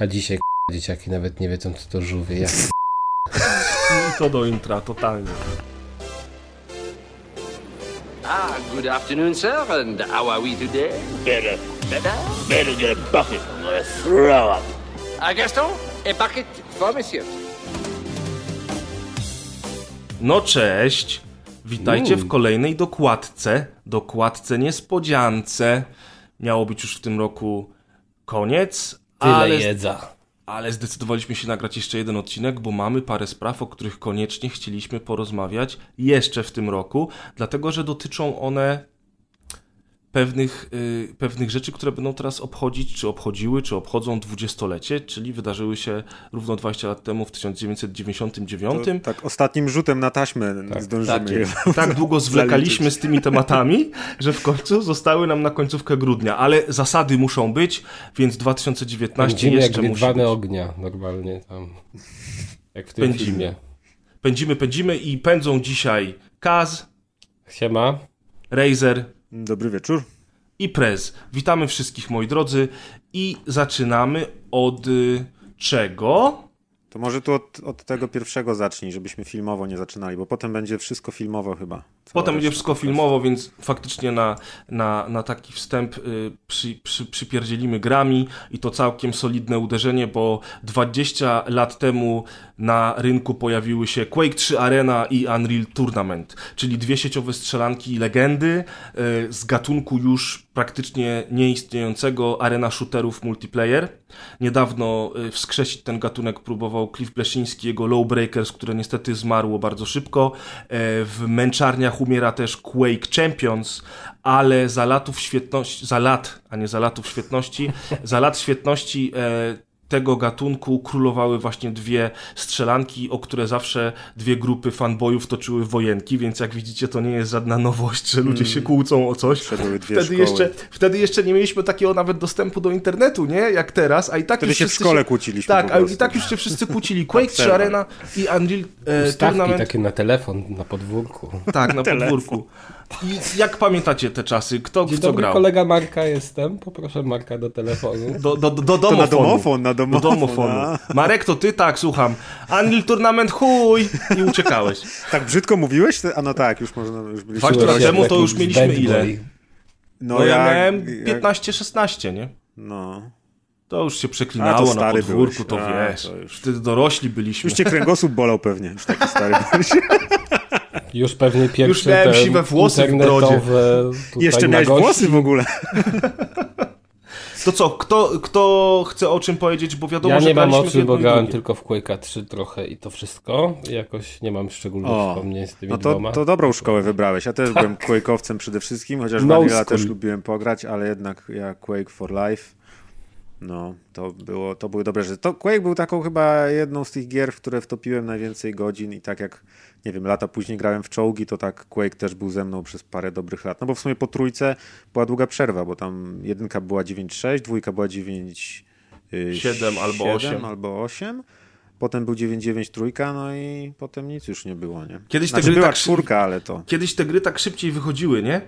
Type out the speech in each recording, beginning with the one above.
A dzisiaj k***a, dzieciaki nawet nie wiedzą, co to żółwie. Ja I to do intra, totalnie. Ah, good afternoon, sir, and how are we today? Better, Better? better get a bucket. I'm gonna throw up. Ah, Gaston, a bucket for monsieur. No cześć, witajcie w kolejnej dokładce, dokładce niespodziance. Miało być już w tym roku koniec, tyle ale, jedza. ale zdecydowaliśmy się nagrać jeszcze jeden odcinek, bo mamy parę spraw, o których koniecznie chcieliśmy porozmawiać jeszcze w tym roku, dlatego że dotyczą one pewnych, y, pewnych rzeczy, które będą teraz obchodzić, czy obchodziły, czy obchodzą dwudziestolecie, czyli wydarzyły się równo 20 lat temu w 1999. To, tak, ostatnim rzutem na taśmę zdążymy. tak je jest. tak długo zwlekaliśmy z tymi tematami, że w końcu zostały nam na końcówkę grudnia, ale zasady muszą być, więc 2019 Pędzimy jak jeszcze musi być. ognia normalnie tam. Jak w tym Pędzimy. filmie. Pędzimy, pędzimy i pędzą dzisiaj Kaz, Siema. Razer Dobry wieczór. i Prez. Witamy wszystkich moi drodzy i zaczynamy od y, czego? To może tu od, od tego pierwszego zacznij, żebyśmy filmowo nie zaczynali, bo potem będzie wszystko filmowo chyba. Potem będzie wszystko filmowo, więc faktycznie na, na, na taki wstęp y, przy, przy, przypierdzielimy grami i to całkiem solidne uderzenie, bo 20 lat temu na rynku pojawiły się Quake 3 Arena i Unreal Tournament, czyli dwie sieciowe strzelanki legendy y, z gatunku już praktycznie nieistniejącego arena shooterów multiplayer. Niedawno y, wskrzesić ten gatunek próbował Cliff Bleszyński, jego Lowbreakers, które niestety zmarło bardzo szybko. E, W męczarniach umiera też Quake Champions, ale za latów świetności, za lat, a nie za latów świetności, za lat świetności e, tego gatunku królowały właśnie dwie strzelanki, o które zawsze dwie grupy fanboyów toczyły wojenki, więc jak widzicie, to nie jest żadna nowość, że ludzie się kłócą o coś. Wtedy jeszcze, wtedy jeszcze nie mieliśmy takiego nawet dostępu do internetu, nie? Jak teraz, a i tak Wtedy już się w wszyscy szkole kłóciliśmy Tak, a i tak już się wszyscy kłócili. Quake 3 przerwach. Arena i Unreal e, Tournament. takie na telefon, na podwórku. Tak, na podwórku. I jak pamiętacie te czasy? Kto w Dzień co dobry, grał? kolega Marka jestem. Poproszę Marka do telefonu. Do, do, do, do To na domofonu. domofon, na Do domofon. domofonu. a. Marek, to ty? Tak, słucham. Unreal Tournament, chuj! I uciekałeś. Tak brzydko mówiłeś? A no tak, już można, już byliśmy... Lata dorośli. temu to już mieliśmy Bad ile? No, No ja jak- miałem jak- 15-16, nie? No. To już się przeklinało to na podwórku, byłeś. to A, wiesz. to już- Wtedy dorośli byliśmy. Już cię kręgosłup bolał pewnie, już taki stary byłeś. Już pewnie pierwsze miałem te siwe włosy w brodzie. Jeszcze miałeś nagości. włosy w ogóle. To co, kto, kto chce o czym powiedzieć, bo wiadomo, Ja że nie mam oczy, jedno bo grałem tylko w Quake'a 3 trochę i to wszystko. Jakoś nie mam szczególnych O, wspomnień z tymi No to, dwoma. to dobrą szkołę wybrałeś. Ja też byłem Quake'owcem przede wszystkim, chociaż No Vanilla też lubiłem pograć, ale jednak ja Quake for Life. No, to, było, to były dobre rzeczy. To Quake był taką chyba jedną z tych gier, w które wtopiłem najwięcej godzin i tak jak, nie wiem, lata później grałem w czołgi, to tak Quake też był ze mną przez parę dobrych lat. No bo w sumie po trójce była długa przerwa, bo tam jedynka była 9.6, dwójka była 9... y, Siedem albo 7 osiem. albo 8. Potem był 9.9 trójka, no i potem nic już nie było, nie? Kiedyś te znaczy gry była tak czwórka, ale to... Kiedyś te gry tak szybciej wychodziły, nie?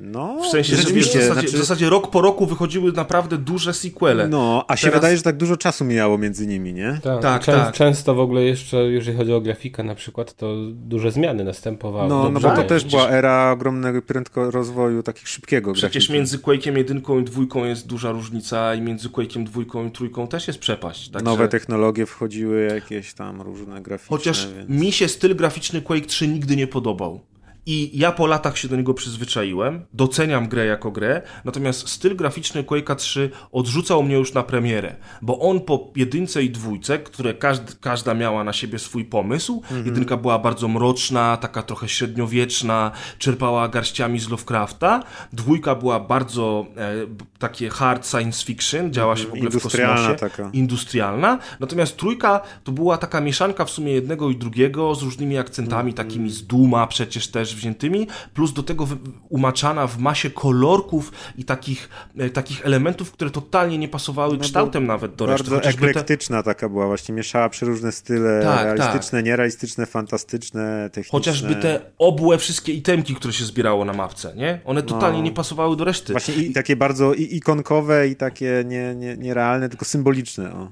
No, W sensie, że wiesz, w, zasadzie, znaczy, w zasadzie rok po roku wychodziły naprawdę duże sequele. No, a się Teraz- wydaje, że tak dużo czasu mijało między nimi, nie? Tak, Tak, Czę- tak. Często w ogóle jeszcze, jeżeli chodzi o grafikę na przykład, to duże zmiany następowały. No, no bo to wiesz. też była era ogromnego prędko rozwoju takiego szybkiego Przecież grafiki. między Quake'iem jedynką i dwójką jest duża różnica i między Quake'iem dwójką i trójką też jest przepaść. Także... Nowe technologie wchodziły, jakieś tam różne graficzne, Chociaż więc... mi się styl graficzny Quake 3 nigdy nie podobał. I ja po latach się do niego przyzwyczaiłem, doceniam grę jako grę, natomiast styl graficzny Quake'a 3 odrzucał mnie już na premierę, bo on po jedynce i dwójce, które każd, każda miała na siebie swój pomysł, jedynka była bardzo mroczna, taka trochę średniowieczna, czerpała garściami z Lovecrafta, dwójka była bardzo e, takie hard science fiction, działa się w ogóle w Industrialna kosmosie, taka. industrialna, natomiast trójka to była taka mieszanka w sumie jednego i drugiego z różnymi akcentami, takimi z Duma przecież też wziętymi, plus do tego umaczana w masie kolorków i takich, e, takich elementów, które totalnie nie pasowały kształtem nawet do reszty. Bardzo Chociażby te, eklektyczna taka była, właśnie mieszała przeróżne style, Tak, realistyczne, nierealistyczne, fantastyczne, techniczne. chociażby te obłe wszystkie itemki, które się zbierało na mapce, nie? One totalnie No. nie pasowały do reszty. Właśnie i takie bardzo i ikonkowe i takie nie, nie, nierealne, tylko symboliczne. O.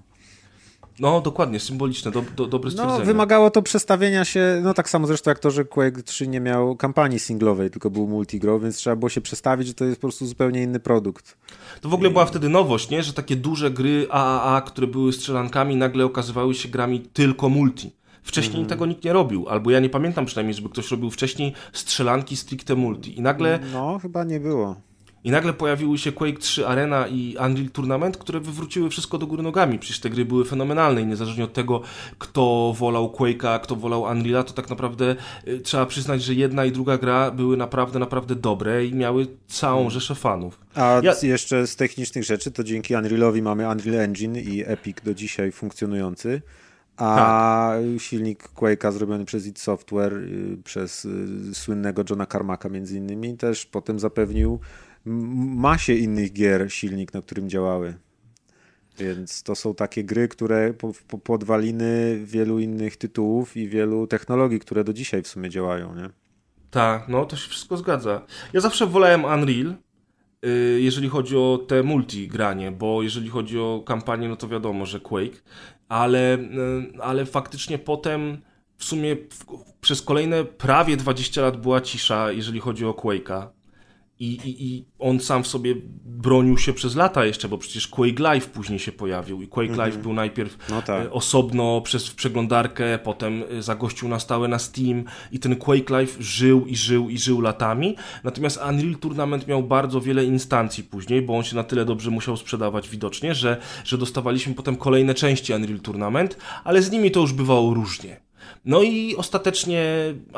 No, dokładnie, symboliczne, do, do, dobre No, stwierdzenie. wymagało to przestawienia się, no tak samo zresztą jak to, że Quake 3 nie miał kampanii singlowej, tylko był multigrow, więc trzeba było się przestawić, że to jest po prostu zupełnie inny produkt. To w ogóle była wtedy nowość, nie? Że takie duże gry AAA, które były strzelankami, nagle okazywały się grami tylko multi. Wcześniej Mhm. tego nikt nie robił, albo ja nie pamiętam przynajmniej, żeby ktoś robił wcześniej strzelanki stricte multi. I nagle, No, chyba nie było. I nagle pojawiły się Quake 3 Arena i Unreal Tournament, które wywróciły wszystko do góry nogami. Przecież te gry były fenomenalne i niezależnie od tego, kto wolał Quake'a, kto wolał Unreal'a, to tak naprawdę y, trzeba przyznać, że jedna i druga gra były naprawdę, naprawdę dobre i miały całą rzeszę fanów. A Ja- jeszcze z technicznych rzeczy, to dzięki Unrealowi mamy Unreal Engine i Epic do dzisiaj funkcjonujący, a Tak. silnik Quake'a zrobiony przez id Software, y, przez y, słynnego Johna Carmacka między innymi, też potem zapewnił masie innych gier silnik, na którym działały. Więc to są takie gry, które po, po, podwaliny wielu innych tytułów i wielu technologii, które do dzisiaj w sumie działają, nie? Tak, no to się wszystko zgadza. Ja zawsze wolałem Unreal, y, jeżeli chodzi o te multi granie, bo jeżeli chodzi o kampanię, no to wiadomo, że Quake, ale, y, ale faktycznie potem w sumie przez kolejne prawie 20 lat była cisza, jeżeli chodzi o Quake'a. I, i, I on sam w sobie bronił się przez lata jeszcze, bo przecież Quake Live później się pojawił i Quake Live był najpierw No tak. e, osobno przez przeglądarkę, potem e, zagościł na stałe na Steam i ten Quake Live żył i żył i żył latami. Natomiast Unreal Tournament miał bardzo wiele instancji później, bo on się na tyle dobrze musiał sprzedawać widocznie, że, że dostawaliśmy potem kolejne części Unreal Tournament, ale z nimi to już bywało różnie. No i ostatecznie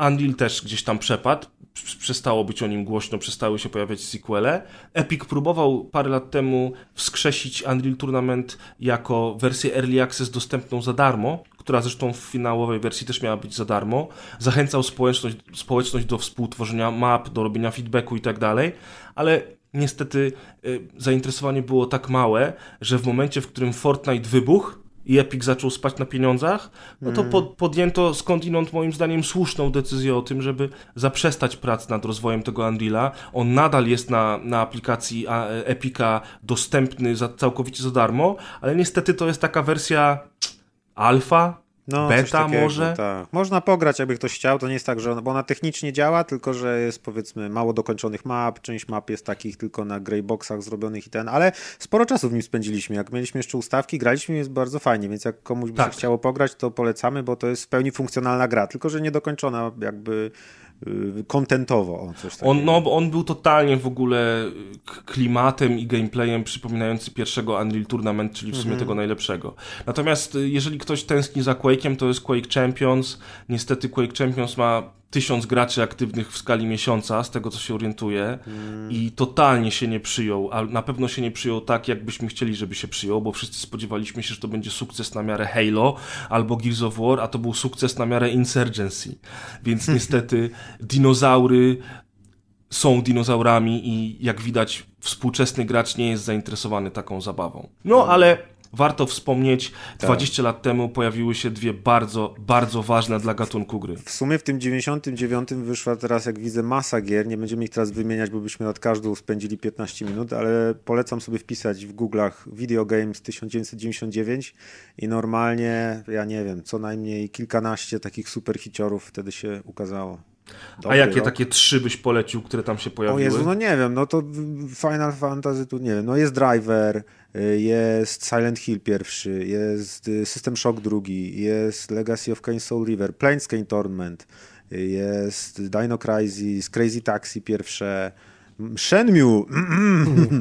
Unreal też gdzieś tam przepadł. Przestało być o nim głośno, przestały się pojawiać sequele. Epic próbował parę lat temu wskrzesić Unreal Tournament jako wersję Early Access dostępną za darmo, która zresztą w finałowej wersji też miała być za darmo. Zachęcał społeczność, społeczność do współtworzenia map, do robienia feedbacku i tak dalej, ale niestety y, zainteresowanie było tak małe, że w momencie, w którym Fortnite wybuchł, i Epic zaczął spać na pieniądzach, no to pod, podjęto skądinąd moim zdaniem słuszną decyzję o tym, żeby zaprzestać prac nad rozwojem tego Unreala. On nadal jest na, na aplikacji Epica dostępny za, całkowicie za darmo, ale niestety to jest taka wersja alfa, No, beta takiego, może. Tak. Można pograć, jakby ktoś chciał. To nie jest tak, że ona, bo ona technicznie działa, tylko że jest powiedzmy mało dokończonych map. Część map jest takich tylko na greyboxach zrobionych i ten, ale sporo czasu w nim spędziliśmy. Jak mieliśmy jeszcze ustawki, graliśmy, jest bardzo fajnie, więc jak komuś by Tak. się chciało pograć, to polecamy, bo to jest w pełni funkcjonalna gra, tylko że niedokończona jakby kontentowo. O, coś takiego. On, no, on był totalnie w ogóle klimatem i gameplayem przypominający pierwszego Unreal Tournament, czyli w sumie tego najlepszego. Natomiast y, jeżeli ktoś tęskni za Quake'iem, to jest Quake Champions. Niestety Quake Champions ma tysiąc graczy aktywnych w skali miesiąca, z tego co się orientuję, i totalnie się nie przyjął, a na pewno się nie przyjął tak, jakbyśmy chcieli, żeby się przyjął, bo wszyscy spodziewaliśmy się, że to będzie sukces na miarę Halo albo Gears of War, a to był sukces na miarę Insurgency. Więc niestety dinozaury są dinozaurami i jak widać współczesny gracz nie jest zainteresowany taką zabawą. No ale warto wspomnieć, 20 lat temu pojawiły się dwie bardzo, bardzo ważne dla gatunku gry. W sumie w tym 99 wyszła teraz, jak widzę, masa gier. Nie będziemy ich teraz wymieniać, bo byśmy nad każdą spędzili 15 minut, ale polecam sobie wpisać w Google'ach Video Games 1999 i normalnie, ja nie wiem, co najmniej kilkanaście takich super hiciorów wtedy się ukazało. A Dobry jakie rok. takie trzy byś polecił, które tam się O pojawiły? Jezu, no nie wiem, no to Final Fantasy tu nie wiem, no jest Driver, jest Silent Hill pierwszy, jest y, System Shock drugi, jest Legacy of Kain Soul River, Planescape Tournament, y, jest Dino Crisis, Crazy Taxi pierwsze, Shenmue,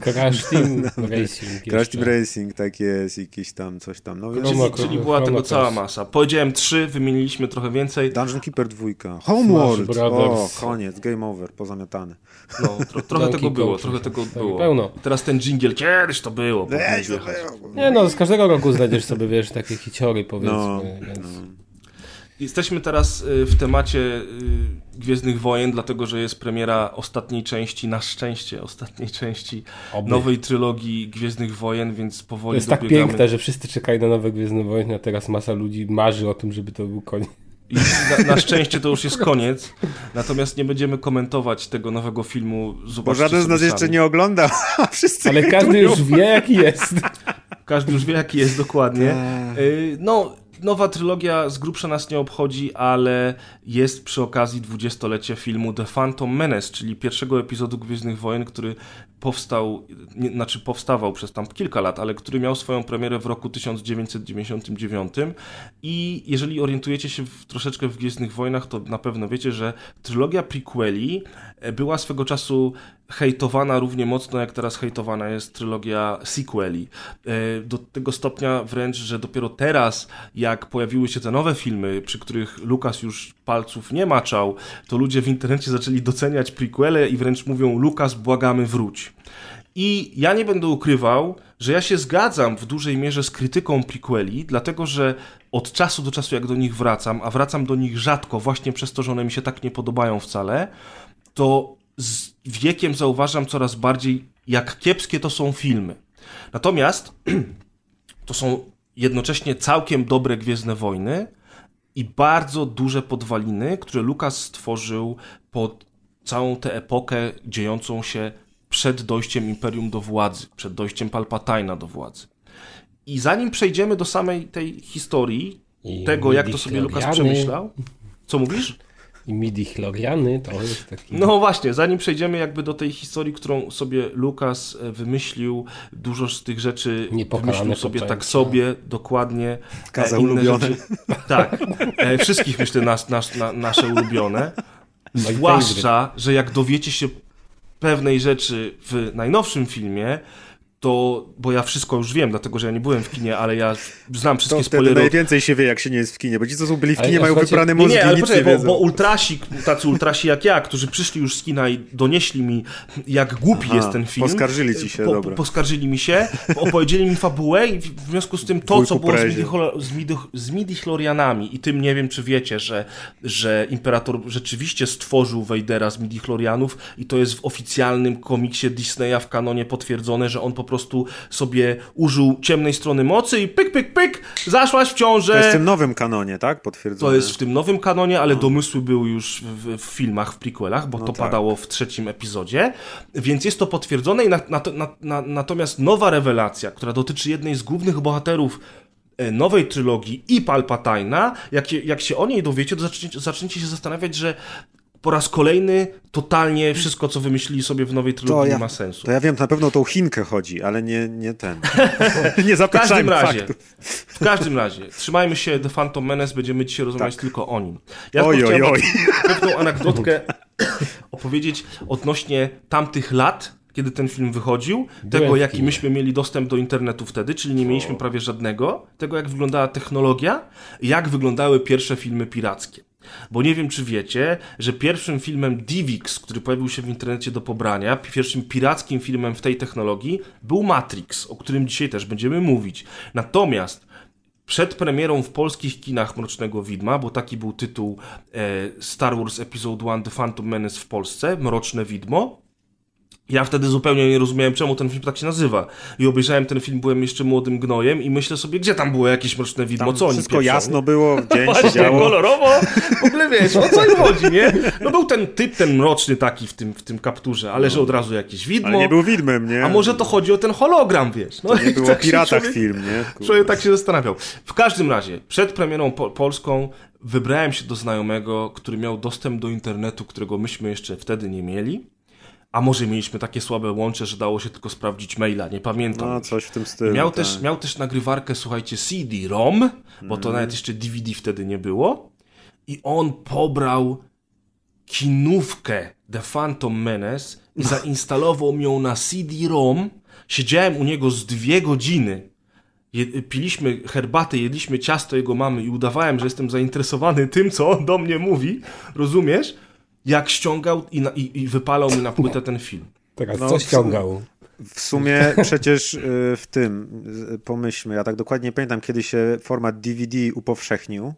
Crash Team Racing. Crash. Team Racing, tak jest, jakiś tam, coś tam, no Chroma Czyli, czyli była tego cała masa. Powiedziałem trzy, wymieniliśmy trochę więcej. Dungeon Keeper dwójka, Homeworld, Smash o, koniec, game over, pozamiatane. No, tro, trochę tego było, trochę tego Tak, było. pełno. Teraz ten dżingiel, kiedyś to było. Weź. Nie no, z każdego roku znajdziesz sobie, wiesz, takie hiciory No, powiedzmy, więc... Jesteśmy teraz y, w temacie y, Gwiezdnych Wojen, dlatego że jest premiera ostatniej części, na szczęście ostatniej części Oby. nowej trylogii Gwiezdnych Wojen, więc To powoli jest tak dobiegamy. piękne, że wszyscy czekają na nowe Gwiezdne Wojny, a teraz masa ludzi marzy o tym, żeby to był koniec. I na, na szczęście to już jest koniec, natomiast nie będziemy komentować tego nowego filmu. Bo Zobaczcie żaden z nas jeszcze sami. nie oglądał, Ale każdy już wie, jaki jest. Każdy już wie, jaki jest dokładnie. Tak. Y, No, nowa trylogia z grubsza nas nie obchodzi, ale jest przy okazji dwudziestolecia filmu The Phantom Menace, czyli pierwszego epizodu Gwiezdnych Wojen, który powstał, nie, znaczy powstawał przez tam kilka lat, ale który miał swoją premierę w roku 1999 i jeżeli orientujecie się w, troszeczkę w Gwiezdnych Wojnach, to na pewno wiecie, że trylogia prequeli e, była swego czasu hejtowana równie mocno, jak teraz hejtowana jest trylogia sequeli. E, Do tego stopnia wręcz, że dopiero teraz, jak pojawiły się te nowe filmy, przy których Lukas już palców nie maczał, to ludzie w internecie zaczęli doceniać prequele i wręcz mówią Lukas, błagamy wróć. I ja nie będę ukrywał, że ja się zgadzam w dużej mierze z krytyką prequeli, dlatego że od czasu do czasu, jak do nich wracam, a wracam do nich rzadko, właśnie przez to, że one mi się tak nie podobają wcale, to z wiekiem zauważam coraz bardziej, jak kiepskie to są filmy. Natomiast to są jednocześnie całkiem dobre Gwiezdne Wojny i bardzo duże podwaliny, które Lukas stworzył pod całą tę epokę dziejącą się przed dojściem Imperium do władzy, przed dojściem Palpatina do władzy. I zanim przejdziemy do samej tej historii, I tego jak to sobie Lukas przemyślał, co mówisz? I midi-chloriany to jest taki... No właśnie, zanim przejdziemy jakby do tej historii, którą sobie Lukas e, wymyślił, dużo z tych rzeczy wymyślił sobie tak koptańce. sobie, dokładnie. Kaza E, inne ulubione. rzeczy- Tak, e, wszystkich myślę nas, nas, na, nasze ulubione. Zwłaszcza, że jak dowiecie się pewnej rzeczy w najnowszym filmie, to, bo ja wszystko już wiem, dlatego że ja nie byłem w kinie, ale ja znam To wszystkie wtedy spoilery. najwięcej się wie, jak się nie jest w kinie, bo ci, co są byli w Ale kinie, mają słuchajcie, wybrane Nie, mózgi nie, i ale nic poczekaj, nie nie bo, bo ultrasi, tacy ultrasi jak ja, którzy przyszli już z kina i donieśli mi, jak głupi Aha, jest ten film. poskarżyli ci się, po, dobra. Poskarżyli mi się, opowiedzieli mi fabułę i w związku z tym to, Wujku co było z, midichlorianami i tym nie wiem, czy wiecie, że, że Imperator rzeczywiście stworzył Vadera z midichlorianów i to jest w oficjalnym komiksie Disneya w kanonie potwierdzone, że on po prostu sobie użył ciemnej strony mocy i pyk, pyk, pyk, zaszłaś w ciążę. To jest w tym nowym kanonie, tak? Potwierdzone. To jest w tym nowym kanonie, ale domysły były już w, w filmach, w prequelach, bo to tak. padało w trzecim epizodzie, więc jest to potwierdzone i na, na, na, na, natomiast nowa rewelacja, która dotyczy jednej z głównych bohaterów e, nowej trylogii i Palpatina, jak, jak się o niej dowiecie, to zaczniecie, zaczniecie się zastanawiać, że po raz kolejny totalnie wszystko, co wymyślili sobie w nowej trylogii To nie ja, ma sensu. to ja wiem, na pewno o tą Chinkę chodzi, ale nie, nie ten. nie W każdym razie, faktów. w każdym razie, trzymajmy się The Phantom Menace, będziemy dzisiaj rozmawiać tylko o nim. Ja Tak. Oj, oj, oj. pewną anegdotkę opowiedzieć odnośnie tamtych lat, kiedy ten film wychodził, tego jaki myśmy mieli dostęp do internetu wtedy, czyli nie mieliśmy prawie żadnego, tego jak wyglądała technologia, jak wyglądały pierwsze filmy pirackie. Bo nie wiem, czy wiecie, że pierwszym filmem DivX, który pojawił się w internecie do pobrania, pierwszym pirackim filmem w tej technologii, był Matrix, o którym dzisiaj też będziemy mówić. Natomiast przed premierą w polskich kinach Mrocznego Widma, bo taki był tytuł e, Star Wars Episode 1 The Phantom Menace w Polsce, Mroczne Widmo, ja wtedy zupełnie nie rozumiałem, czemu ten film tak się nazywa. I obejrzałem ten film, byłem jeszcze młodym gnojem i myślę sobie, gdzie tam było jakieś mroczne widmo, Tam co oni wszystko pieprzą, jasno było, w dzień się Właśnie, działo. kolorowo, w ogóle wiesz, o co im chodzi, nie? No był ten typ, ten mroczny taki w tym, w tym kapturze, ale że od razu jakieś widmo. Ale nie był widmem, nie? A może to chodzi o ten hologram, wiesz? No, nie i było tak się piratach człowiek- film, nie? Człowiek tak się zastanawiał. W każdym razie, przed premierą po polską wybrałem się do znajomego, który miał dostęp do internetu, którego myśmy jeszcze wtedy nie mieli. A może mieliśmy takie słabe łącze, że dało się tylko sprawdzić maila, nie pamiętam. No, coś w tym stylu. Miał, tak. Mhm. też, miał też nagrywarkę, słuchajcie, CD-ROM, bo to nawet jeszcze DVD wtedy nie było. I on pobrał kinówkę The Phantom Menace i zainstalował ją na CD-ROM. Siedziałem u niego z dwie godziny. Je, piliśmy herbatę, jedliśmy ciasto jego mamy i udawałem, że jestem zainteresowany tym, co on do mnie mówi. Rozumiesz? Jak ściągał i, na, i, i wypalał mi na płytę ten film. Teraz No, co ściągał? W sumie przecież y, w tym, y, pomyślmy, ja tak dokładnie pamiętam, kiedy się format DVD upowszechnił,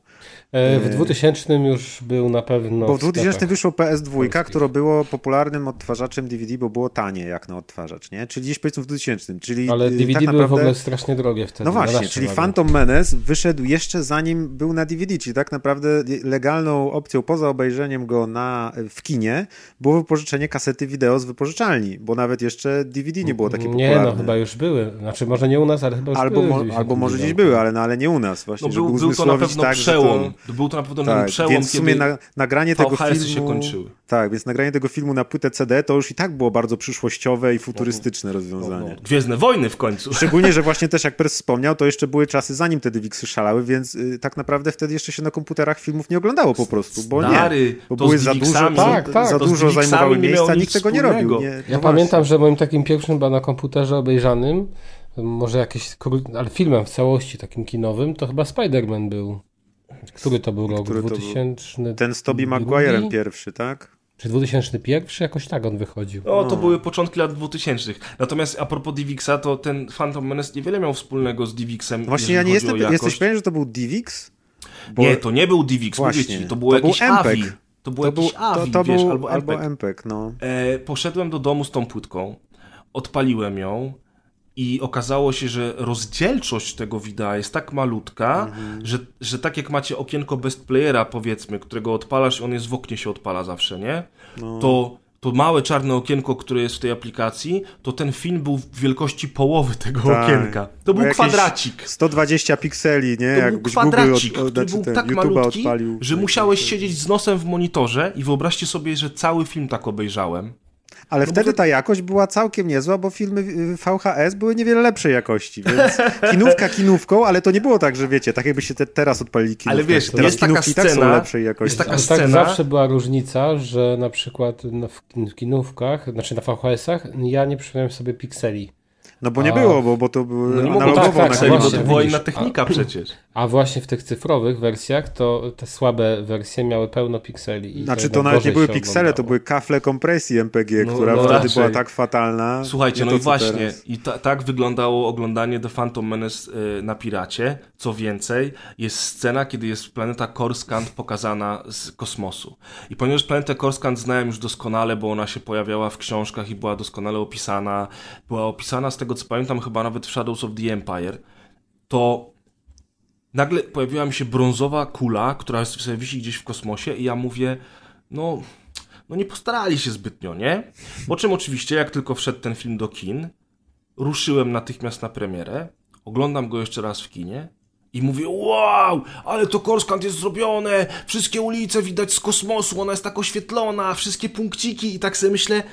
E, W 2000 już był na pewno. bo w 2000 sklepach. wyszło PS2, polskich. które było popularnym odtwarzaczem DVD, bo było tanie jak na odtwarzacz, nie? Czyli gdzieś powiedzmy w 2000, czyli Ale y, DVD tak były naprawdę... w ogóle strasznie drogie wtedy. No właśnie, czyli. Phantom Menace wyszedł jeszcze zanim był na DVD, czyli tak naprawdę legalną opcją poza obejrzeniem go na, w kinie było wypożyczenie kasety wideo z wypożyczalni, bo nawet jeszcze DVD nie było takie Nie, popularne. no chyba już były. Znaczy, może nie u nas, ale chyba już Albo, były. mo, gdzieś albo może gdzieś były, ale, no, ale nie u nas właśnie, No żeby był, był to na pewno tak, przełom. To... Był to na pewno Tak, przełom, więc w sumie kiedy na, nagranie tego filmu... się kończyły. Tak, więc nagranie tego filmu na płytę CD to już i tak było bardzo przyszłościowe i futurystyczne rozwiązanie. no, Gwiezdne Wojny w końcu. Szczególnie, że właśnie też jak Press wspomniał, to jeszcze były czasy zanim te Diviksy szalały, więc y, tak naprawdę wtedy jeszcze się na komputerach filmów nie oglądało po prostu, bo Stary, nie, bo to były z za dużo, Tak, tak. za dużo zajmowały miejsca, nikt tego nie robił. Nie, Ja no pamiętam, właśnie. że moim takim pierwszym na komputerze obejrzanym, może jakieś, ale filmem w całości takim kinowym, to chyba Spider-Man był. Który to był rok? Który to był? 2000. Ten z Tobey Maguire'em pierwszy, tak? Czy 2001? Jakoś tak on wychodził. No, to były początki lat 2000. Natomiast a propos Divixa, to ten Phantom Menace niewiele miał wspólnego z Divixem. No Właśnie ja nie jestem, o jesteś pewien, że to był Divix? Bo Nie, to nie był Divix, Właśnie. mówię ci, to było To był jakiś MPEG. AVI. To był to był, jakiś AVI, to, to wiesz, był, albo albo MPEG. MPEG, no. E, poszedłem do domu z tą płytką, odpaliłem ją i okazało się, że rozdzielczość tego wideo jest tak malutka, Mhm. że, że tak jak macie okienko best playera, powiedzmy, którego odpalasz i on jest w oknie się odpala zawsze, nie? No. To, to małe czarne okienko, które jest w tej aplikacji, to ten film był w wielkości połowy tego Tak. okienka. To był kwadracik. 120 pikseli, nie? To był Jakbyś Google kwadracik, od, który znaczy był tak YouTube'a malutki, odpalił. że musiałeś siedzieć z nosem w monitorze i wyobraźcie sobie, że cały film tak obejrzałem. Ale No wtedy bo ta jakość była całkiem niezła, bo filmy y, VHS były niewiele lepszej jakości, więc kinówka kinówką, ale to nie było tak, że wiecie, tak jakbyście te, teraz odpalili kinówkę. Ale wiesz, teraz jest taka kinówki i tak są scena- lepszej jakości. jest taka Ale scena- tak zawsze była różnica, że na przykład w kin- w kinówkach, znaczy na VHS-ach, ja nie przypominam sobie pikseli. No bo nie A- było, bo, bo to były No mogło analogowo tak, tak, bo to była inna technika przecież. A właśnie w tych cyfrowych wersjach, to te słabe wersje miały pełno pikseli. I Znaczy to nawet nie były piksele, to były kafle kompresji MPG, No, która no wtedy raczej. była tak fatalna. Słuchajcie, no to, i właśnie, teraz. i ta, tak wyglądało oglądanie The Phantom Menace y, na Piracie. Co więcej, jest scena, kiedy jest planeta Coruscant pokazana z kosmosu. I ponieważ planetę Coruscant znałem już doskonale, bo ona się pojawiała w książkach i była doskonale opisana, była opisana z tego co pamiętam chyba nawet w Shadows of the Empire, to nagle pojawiła mi się brązowa kula, która sobie wisi gdzieś w kosmosie i ja mówię, no, no nie postarali się zbytnio, nie? Po czym oczywiście, jak tylko wszedł ten film do kin, ruszyłem natychmiast na premierę, oglądam go jeszcze raz w kinie i mówię, wow, ale to Korskant jest zrobione, wszystkie ulice widać z kosmosu, ona jest tak oświetlona, wszystkie punkciki i tak sobie myślę,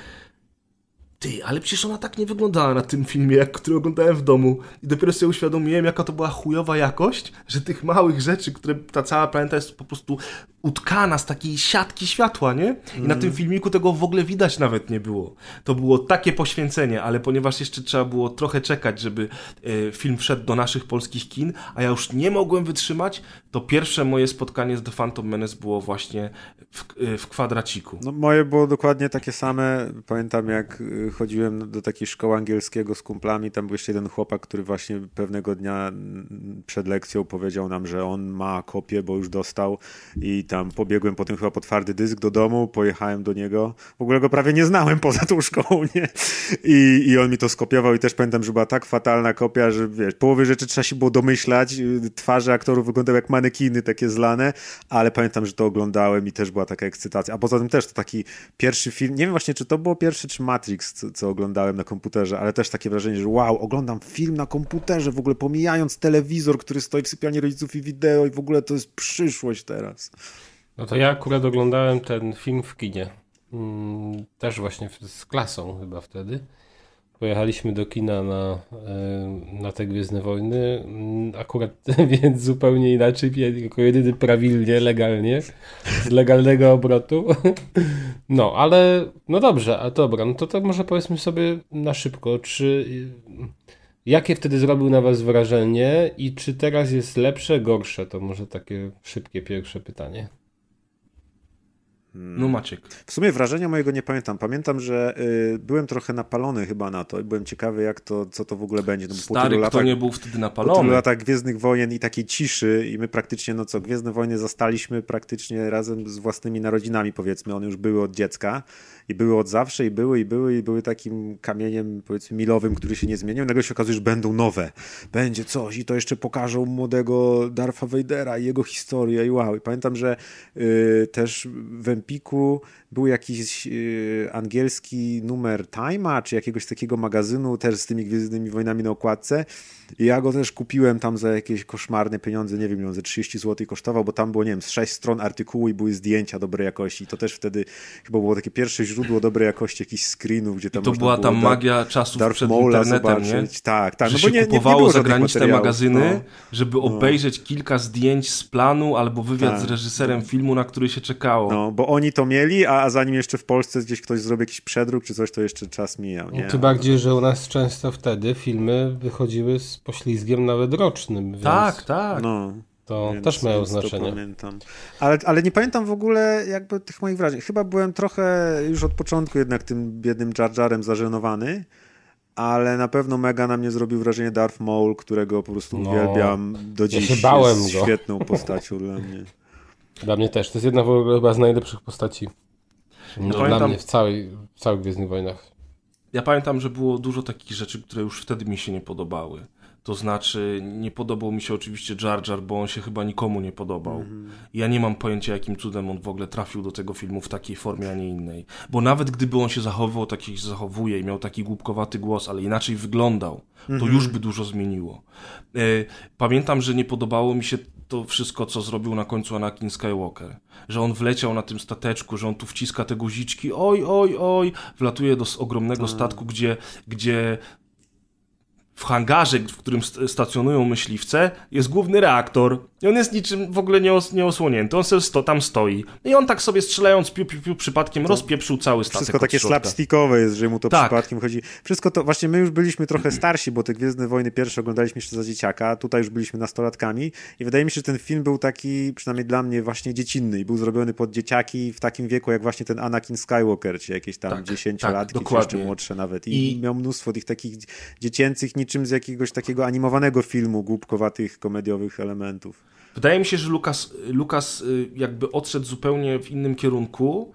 ty, ale przecież ona tak nie wyglądała na tym filmie, jak który oglądałem w domu. I dopiero sobie uświadomiłem, jaka to była chujowa jakość, że tych małych rzeczy, które ta cała planeta jest po prostu utkana z takiej siatki światła, nie? I na tym filmiku tego w ogóle widać nawet nie było. To było takie poświęcenie, ale ponieważ jeszcze trzeba było trochę czekać, żeby e, film wszedł do naszych polskich kin, a ja już nie mogłem wytrzymać, to pierwsze moje spotkanie z The Phantom Menace było właśnie w, e, w kwadraciku. No, moje było dokładnie takie same. Pamiętam, jak y, chodziłem do takiej szkoły angielskiego z kumplami. Tam był jeszcze jeden chłopak, który właśnie pewnego dnia mm, przed lekcją powiedział nam, że on ma kopię, bo już dostał. I tam pobiegłem potem chyba po twardy dysk do domu, pojechałem do niego. W ogóle go prawie nie znałem poza tą szkołą, nie? I, I on mi to skopiował. I też pamiętam, że była tak fatalna kopia, że wiesz, połowy rzeczy trzeba się było domyślać. Y, Twarze aktorów wyglądały jak manekiny, takie zlane, ale pamiętam, że to oglądałem i też była taka ekscytacja. A poza tym też to taki pierwszy film, nie wiem właśnie, czy to było pierwszy, czy Matrix, co, co oglądałem na komputerze, ale też takie wrażenie, że wow, oglądam film na komputerze, w ogóle pomijając telewizor, który stoi w sypialni rodziców i wideo i w ogóle to jest przyszłość teraz. No to ja akurat oglądałem ten film w kinie. Mm, Też właśnie z klasą chyba wtedy. Pojechaliśmy do kina na, e, na te Gwiezdne Wojny. Mm, Akurat więc zupełnie inaczej, ja jako jedyny prawilnie, legalnie, z legalnego obrotu. No, ale no dobrze, a dobra, no to tak może powiedzmy sobie na szybko, czy jakie wtedy zrobił na was wrażenie i czy teraz jest lepsze, gorsze? To może takie szybkie pierwsze pytanie. No Maciek. W sumie wrażenia mojego nie pamiętam. Pamiętam, że y, byłem trochę napalony chyba na to i byłem ciekawy, jak to, co to w ogóle będzie. No, po Stary, tylu kto latach, nie był wtedy po tylu napalony? latach Gwiezdnych Wojen i takiej ciszy i my praktycznie, no co, Gwiezdne Wojny zastaliśmy praktycznie razem z własnymi narodzinami, powiedzmy. One już były od dziecka i były od zawsze i były i były i były takim kamieniem, powiedzmy, milowym, który się nie zmienił. Nagle się okazuje, że będą nowe. Będzie coś i to jeszcze pokażą młodego Darfa Vadera i jego historię i wow. I pamiętam, że y, też w Empiku był jakiś y, angielski numer Time'a, czy jakiegoś takiego magazynu też z tymi Gwiezdnymi Wojnami na okładce i ja go też kupiłem tam za jakieś koszmarne pieniądze, nie wiem, ile on ze 30 zł kosztował, bo tam było, nie wiem, z 6 stron artykułu i były zdjęcia dobrej jakości i to też wtedy chyba było takie pierwsze źródło dobrej jakości jakichś screenów, gdzie tam To można była ta magia czasów Darth przed Maula internetem, nie? Tak, tak. że no bo się nie, nie, nie kupowało żadnych zagraniczne magazyny, No. żeby obejrzeć kilka zdjęć z planu albo wywiad Tak. z reżyserem filmu, na który się czekało. No, bo oni to mieli, a, a zanim jeszcze w Polsce gdzieś ktoś zrobi jakiś przedruk czy coś, to jeszcze czas mijał. Nie? Tym bardziej, że u nas często wtedy filmy wychodziły z poślizgiem nawet rocznym, więc Tak, tak. No. to Więc- też miało znaczenie. pamiętam. Ale, ale nie pamiętam w ogóle jakby tych moich wrażeń. Chyba byłem trochę już od początku jednak tym biednym Jar Jarem zażenowany, ale na pewno mega na mnie zrobił wrażenie Darth Maul, którego po prostu No, uwielbiam do dziś. się bałem jest go. świetną postacią dla mnie. Dla mnie też. To jest jedna w ogóle chyba z najlepszych postaci. No, dla pamiętam- mnie w całej, w całych Gwiezdnych Wojnach. Ja pamiętam, że było dużo takich rzeczy, które już wtedy mi się nie podobały. To znaczy, nie podobał mi się oczywiście Jar Jar, bo on się chyba nikomu nie podobał. Mhm. Ja nie mam pojęcia, jakim cudem on w ogóle trafił do tego filmu w takiej formie, a nie innej. Bo nawet gdyby on się zachowywał tak, jak się zachowuje i miał taki głupkowaty głos, ale inaczej wyglądał, to Mhm. już by dużo zmieniło. E, Pamiętam, że nie podobało mi się to wszystko, co zrobił na końcu Anakin Skywalker. Że on wleciał na tym stateczku, że on tu wciska te guziczki, oj, oj, oj, wlatuje do ogromnego statku, gdzie, gdzie w hangarze, w którym st- stacjonują myśliwce, jest główny reaktor. I on jest niczym w ogóle nieos nieosłonięty. On sobie sto, tam stoi. I on tak sobie strzelając piu, piu, piu przypadkiem rozpieprzył cały statek Wszystko takie środka. slapstickowe jest, że mu to Tak. przypadkiem chodzi. Wszystko to, właśnie my już byliśmy trochę starsi, bo te Gwiezdne Wojny pierwsze oglądaliśmy jeszcze za dzieciaka, tutaj już byliśmy nastolatkami i wydaje mi się, że ten film był taki, przynajmniej dla mnie, właśnie dziecinny i był zrobiony pod dzieciaki w takim wieku, jak właśnie ten Anakin Skywalker, czy jakieś tam Tak, 10-latki, tak, czy jeszcze młodsze nawet. I, I- miał mnóstwo tych takich dziecięcych, niczym z jakiegoś takiego animowanego filmu, głupkowatych, komediowych elementów. Wydaje mi się, że Lukas, Lukas y, jakby odszedł zupełnie w innym kierunku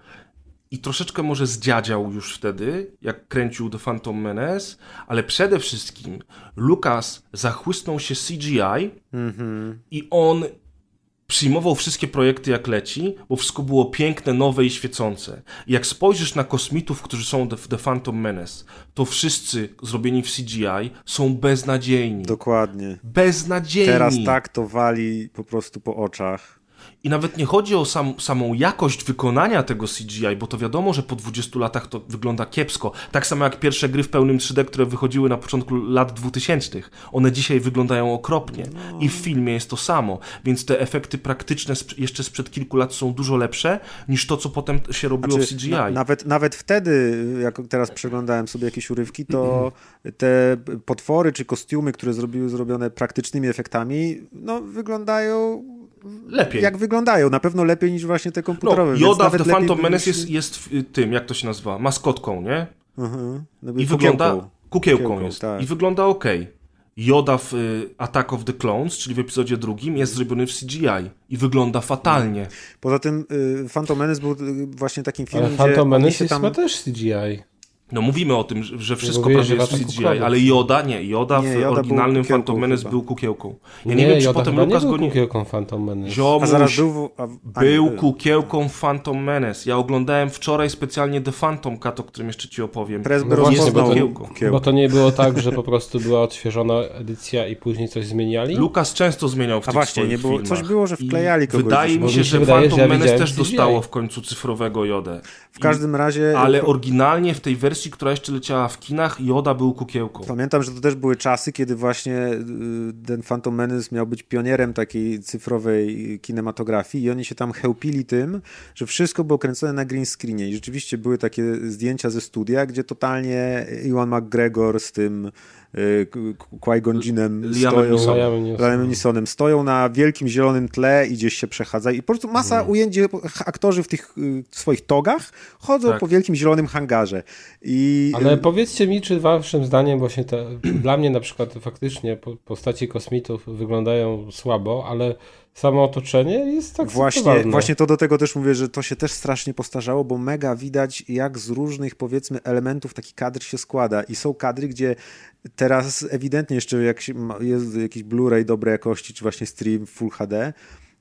i troszeczkę może zdziadział już wtedy, jak kręcił The Phantom Menace, ale przede wszystkim Lukas zachłysnął się CGI i on przyjmował wszystkie projekty jak leci, bo wszystko było piękne, nowe i świecące. I jak spojrzysz na kosmitów, którzy są w The Phantom Menace, to wszyscy zrobieni w CGI są beznadziejni. Dokładnie. Beznadziejni. Teraz tak to wali po prostu po oczach. I nawet nie chodzi o sam, samą jakość wykonania tego CGI, bo to wiadomo, że po 20 latach to wygląda kiepsko. Tak samo jak pierwsze gry w pełnym 3D, które wychodziły na początku lat 2000. One dzisiaj wyglądają okropnie. I w filmie jest to samo. Więc te efekty praktyczne jeszcze sprzed kilku lat są dużo lepsze niż to, co potem się robiło Znaczy, w CGI. na, nawet, nawet wtedy, jak teraz przeglądałem sobie jakieś urywki, to te potwory czy kostiumy, które zrobiły zrobione praktycznymi efektami, no wyglądają Lepiej. jak wyglądają. Na pewno lepiej niż właśnie te komputerowe. no, Yoda w The Phantom Menace jest, jest y, tym, jak to się nazywa, maskotką, nie? Mhm. No, I kukiełką. wygląda. Kukiełką, Kukiełką, jest. tak. I wygląda ok. Yoda w y, Attack of the Clones, czyli w epizodzie drugim, jest zrobiony w CGI i wygląda fatalnie. Poza tym y, Phantom Menace był y, właśnie takim Ale filmem, Phantom gdzie Menace jest tam... też CGI. No mówimy o tym, że- wszystko mówiłeś, prawie że jest CGI, ale Yoda nie. Nie, w oryginalnym Phantom Menace chyba. był kukiełką. Ja nie, wiem, czy Yoda potem chyba Lukas nie go był nie... kukiełką Phantom Menace. A zaraz Ziomuś był... A, a, był nie, kukiełką Phantom Menace. Ja oglądałem wczoraj specjalnie The Phantom Cat, o którym jeszcze ci opowiem. Presby No właśnie, bo to-. Bo to nie było tak, że po prostu była odświeżona edycja i później coś zmieniali? Lukas często zmieniał w tych właśnie, swoich nie było- filmach. coś było, że wklejali kogoś Wydaje mi się, że Phantom Menace też dostało w końcu cyfrowego Jodę. W każdym razie... Ale oryginalnie w tej wersji, która jeszcze leciała w kinach, Joda był kukiełką. Pamiętam, że to też były czasy, kiedy właśnie y, ten Phantom Menace miał być pionierem takiej cyfrowej kinematografii i oni się tam chełpili tym, że wszystko było kręcone na green screenie i rzeczywiście były takie zdjęcia ze studia, gdzie totalnie Iwan McGregor z tym Qui-Gon Liamem stoją. Liamem Neesonem, stoją na wielkim zielonym tle i gdzieś się przechadza i po prostu masa Mhm. ujęć, gdzie aktorzy w tych y, swoich togach chodzą Tak. po wielkim zielonym hangarze. I Ale powiedzcie mi, czy waszym zdaniem właśnie te, dla mnie na przykład faktycznie po- postaci kosmitów wyglądają słabo, ale samo otoczenie jest tak Właśnie, właśnie to do tego też mówię, że to się też strasznie postarzało, bo mega widać, jak z różnych powiedzmy elementów taki kadr się składa. I są kadry, gdzie teraz ewidentnie jeszcze jak jest jakiś Blu-ray dobrej jakości, czy właśnie stream Full HD,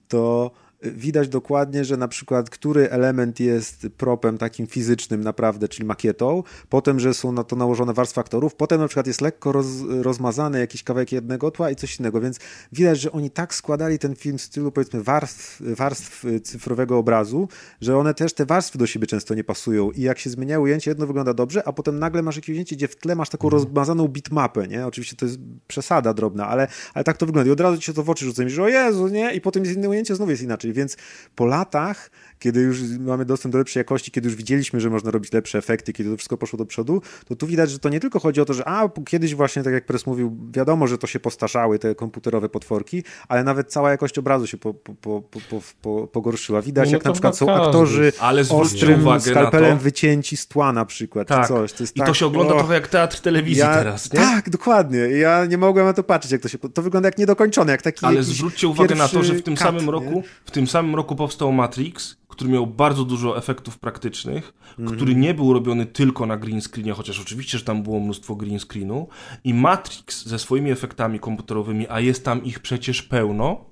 to widać dokładnie, że na przykład który element jest propem takim fizycznym naprawdę, czyli makietą, potem, że są na to nałożone warstwy aktorów, potem na przykład jest lekko roz, rozmazany jakiś kawałek jednego tła i coś innego, więc widać, że oni tak składali ten film w stylu powiedzmy warstw, warstw cyfrowego obrazu, że one też te warstwy do siebie często nie pasują i jak się zmienia ujęcie, jedno wygląda dobrze, a potem nagle masz jakieś ujęcie, gdzie w tle masz taką rozmazaną bitmapę, nie? Oczywiście to jest przesada drobna, ale, ale tak to wygląda i od razu ci się to w oczy rzuca że o Jezu, nie? I potem jest inne ujęcie, znowu jest inaczej, więc po latach, kiedy już mamy dostęp do lepszej jakości, kiedy już widzieliśmy, że można robić lepsze efekty, kiedy to wszystko poszło do przodu, to tu widać, że to nie tylko chodzi o to, że a, kiedyś właśnie, tak jak Pres mówił, wiadomo, że to się postarzały, te komputerowe potworki, ale nawet cała jakość obrazu się po, po, po, po, po, po, pogorszyła. Widać, No jak to na przykład są aktorzy Ale ostrym skalpelem to. wycięci z tła na przykład, Tak. czy coś. To jest I tak, to się ogląda och. trochę jak teatr telewizji Ja- teraz, nie? Tak, dokładnie. Ja nie mogłem na to patrzeć, jak to się. To wygląda jak niedokończone, jak taki. Ale zwróćcie uwagę na to, że w tym cut, samym nie? roku, w tym samym roku powstał Matrix, który miał bardzo dużo efektów praktycznych, Mhm. który nie był robiony tylko na green screenie, chociaż oczywiście, że tam było mnóstwo green screenu. I Matrix ze swoimi efektami komputerowymi, a jest tam ich przecież pełno,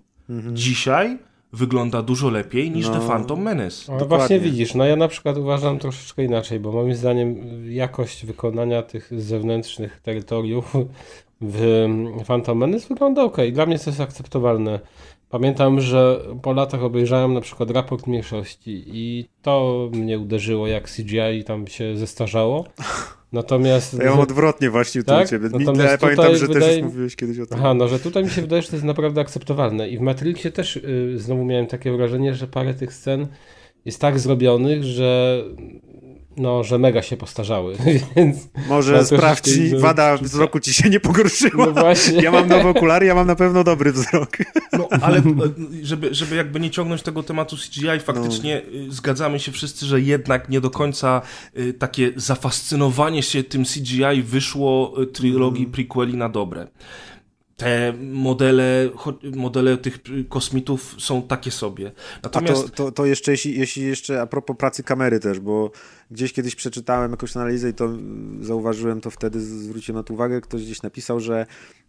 dzisiaj wygląda dużo lepiej niż. No. The Phantom Menace. Dokładnie. właśnie widzisz, no ja na przykład uważam troszeczkę inaczej, bo moim zdaniem jakość wykonania tych zewnętrznych terytoriów w Phantom Menace wygląda ok. Dla mnie to jest akceptowalne. Pamiętam, że po latach obejrzałem na przykład raport mniejszości i to mnie uderzyło, jak CGI tam się zestarzało. Natomiast... To ja mam odwrotnie właśnie tu Tak? u ciebie. Mi- Natomiast ja pamiętam, że też wydaje- już mówiłeś kiedyś o tym. Aha, no że tutaj mi się wydaje, że to jest naprawdę akceptowalne. I w Matrixie też y, znowu miałem takie wrażenie, że parę tych scen jest tak zrobionych, że no, że mega się postarzały, więc Może sprawdź, wada wzroku ci się nie pogorszyła. no właśnie. Ja mam nowe okulary, ja mam na pewno dobry wzrok. No, ale e, żeby, żeby jakby nie ciągnąć tego tematu CGI, faktycznie y, zgadzamy się wszyscy, że jednak nie do końca y, takie zafascynowanie się tym CGI wyszło y, trylogii prequeli na dobre. Te modele, modele tych kosmitów są takie sobie. A Natomiast to, to, to jeszcze, jeśli, jeśli jeszcze a propos pracy kamery też, bo gdzieś kiedyś przeczytałem jakąś analizę i to mm, zauważyłem to wtedy, zwróciłem na to uwagę, ktoś gdzieś napisał, że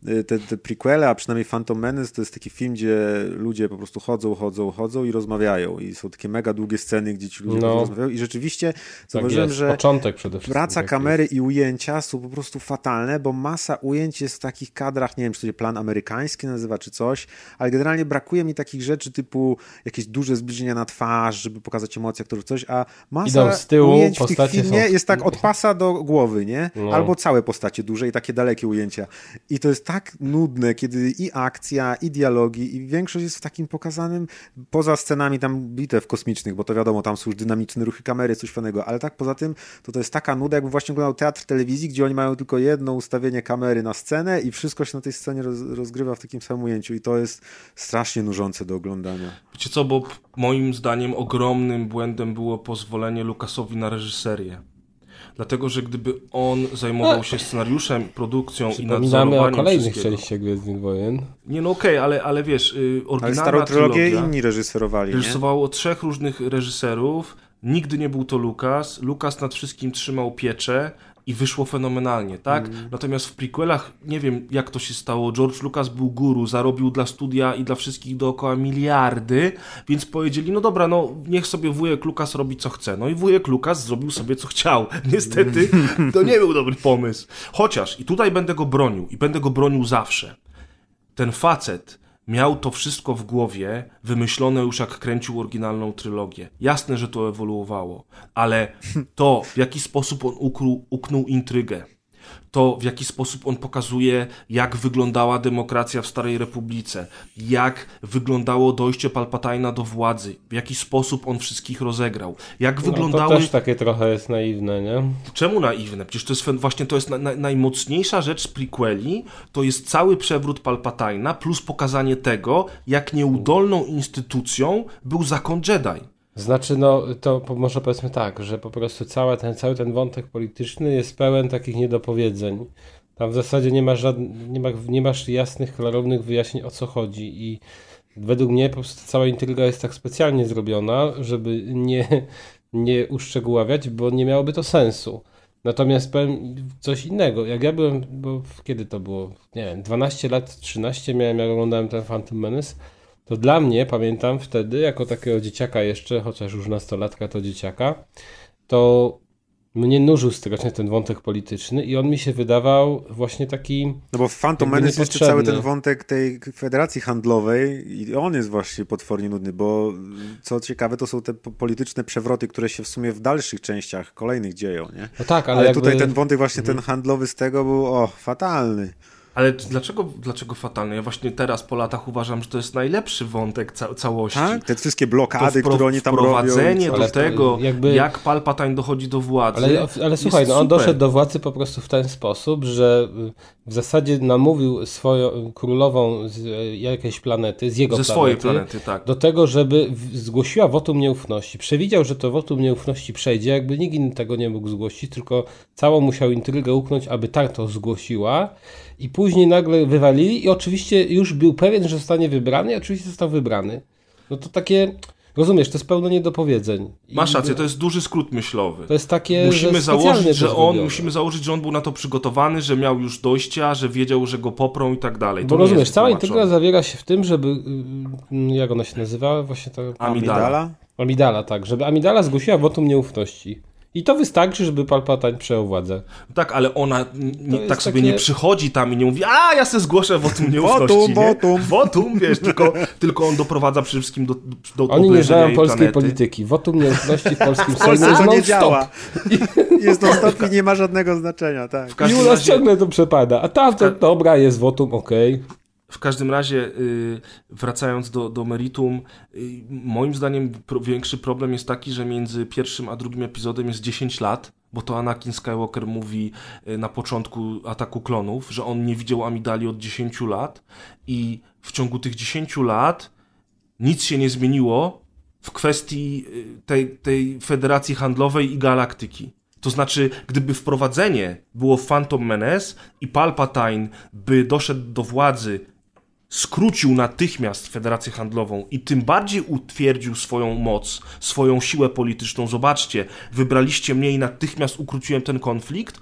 y, te, te prequele, a przynajmniej Phantom Menace to jest taki film, gdzie ludzie po prostu chodzą, chodzą, chodzą i rozmawiają i są takie mega długie sceny, gdzie ci ludzie No. rozmawiają i rzeczywiście Tak zauważyłem, jest. że Początek przede wszystkim. Praca tak kamery i ujęcia są po prostu fatalne, bo masa ujęć jest w takich kadrach, nie wiem, czy to się plan amerykański nazywa, czy coś, ale generalnie brakuje mi takich rzeczy typu jakieś duże zbliżenia na twarz, żeby pokazać emocje aktorów, coś, a masa Idą z tyłu, ujęć w filmie są- jest tak od pasa do głowy, nie? No. Albo całe postacie duże i takie dalekie ujęcia. I to jest tak nudne, kiedy i akcja, i dialogi, i większość jest w takim pokazanym, poza scenami tam bitew kosmicznych, bo to wiadomo, tam są już dynamiczne ruchy kamery, coś fajnego, ale tak poza tym, to to jest taka nuda, jakby właśnie oglądał teatr telewizji, gdzie oni mają tylko jedno ustawienie kamery na scenę i wszystko się na tej scenie roz, rozgrywa w takim samym ujęciu i to jest strasznie nużące do oglądania. wiecie co, bo moim zdaniem ogromnym błędem było pozwolenie Lukasowi na reżyserię. Dlatego, że gdyby on zajmował się scenariuszem, produkcją i nadzorowaniem o kolejnych częściach Gwiezdnych Wojen. Nie no okej, ale, ale wiesz, y, Ale oryginalna starą trylogię inni reżyserowali, nie? reżyserowało trzech różnych reżyserów, nigdy nie był to Lukas, Lukas nad wszystkim trzymał pieczę i wyszło fenomenalnie, tak? Mm. Natomiast w prequelach, nie wiem jak to się stało, George Lucas był guru, zarobił dla studia i dla wszystkich dookoła miliardy, więc powiedzieli, no dobra, no niech sobie wujek Lukas robi co chce. No i wujek Lukas zrobił sobie co chciał. Niestety to nie był dobry pomysł. Chociaż, i tutaj będę go bronił, i będę go bronił zawsze ten facet miał to wszystko w głowie, wymyślone już jak kręcił oryginalną trylogię. Jasne, że to ewoluowało, ale to, w jaki sposób on ukrył, uknął intrygę, to w jaki sposób on pokazuje, jak wyglądała demokracja w Starej Republice, jak wyglądało dojście Palpatina do władzy, w jaki sposób on wszystkich rozegrał, jak No, to wyglądały... też takie trochę jest naiwne, nie? Czemu naiwne? Przecież to jest właśnie to jest na, na, najmocniejsza rzecz z prequeli, to jest cały przewrót Palpatina plus pokazanie tego, jak nieudolną instytucją był zakon Jedi. Znaczy, no to może powiedzmy tak, że po prostu cały ten, cały ten wątek polityczny jest pełen takich niedopowiedzeń. Tam w zasadzie nie masz, żadn- nie, ma, nie masz jasnych, klarownych wyjaśnień o co chodzi i według mnie po prostu cała intryga jest tak specjalnie zrobiona, żeby nie, nie uszczegóławiać, bo nie miałoby to sensu. Natomiast powiem coś innego. Jak ja byłem, bo kiedy to było? Nie wiem, 12 lat, 13 miałem, jak oglądałem ten Phantom Menace, to dla mnie, pamiętam wtedy, jako takiego dzieciaka jeszcze, chociaż już nastolatka to dzieciaka, to mnie nużył strasznie ten wątek polityczny i on mi się wydawał właśnie taki... No bo w Phantom Menace jeszcze cały ten wątek tej federacji handlowej i on jest właśnie potwornie nudny, bo co ciekawe to są te po- polityczne przewroty, które się w sumie w dalszych częściach kolejnych dzieją, nie? No tak, ale, Ale, jakby... tutaj ten wątek właśnie ten handlowy z tego był, o, fatalny. Ale dlaczego, dlaczego fatalny? Ja właśnie teraz po latach uważam, że to jest najlepszy wątek ca całości. Tak? Te wszystkie blokady, które oni tam robią. do tego, jakby- jak Palpatine dochodzi do władzy. Ale, ale słuchaj, no on super. doszedł do władzy po prostu w ten sposób, że y, w zasadzie namówił swoją królową z y, jakiejś planety, z jego Ze planety, swojej planety, tak. do tego, żeby zgłosiła wotum nieufności. Przewidział, że to wotum nieufności przejdzie, jakby nikt inny tego nie mógł zgłosić, tylko całą musiał intrygę uknąć, aby tak to zgłosiła i później nagle wywalili i oczywiście już był pewien, że zostanie wybrany i oczywiście został wybrany. No to takie, rozumiesz, to jest pełno niedopowiedzeń. I Masz rację, to jest duży skrót myślowy. to jest takie, Musimy że założyć, że to on, musimy założyć, że on był na to przygotowany, że miał już dojścia, że wiedział, że go poprą i tak dalej. To Bo nie rozumiesz, cała intryga zawiera się w tym, żeby. y, Jak ona się nazywała? Właśnie ta. Amidala. Amidala? Amidala, tak. Żeby Amidala zgłosiła wotum nieufności. I to wystarczy, żeby Palpatine przejął władzę. Tak, ale ona nie, jest tak sobie takie- nie przychodzi tam i nie mówi, a ja se zgłoszę wotum nieufności. Wotum, nie? wotum. Wotum, wiesz, tylko, tylko on doprowadza przede wszystkim do, do Oni nie znają polskiej planety. polityki. Wotum nieufności w polskim W Polsce jest to nie działa. Jest to stop i nie ma żadnego znaczenia, tak. I u nas razie- ciągle to przepada. A tam to dobra, jest wotum, okej. W każdym razie, y, wracając do, do meritum, y, moim zdaniem większy problem jest taki, że między pierwszym a drugim epizodem jest 10 lat, bo to Anakin Skywalker mówi y, na początku ataku klonów, że on nie widział Amidali od 10 lat i w ciągu tych 10 lat nic się nie zmieniło w kwestii tej, tej federacji handlowej i galaktyki. To znaczy, gdyby wprowadzenie było Phantom Menace i Palpatine by doszedł do władzy, skrócił natychmiast Federację Handlową i tym bardziej utwierdził swoją moc, swoją siłę polityczną. Zobaczcie, wybraliście mnie i natychmiast ukróciłem ten konflikt,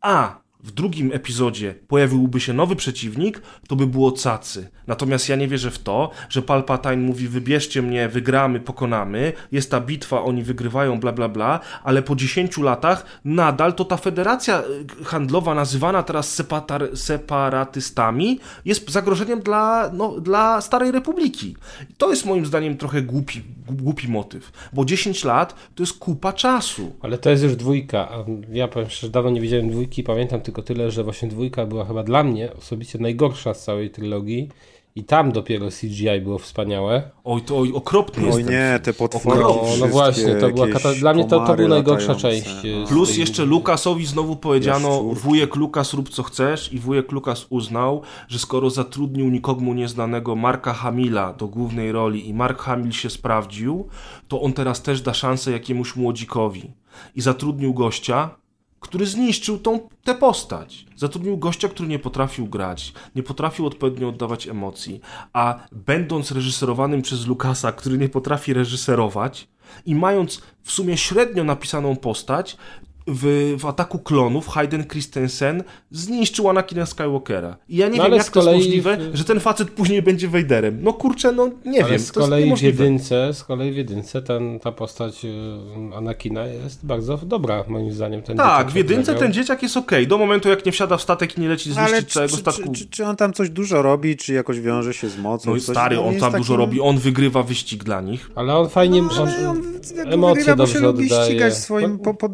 a w drugim epizodzie pojawiłby się nowy przeciwnik, to by było cacy. Natomiast ja nie wierzę w to, że Palpatine mówi wybierzcie mnie, wygramy, pokonamy, jest ta bitwa, oni wygrywają, bla bla bla, ale po 10 latach nadal to ta federacja y, handlowa nazywana teraz separatystami jest zagrożeniem dla, no, dla Starej Republiki. I to jest moim zdaniem trochę głupi, głupi motyw, bo 10 lat to jest kupa czasu. Ale to jest już dwójka. Ja powiem szczerze, dawno nie widziałem dwójki. Pamiętam tylko tyle, że właśnie dwójka była chyba dla mnie osobiście najgorsza z całej trylogii. I tam dopiero CGI było wspaniałe. Oj, to oj, okropny jest Oj nie, te potwory. No, No, no właśnie, to była kata... Dla mnie to, to była najgorsza latające, część. no. e, Plus tej- jeszcze Lukasowi znowu powiedziano, wujek Lukas rób co chcesz i wujek Lukas uznał, że skoro zatrudnił nikomu nieznanego Marka Hamila do głównej roli i Mark Hamil się sprawdził, to on teraz też da szansę jakiemuś młodzikowi. I zatrudnił gościa, który zniszczył tą, tę postać. Zatrudnił gościa, który nie potrafił grać, nie potrafił odpowiednio oddawać emocji, a będąc reżyserowanym przez Lukasa, który nie potrafi reżyserować i mając w sumie średnio napisaną postać, w, w ataku klonów Hayden Christensen zniszczył Anakina Skywalkera. I ja nie No wiem, jak to jest możliwe, w- że ten facet później będzie Vaderem. No kurczę, no nie Ale wiem, z to jest kolei w jedynce, z kolei w jedynce ten, ta postać y, Anakina jest bardzo dobra, moim zdaniem. Ten Tak, w jedynce ten dzieciak jest okej, do momentu jak nie wsiada w statek i nie leci zniszczyć Ale całego czy, statku. czy, czy, czy on tam coś dużo robi, czy jakoś wiąże się z mocą? No i coś? stary, on jest tam dużo takim- robi, on wygrywa wyścig dla nich. Ale on fajnie, No, ale on, on jakby emocje wygrywa, bo się lubi oddaje. ścigać swoim No, po, pod.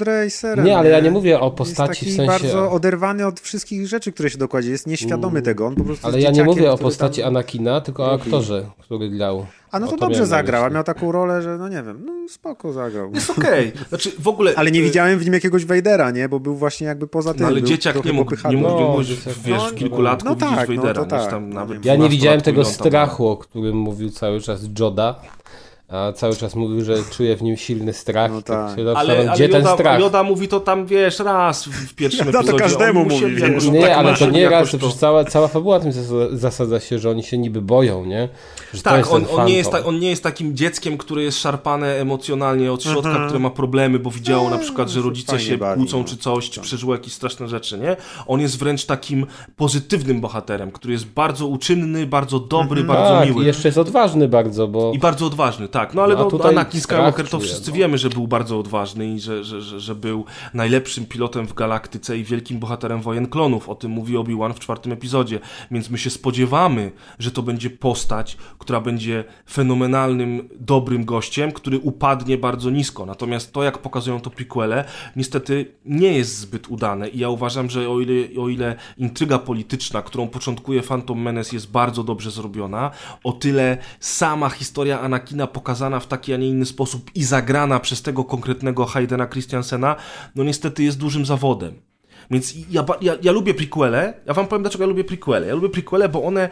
Bohaterem. Nie, ale ja nie mówię o postaci jest taki w sensie- bardzo oderwany od wszystkich rzeczy, które się dokładzi. Jest nieświadomy tego. On po prostu Ale ja nie mówię o postaci tam... Anakina, tylko o aktorze, który grał. A no to to dobrze zagrał, a miał taką rolę, że no nie wiem, no spoko zagrał. Jest okej. Znaczy w ogóle... Ale nie y, widziałem w nim jakiegoś Vadera, nie? Bo był właśnie jakby poza tym. No, ale był dzieciak nie mógł, nie mógł, No, nie mógł dzieciak- wiesz, no, w no widzieć tak, no niż tak, tam no nawet wiem. Ja nie 12-latku widziałem tego strachu, o którym mówił cały czas Joda, a cały czas mówił, że czuje w nim silny strach. No i tak tak. się Ale, ale gdzie ten Joda, strach? Joda mówi to tam, wiesz, raz w, pierwszym Joda to epizodzie. każdemu Oni mówi, musieli wiesz. Nie, tak ale to nie raz, to cała, cała fabuła tym zas- zasadza się, że oni się niby boją, nie? Że to Tak, jest on, on, nie jest ta, on nie jest takim dzieckiem, które jest szarpane emocjonalnie od środka, które ma problemy, bo widziało na przykład, że się rodzice się kłócą no. czy coś, czy przeżyło jakieś straszne rzeczy, nie? On jest wręcz takim pozytywnym bohaterem, który jest bardzo uczynny, bardzo dobry, bardzo tak, miły. i jeszcze jest odważny bardzo, bo I bardzo odważny, tak. No ale No, no, Anakin Skywalker to wszyscy no. wiemy, że był bardzo odważny i że, że, że, że był najlepszym pilotem w galaktyce i wielkim bohaterem wojen klonów. O tym mówi Obi-Wan w czwartym epizodzie. Więc my się spodziewamy, że to będzie postać, która będzie fenomenalnym, dobrym gościem, który upadnie bardzo nisko. Natomiast to, jak pokazują to prequele, niestety nie jest zbyt udane i ja uważam, że o ile, o ile intryga polityczna, którą początkuje Phantom Menace jest bardzo dobrze zrobiona, o tyle sama historia Anakina pokazana w taki, a nie inny sposób i zagrana przez tego konkretnego Haydena Christiansena, no niestety jest dużym zawodem. Więc ja, ja, ja lubię prequele. Ja wam powiem, dlaczego ja lubię prequele. Ja lubię prequele, bo one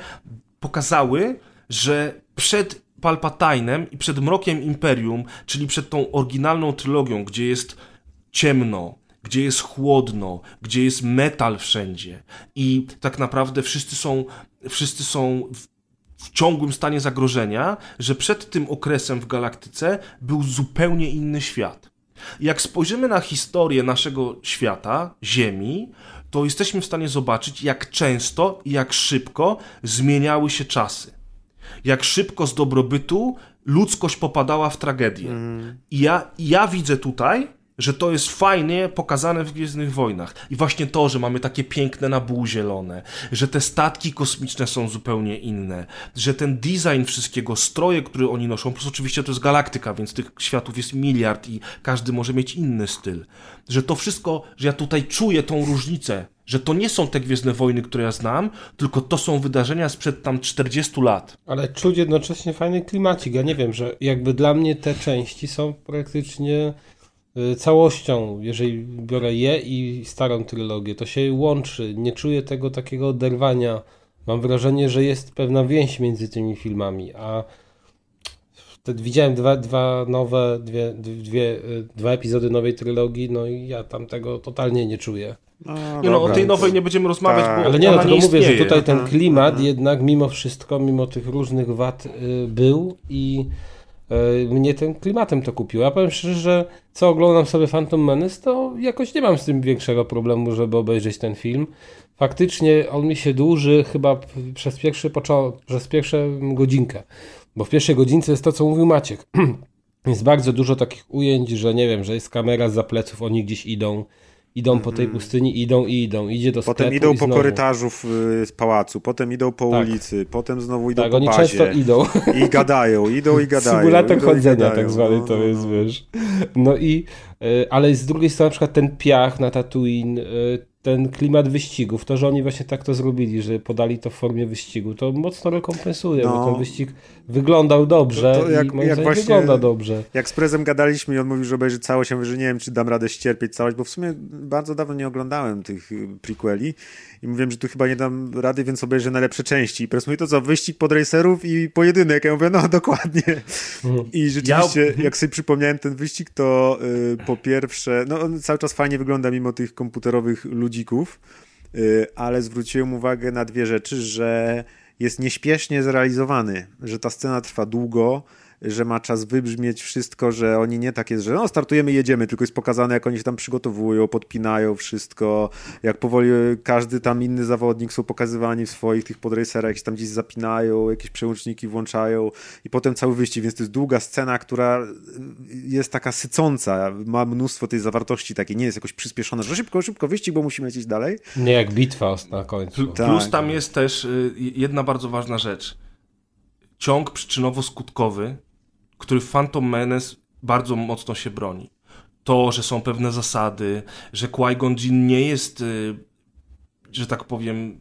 pokazały, że przed Palpatine'em i przed Mrokiem Imperium, czyli przed tą oryginalną trylogią, gdzie jest ciemno, gdzie jest chłodno, gdzie jest metal wszędzie i tak naprawdę wszyscy są, wszyscy są w, ciągłym stanie zagrożenia, że przed tym okresem w galaktyce był zupełnie inny świat. Jak spojrzymy na historię naszego świata, Ziemi, to jesteśmy w stanie zobaczyć, jak często i jak szybko zmieniały się czasy. Jak szybko z dobrobytu ludzkość popadała w tragedię. I ja, ja widzę tutaj, że to jest fajnie pokazane w Gwiezdnych Wojnach. I właśnie to, że mamy takie piękne nabuł zielone, że te statki kosmiczne są zupełnie inne, że ten design wszystkiego, stroje, które oni noszą, plus oczywiście to jest galaktyka, więc tych światów jest miliard i każdy może mieć inny styl. Że to wszystko, że ja tutaj czuję tą różnicę, że to nie są te Gwiezdne Wojny, które ja znam, tylko to są wydarzenia sprzed tam 40 lat. Ale czuć jednocześnie fajny klimacik. Ja nie wiem, że jakby dla mnie te części są praktycznie całością. Jeżeli biorę je i starą trylogię, to się łączy. Nie czuję tego takiego oderwania. Mam wrażenie, że jest pewna więź między tymi filmami, a wtedy widziałem dwa, dwa nowe, dwie, dwie, y, dwa epizody nowej trylogii, no i ja tam tego totalnie nie czuję. No, Nie no, o tej nowej nie będziemy rozmawiać, Tak. bo Ale nie, ona no, tylko nie mówię, że tutaj ten Aha, klimat jednak mimo wszystko, mimo tych różnych wad y, był i y, mnie tym klimatem to kupiło. Ja powiem szczerze, że co oglądam sobie Phantom Menace, to jakoś nie mam z tym większego problemu, żeby obejrzeć ten film. Faktycznie on mi się dłuży chyba przez, pierwszy począ- przez pierwszą godzinkę, bo w pierwszej godzince jest to, co mówił Maciek. Jest bardzo dużo takich ujęć, że nie wiem, że jest kamera za pleców, oni gdzieś idą, idą po tej pustyni, idą i idą, idzie do sklepu Potem idą i po znowu. korytarzu w, y, z pałacu, potem idą po Tak. ulicy, potem znowu idą Tak, po oni bazie. często idą. I gadają, idą i gadają. Symulator idą i chodzenia gadają. tak zwany No, to no, jest, no. wiesz. No i, y, ale z drugiej strony na przykład ten piach na Tatooine, y, ten klimat wyścigów, to, że oni właśnie tak to zrobili, że podali to w formie wyścigu, to mocno rekompensuje, bo No. ten wyścig wyglądał dobrze To- to jak- i jak właśnie- wygląda dobrze. Jak z Prezem gadaliśmy i on mówił, że obejrzy całość, ja mówię, że nie wiem, czy dam radę ścierpieć całość, bo w sumie bardzo dawno nie oglądałem tych y, prequeli i mówiłem, że tu chyba nie dam rady, więc obejrzę najlepsze części. I Prez mówi, to co, wyścig podracerów i pojedynek. Ja mówię, no dokładnie. I rzeczywiście, jak sobie przypomniałem ten wyścig, to y, po pierwsze, no on cały czas fajnie wygląda mimo tych komputerowych ludzików, y, ale zwróciłem uwagę na dwie rzeczy, że jest nieśpiesznie zrealizowany, że ta scena trwa długo, że ma czas wybrzmieć wszystko, że oni nie tak jest, że no startujemy, jedziemy, tylko jest pokazane, jak oni się tam przygotowują, podpinają wszystko, jak powoli każdy tam inny zawodnik są pokazywani w swoich tych podracerach, jak się tam gdzieś zapinają, jakieś przełączniki włączają i potem cały wyścig, więc to jest długa scena, która jest taka sycąca, ma mnóstwo tej zawartości takiej, nie jest jakoś przyspieszona, że szybko, szybko wyścig, bo musimy lecieć dalej. Nie jak bitwa na końcu. Tak. Plus tam jest też y, jedna bardzo ważna rzecz. Ciąg przyczynowo-skutkowy, który w Phantom bardzo mocno się broni. to, że są pewne zasady, że Qui-Gon Jinn nie jest, y, że tak powiem,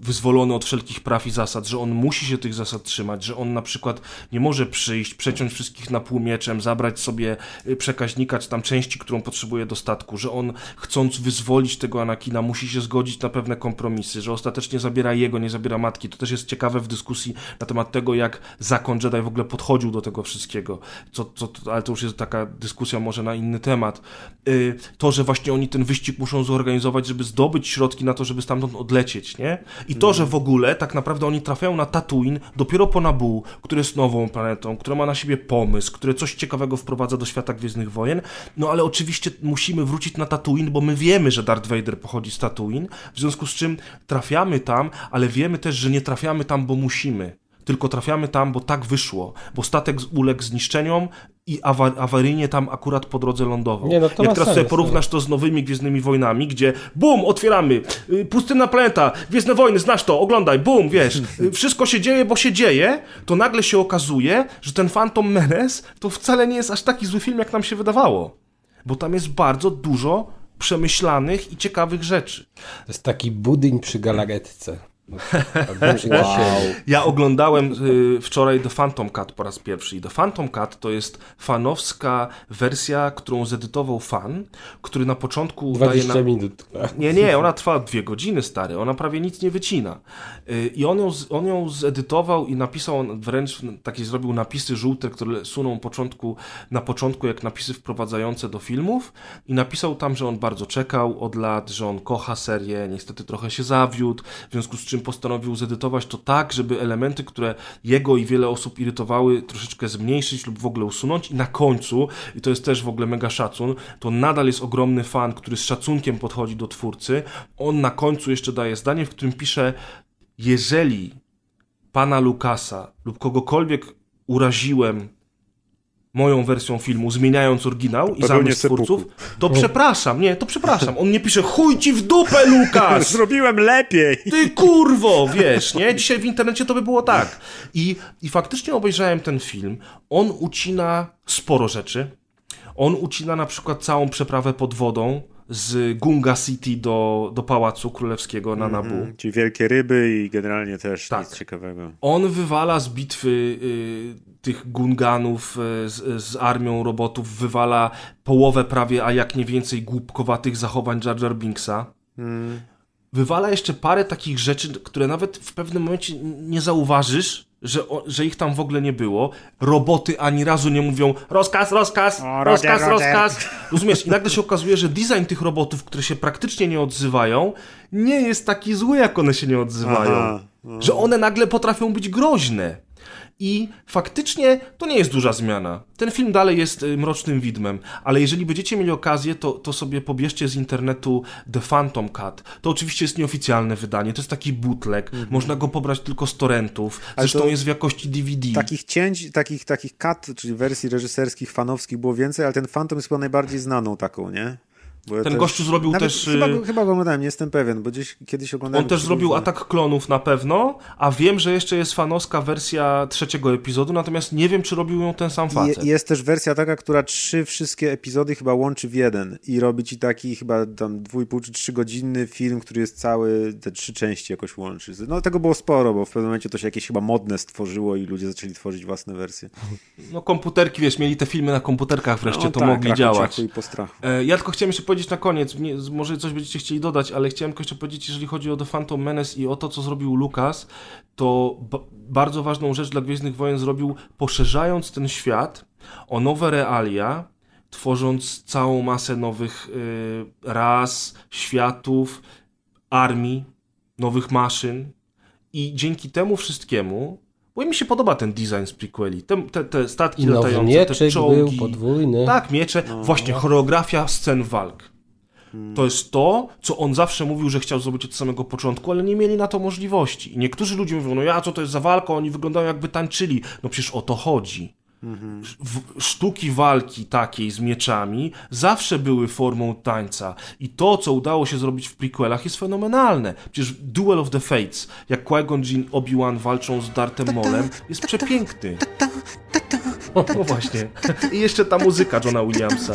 wyzwolony od wszelkich praw i zasad, że on musi się tych zasad trzymać, że on na przykład nie może przyjść, przeciąć wszystkich na pół mieczem, zabrać sobie y, przekaźnika czy tam części, którą potrzebuje do statku, że on chcąc wyzwolić tego Anakina musi się zgodzić na pewne kompromisy, że ostatecznie zabiera jego, nie zabiera matki. To też jest ciekawe w dyskusji na temat tego, jak zakon Jedi w ogóle podchodził do tego wszystkiego. Co, co, ale to już jest taka dyskusja może na inny temat. Y, To, że właśnie oni ten wyścig muszą zorganizować, żeby zdobyć środki na to, żeby stamtąd odlecieć, nie? I to, że w ogóle tak naprawdę oni trafiają na Tatooine dopiero po Naboo, który jest nową planetą, która ma na siebie pomysł, który coś ciekawego wprowadza do świata Gwiezdnych Wojen, no ale oczywiście musimy wrócić na Tatooine, bo my wiemy, że Darth Vader pochodzi z Tatooine, w związku z czym trafiamy tam, ale wiemy też, że nie trafiamy tam, bo musimy. Tylko trafiamy tam, bo tak wyszło, bo statek uległ zniszczeniom i awa- awaryjnie tam akurat po drodze lądował. Nie, no to Jak teraz sens, sobie porównasz to z nowymi Gwiezdnymi Wojnami, gdzie bum, otwieramy, y, pustynna planeta, Gwiezdne Wojny, znasz to, oglądaj, bum, wiesz, y, wszystko się dzieje, bo się dzieje, to nagle się okazuje, że ten Phantom Menace to wcale nie jest aż taki zły film, jak nam się wydawało. Bo tam jest bardzo dużo przemyślanych i ciekawych rzeczy. To jest taki budyń przy galaretce. Wow. Ja oglądałem y, wczoraj The Phantom Cut po raz pierwszy i The Phantom Cut to jest fanowska wersja, którą zedytował fan, który na początku daje 20 na... minut. Nie, nie, ona trwa dwie godziny, stary. Ona prawie nic nie wycina. Y, I on ją, on ją zedytował i napisał, on wręcz takie zrobił napisy żółte, które suną początku, na początku jak napisy wprowadzające do filmów. I napisał tam, że on bardzo czekał od lat, że on kocha serię, niestety trochę się zawiódł, w związku z czym postanowił zedytować to tak, żeby elementy, które jego i wiele osób irytowały, troszeczkę zmniejszyć lub w ogóle usunąć. I na końcu, i to jest też w ogóle mega szacun, to nadal jest ogromny fan, który z szacunkiem podchodzi do twórcy. On na końcu jeszcze daje zdanie, w którym pisze: Jeżeli pana Lukasa lub kogokolwiek uraziłem moją wersją filmu, zmieniając oryginał i zamysł twórców, to przepraszam, nie, to przepraszam. On nie pisze chuj ci w dupę, Lukas! Zrobiłem lepiej! Ty kurwo, wiesz, nie? Dzisiaj w internecie to by było tak. I, I faktycznie obejrzałem ten film. On ucina sporo rzeczy. On ucina na przykład całą przeprawę pod wodą z Gunga City do, do Pałacu Królewskiego na Nabu. Ci wielkie ryby i generalnie też Tak. nic ciekawego. On wywala z bitwy y, tych Gunganów y, z, z armią robotów, wywala połowę prawie, a jak nie więcej głupkowatych zachowań Jar Jar Binksa. Wywala jeszcze parę takich rzeczy, które nawet w pewnym momencie nie zauważysz, że, o, że ich tam w ogóle nie było. Roboty ani razu nie mówią rozkaz, rozkaz, O, rozkaz, Roger, Roger. rozkaz. Rozumiesz? I nagle się okazuje, że design tych robotów, które się praktycznie nie odzywają, nie jest taki zły, jak one się nie odzywają. Aha, Że one nagle potrafią być groźne. I faktycznie to nie jest duża zmiana. Ten film dalej jest y, mrocznym widmem, ale jeżeli będziecie mieli okazję, to, to sobie pobierzcie z internetu The Phantom Cut. To oczywiście jest nieoficjalne wydanie, to jest taki bootleg. Można go pobrać tylko z torrentów. Zresztą jest w jakości DVD. Takich cięć, takich, takich cut, czyli wersji reżyserskich, fanowskich było więcej, ale ten Phantom jest chyba najbardziej znaną taką, nie? Ten też- gościu zrobił Nawet też, Chyba, y- go- chyba go oglądałem, nie jestem pewien, bo gdzieś kiedyś oglądałem. On też zrobił różne- Atak Klonów na pewno, a wiem, że jeszcze jest fanowska wersja trzeciego epizodu, natomiast nie wiem, czy robił ją ten sam facet. I jest też wersja taka, która trzy wszystkie epizody chyba łączy w jeden i robi ci taki chyba tam dwójpół czy trzy godzinny film, który jest cały, te trzy części jakoś łączy. No tego było sporo, bo w pewnym momencie to się jakieś chyba modne stworzyło i ludzie zaczęli tworzyć własne wersje. No komputerki, wiesz, mieli te filmy na komputerkach wreszcie, no, to tak, mogli działać. I postrachu. E, Ja tylko chciałem jeszcze powiedzieć na koniec, nie, może coś będziecie chcieli dodać, ale chciałem tylko jeszcze powiedzieć, jeżeli chodzi o The Phantom Menace i o to, co zrobił Lucas, to ba- bardzo ważną rzecz dla Gwiezdnych Wojen zrobił, poszerzając ten świat o nowe realia, tworząc całą masę nowych y, ras, światów, armii, nowych maszyn. I dzięki temu wszystkiemu bo mi się podoba ten design z prequeli. Te, te, te statki nowy latające, te czołgi. był podwójny. Tak, miecze. Właśnie, choreografia scen walk. To jest to, co on zawsze mówił, że chciał zrobić od samego początku, ale nie mieli na to możliwości. I niektórzy ludzie mówią, no ja, co to jest za walka? Oni wyglądają jakby tańczyli. No przecież o to chodzi. W, sztuki walki takiej z mieczami zawsze były formą tańca. I to, co udało się zrobić w prequelach jest fenomenalne. Przecież Duel of the Fates, jak Qui-Gon Jinn Obi-Wan walczą z Darthem Molem, jest przepiękny. No właśnie. I jeszcze ta muzyka Johna Williamsa.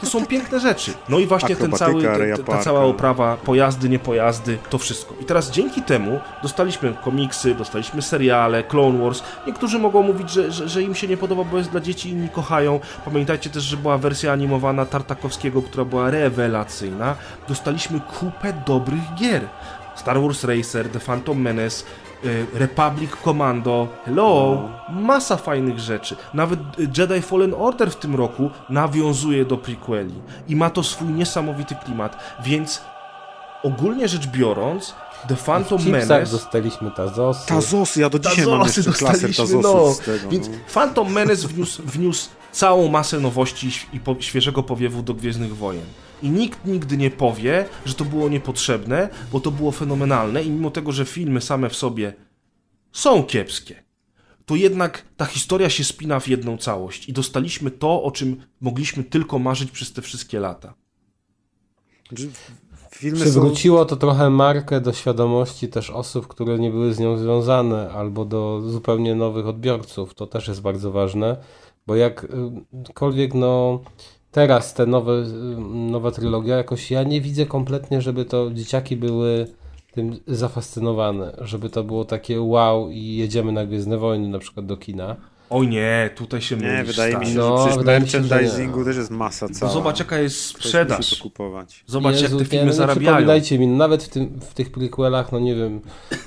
To są piękne rzeczy. No i właśnie ten cały, Raya ta, cała oprawa, pojazdy, nie pojazdy, to wszystko. I teraz dzięki temu dostaliśmy komiksy, dostaliśmy seriale, Clone Wars. Niektórzy mogą mówić, że, że, że im się nie podoba, bo jest dla dzieci, inni kochają. Pamiętajcie też, że była wersja animowana Tartakowskiego, która była rewelacyjna. Dostaliśmy kupę dobrych gier. Star Wars Racer, The Phantom Menace, Republic Commando, hello, masa fajnych rzeczy. Nawet y, Jedi Fallen Order w tym roku nawiązuje do prequeli i ma to swój niesamowity klimat, więc ogólnie rzecz biorąc, The Phantom Menace... dostaliśmy Tazosy. Tazosy, ja do dzisiaj mam Tazosy jeszcze klaser dostaliśmy, Tazosów no. z tego. Więc no. Phantom Menace wniósł, wniósł całą masę nowości i ś- i po, świeżego powiewu do Gwiezdnych Wojen. I nikt nigdy nie powie, że to było niepotrzebne, bo to było fenomenalne i mimo tego, że filmy same w sobie są kiepskie, to jednak ta historia się spina w jedną całość i dostaliśmy to, o czym mogliśmy tylko marzyć przez te wszystkie lata. Znaczy, Filmy są... Przywróciło to trochę markę do świadomości też osób, które nie były z nią związane, albo do zupełnie nowych odbiorców. To też jest bardzo ważne, bo jakkolwiek no teraz te nowe, nowa trylogia, jakoś ja nie widzę kompletnie, żeby to dzieciaki były tym zafascynowane, żeby to było takie wow i jedziemy na Gwiezdne Wojny na przykład do kina. Oj nie, tutaj się Nie, mylisz, wydaje mi się, stary. No, że przecież wydaje mi się, że merchandisingu też jest masa cała. zobacz jaka jest sprzedaż. to kupować. Zobacz Jezu, jak te filmy no nie zarabiają. Przypominajcie mi, nawet w, tym, w tych prequelach, no nie wiem,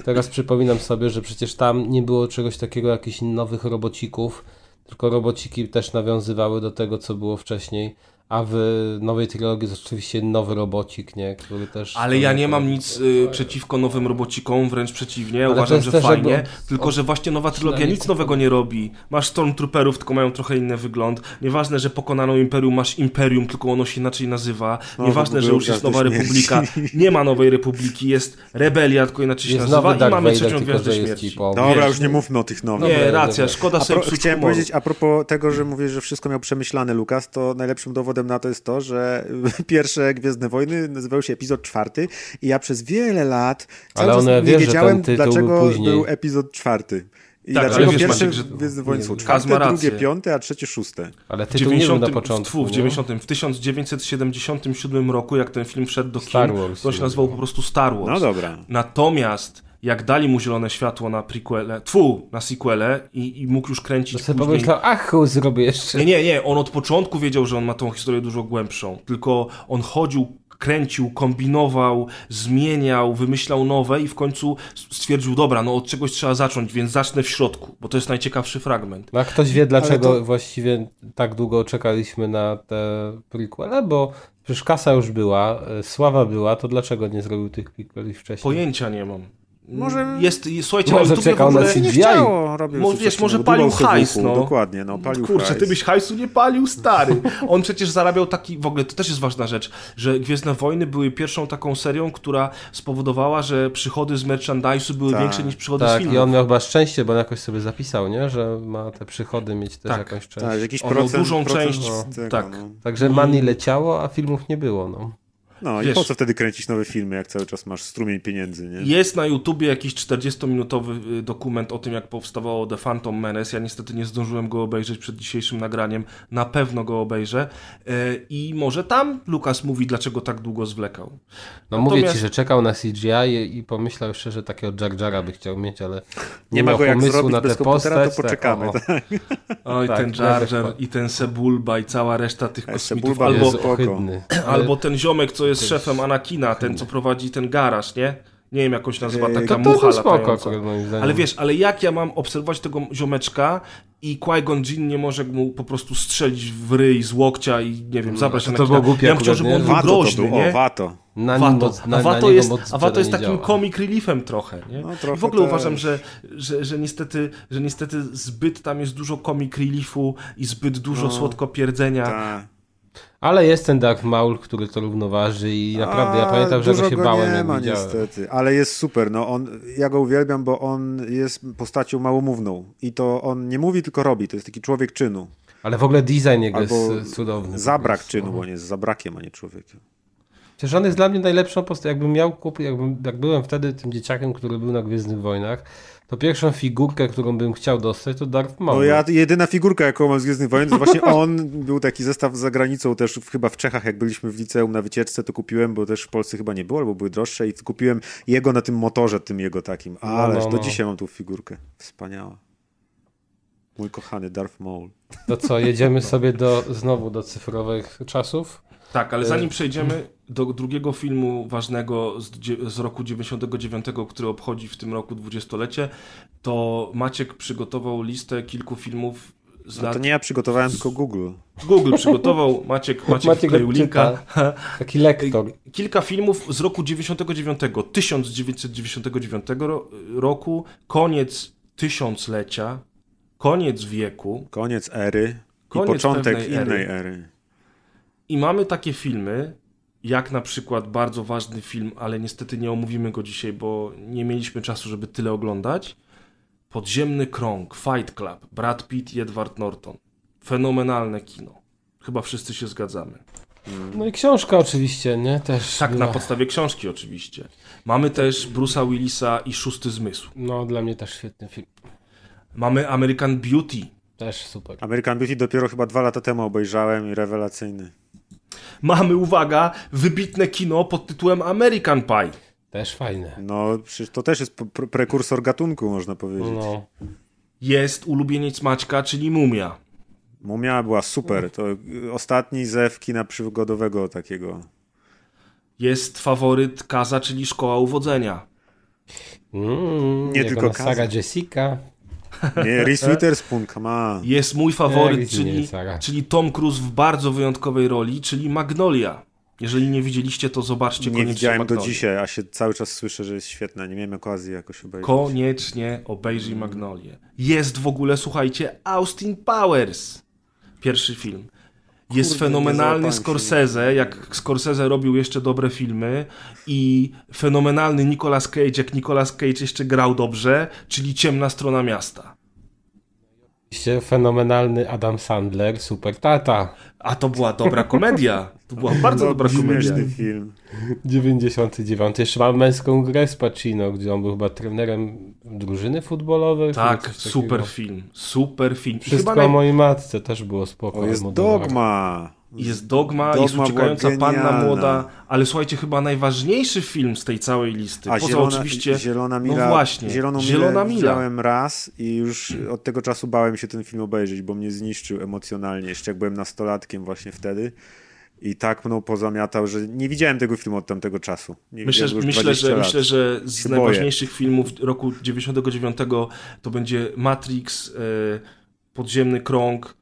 teraz przypominam sobie, że przecież tam nie było czegoś takiego, jakichś nowych robocików, tylko robociki też nawiązywały do tego, co było wcześniej, a w nowej trylogii jest oczywiście nowy robocik, nie, który też... Ale ja nie mam nic y, przeciwko nowym robocikom, wręcz przeciwnie, Ale uważam, że fajnie, jakby- tylko że właśnie nowa trylogia przynajmniej nic nowego nie robi. Masz Stormtrooperów, tylko mają trochę inny wygląd. Nieważne, że pokonano Imperium, masz Imperium, tylko ono się inaczej nazywa. No, Nieważne, że już jest Nowa Śmierci. Republika, nie ma Nowej Republiki, jest Rebelia, tylko inaczej się Jest nazywa i mamy Vader, trzecią Gwiazdę Śmierci. Dobra, Wiesz, już nie mówmy o tych nowych. Nie, racja, szkoda sobie pro, chciałem powiedzieć, a propos tego, że mówisz, że wszystko miał przemyślane, Lukas, to najlepszym dowodem na to jest to, że pierwsze Gwiezdne Wojny nazywały się epizod czwarty i ja przez wiele lat cały Ale czas one nie wie, że wiedziałem, dlaczego był był epizod czwarty. I Tak, dlaczego wiesz, pierwsze Maciek, Gwiezdne Wojny są czwarte, drugie piąte, a trzecie szóste. Ale W tytuł nie był 90, na początku. w nie? 90, w 1977 roku, jak ten film wszedł do kin, Star Wars to się nazywał nazywał. po prostu Star Wars. No dobra. Natomiast jak dali mu zielone światło na prequele, tfu, na sequele i, i mógł już To kręcić sobie później... pomyślał, ach, zrobię jeszcze. Nie, nie, nie, on od początku wiedział, że on ma tą historię dużo głębszą, tylko on chodził, kręcił, kombinował, zmieniał, wymyślał nowe i w końcu stwierdził, dobra, no od czegoś trzeba zacząć, więc zacznę w środku, bo to jest najciekawszy fragment. No a ktoś wie, dlaczego to- właściwie tak długo czekaliśmy na te prequele, bo przecież kasa już była, e, sława była, to dlaczego nie zrobił tych prequeli wcześniej? Pojęcia nie mam. Może- Jest, słuchajcie, Może czekał na. CGI. Nie chciało, Mo- wiesz, może palił hajs, no. Dokładnie, no, palił Kurczę, hajs. ty byś hajsu nie palił, stary. On przecież zarabiał taki, w ogóle to też jest ważna rzecz, że Gwiezdne Wojny były pierwszą taką serią, która spowodowała, że przychody z merchandise'u były Tak. większe niż przychody z Tak, filmów. i on miał chyba szczęście, bo on jakoś sobie zapisał, nie? że ma te przychody mieć też Tak. jakąś część. Tak, jakiś On procent, dużą procent część, z tego, tak. No, Także money leciało, a filmów nie było. No. No i Wiesz- po co wtedy kręcić nowe filmy, jak cały czas masz strumień pieniędzy, nie? Jest na YouTubie jakiś 40-minutowy y, dokument o tym, jak powstawało The Phantom Menace. Ja niestety nie zdążyłem go obejrzeć przed dzisiejszym nagraniem. Na pewno go obejrzę. Y, I może tam Lukas mówi, dlaczego tak długo zwlekał. no mówię Natomiast- ci, że czekał na CGI i, i pomyślał jeszcze, że takiego Jar Jara by chciał mieć, ale nie, Nie ma go jak pomysłu zrobić na bez tę komputera, postać. to poczekamy. Tak, o. Oj, Tak, ten Jar Jar tak. i ten Sebulba i cała reszta tych E, kosmitów. Sebulba Albo, jest- albo ten ziomek, co jest szefem Anakina, ten, co prowadzi ten garaż, nie? Nie wiem, jak on się nazywa, taka To, to mucha spoko. Ale wiesz, ale jak ja mam obserwować tego ziomeczka i Qui-Gon Jinn nie może mu po prostu strzelić w ryj z łokcia i nie wiem, zabrać to Anakina. było głupie Ja bym chciał, żeby on był to groźny, nie? o, Wato. na nim Wato. moc, na, a na Wato niego jest, a Wato jest takim działa. comic reliefem trochę, nie? No, I trochę w ogóle też. uważam, że, że, że, niestety, że niestety zbyt tam jest dużo comic reliefu i zbyt dużo słodko pierdzenia. Ta. Ale jest ten Darth Maul, który to równoważy i naprawdę ja pamiętam, że go się go bałem, nie jak ma widziałem. niestety, ale jest super. No on, ja go uwielbiam, bo on jest postacią małomówną i to on nie mówi, tylko robi. To jest taki człowiek czynu. Ale w ogóle design jego Albo jest cudowny. Zabrak czynu, bo on jest zabrakiem, a nie człowiekiem. Przecież on jest dla mnie najlepszą postacią. Jakbym miał kupić, jakbym, jak byłem wtedy tym dzieciakiem, który był na Gwiezdnych Wojnach, To pierwszą figurkę, którą bym chciał dostać, to Darth Maul. No ja, jedyna figurka, jaką mam z Gwiezdnych Wojen, to właśnie on, był taki zestaw za granicą też, chyba w Czechach, jak byliśmy w liceum na wycieczce, to kupiłem, bo też w Polsce chyba nie było, albo były droższe i kupiłem jego na tym motorze, tym jego takim. Ależ no, do no. dzisiaj mam tą figurkę. Wspaniała. Mój kochany Darth Maul. To co, jedziemy sobie do, znowu do cyfrowych czasów? Tak, ale Y, zanim przejdziemy do drugiego filmu ważnego z, z roku 99, który obchodzi w tym roku dwudziestolecie, to Maciek przygotował listę kilku filmów z No lat... to nie ja przygotowałem, tylko Google. Google przygotował, Maciek, Maciek, Maciek wkleił linka. Taki lektor. Kilka filmów z roku 99, 1999 ro- roku, koniec tysiąclecia, koniec wieku Koniec ery Koniec i początek pewnej innej ery. ery. i mamy takie filmy, jak na przykład bardzo ważny film, ale niestety nie omówimy go dzisiaj, bo nie mieliśmy czasu, żeby tyle oglądać. Podziemny krąg, Fight Club, Brad Pitt i Edward Norton. Fenomenalne kino. Chyba wszyscy się zgadzamy. No i książka oczywiście, nie? Też Tak, była. na podstawie książki oczywiście. Mamy też Bruce'a Willisa i Szósty Zmysł. No dla mnie też świetny film. Mamy American Beauty. Też super. American Beauty dopiero chyba dwa lata temu obejrzałem i rewelacyjny. Mamy, uwaga, wybitne kino pod tytułem American Pie. Też fajne. No, przecież to też jest pre- prekursor gatunku, można powiedzieć. No. Jest ulubieniec Maćka, czyli Mumia. Mumia była super. To y, ostatni zew kina przygodowego takiego. Jest faworyt Kaza, czyli Szkoła Uwodzenia. Mm, Nie tylko Kaza. Jessica. Nie, Reese Witherspoon, come on. Jest mój faworyt, nie czyli, Sara? czyli Tom Cruise w bardzo wyjątkowej roli, czyli Magnolia. Jeżeli nie widzieliście, to zobaczcie Nie koniecznie widziałem do Magnolię. dzisiaj, a się cały czas słyszę, że jest świetna. Nie miałem okazji jakoś obejrzeć. Koniecznie obejrzyj Magnolię. Jest w ogóle, słuchajcie, Austin Powers. Pierwszy film. Jest Kurde, nie fenomenalny. Scorsese, jak Scorsese robił jeszcze dobre filmy i fenomenalny Nicolas Cage, jak Nicolas Cage jeszcze grał dobrze, czyli Ciemna strona miasta. Oczywiście fenomenalny Adam Sandler, super tata. A to była dobra komedia. To była bardzo No, dobra komedia. Film. 99. Jeszcze mam męską grę z Pacino, gdzie on był chyba trenerem drużyny futbolowej. Tak, super film. Super film. Wszystko chyba o mojej matce też było spoko. O, jest. Dogma. Jest Dogma, Dogma jest Uciekająca Panna. Młoda, ale słuchajcie, chyba najważniejszy film z tej całej listy, A poza zielona, oczywiście... zielona no Mila, właśnie, Zieloną Zielona Mila. widziałem raz i już od tego czasu bałem się ten film obejrzeć, bo mnie zniszczył emocjonalnie, jeszcze jak byłem nastolatkiem właśnie wtedy. I tak mną pozamiatał, że nie widziałem tego filmu od tamtego czasu. Nie Myślę, że, myślę, 20 że, lat. myślę, że z najważniejszych filmów roku 99 to będzie Matrix, e, Podziemny Krąg,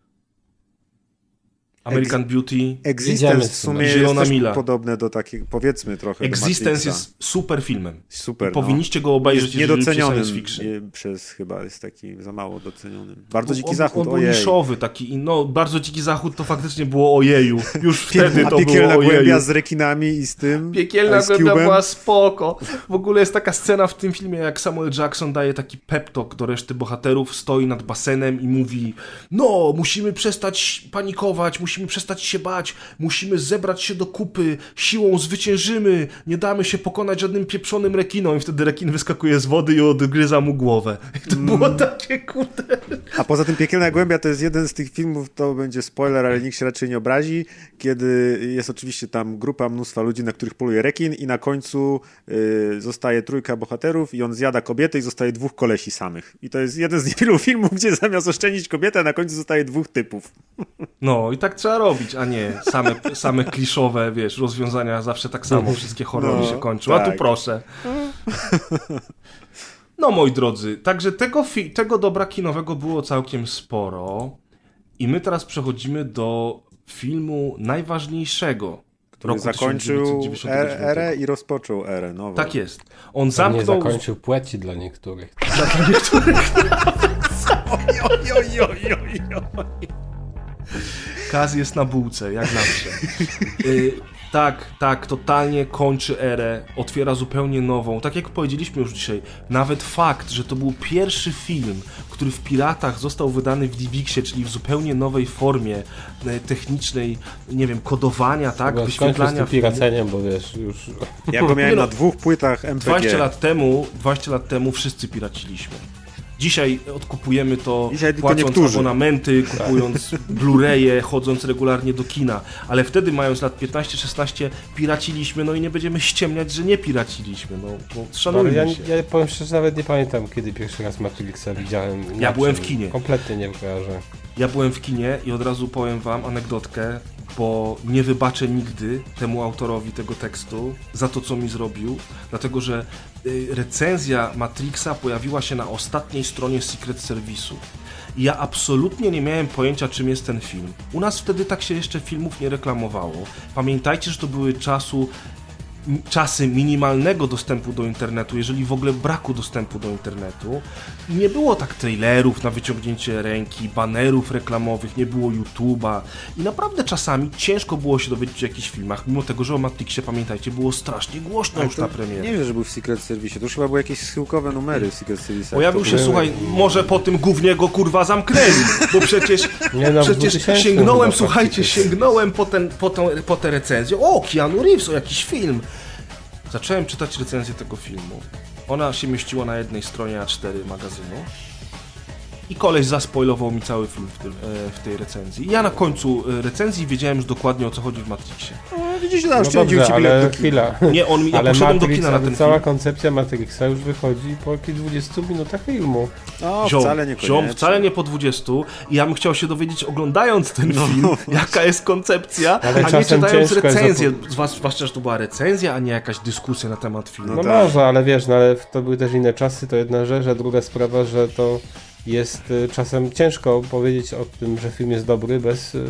American Beauty. Jedziemy Existence w z sumie jest Zielona też Mila. podobne do takiego, powiedzmy trochę Existence jest super filmem. super. I powinniście go obejrzeć, jest niedocenionym nie, przez chyba jest taki za mało docenionym. Bardzo On- dziki on, zachód, on był ojej. niszowy taki, no bardzo dziki zachód to faktycznie było ojeju. Już wtedy to było piekielna ojeju. głębia z rekinami i z tym Piekielna Ice głębia była spoko. W ogóle jest taka scena w tym filmie, jak Samuel Jackson daje taki pep talk do reszty bohaterów, stoi nad basenem i mówi no, musimy przestać panikować, musimy przestać się bać, musimy zebrać się do kupy, siłą zwyciężymy, nie damy się pokonać żadnym pieprzonym rekinom i wtedy rekin wyskakuje z wody i odgryza mu głowę. I to było Mm. takie kurde... A poza tym Piekielna Głębia to jest jeden z tych filmów, to będzie spoiler, ale nikt się raczej nie obrazi, kiedy jest oczywiście tam grupa mnóstwa ludzi, na których poluje rekin i na końcu y, zostaje trójka bohaterów i on zjada kobietę i zostaje dwóch kolesi samych. I to jest jeden z niewielu filmów, gdzie zamiast oszczędzić kobietę, na końcu zostaje dwóch typów. No i tak trzeba robić, a nie same, same kliszowe, wiesz, rozwiązania zawsze tak samo, wszystkie horrory No, się kończą. A tu tak. proszę. No moi drodzy, także tego, tego dobra kinowego było całkiem sporo i my teraz przechodzimy do filmu najważniejszego Który roku zakończył 1999. er- erę i rozpoczął erę nową. Tak jest. On To nie zamknął... zakończył płeci dla niektórych. Kaz jest na bułce, jak zawsze. Y, tak, tak, totalnie kończy erę, otwiera zupełnie nową. Tak jak powiedzieliśmy już dzisiaj, nawet fakt, że to był pierwszy film, który w Piratach został wydany w DivXie, czyli w zupełnie nowej formie e, technicznej, nie wiem, kodowania, tak, Chyba z wyświetlania tym filmu. piraceniem, bo wiesz, już... Ja go miałem no, na dwóch płytach MPG. 20 lat temu, 20 lat temu wszyscy piraciliśmy. Dzisiaj odkupujemy to Dzisiaj płacąc niektórzy. abonamenty, kupując Blu-raye, chodząc regularnie do kina. Ale wtedy, mając lat 15-16, piraciliśmy, no i nie będziemy ściemniać, że nie piraciliśmy. No, bo szanujmy ja, się. ja powiem szczerze, nawet nie pamiętam, kiedy pierwszy raz Matrixa widziałem. Ja byłem w kinie. Kompletnie nie kojarzę. Ja byłem w kinie i od razu powiem wam anegdotkę, bo nie wybaczę nigdy temu autorowi tego tekstu za to, co mi zrobił, dlatego że y, recenzja Matrixa pojawiła się na ostatniej stronie Secret Service'u. I ja absolutnie nie miałem pojęcia, czym jest ten film. U nas wtedy tak się jeszcze filmów nie reklamowało. Pamiętajcie, że to były czasu czasy minimalnego dostępu do internetu, jeżeli w ogóle braku dostępu do internetu. Nie było tak trailerów na wyciągnięcie ręki, banerów reklamowych, nie było YouTube'a i naprawdę czasami ciężko było się dowiedzieć o jakichś filmach, mimo tego, że o Matrixie, pamiętajcie, było strasznie głośno już na premierze. Nie wiem, że był w Secret Service. To już chyba były jakieś schyłkowe numery Secret Service. Pojawił się, były- słuchaj, może po tym gównie go kurwa zamknęli, bo przecież, Nie no, w przecież 2000 sięgnąłem, słuchajcie, sięgnąłem po, ten, po, tą, po tę recenzję. O, Keanu Reeves, o jakiś film. Zacząłem czytać recenzję tego filmu. Ona się mieściła na jednej stronie A4 magazynu. I koleś zaspoilował mi cały film w, tym, e, w tej recenzji. I ja na końcu e, recenzji wiedziałem już dokładnie o co chodzi w Matrixie. No, widzicie, No oszczędził dobrze, ci ale do chwila. Nie, on mi, ja ale poszedłem do Matrix, kina na ale ten cała film. koncepcja Matrixa już wychodzi po jakieś 20 minutach filmu. No, Ziom, wcale nie ziom, wcale nie po 20 i ja bym chciał się dowiedzieć oglądając ten film, jaka jest koncepcja, Ale a nie czytając recenzję, Zwłasz- zwłaszcza, że to była recenzja, a nie jakaś dyskusja na temat filmu. No, tak. może, ale wiesz, no, ale to były też inne czasy, to jedna rzecz, a druga sprawa, że to jest y, czasem ciężko powiedzieć o tym, że film jest dobry bez y,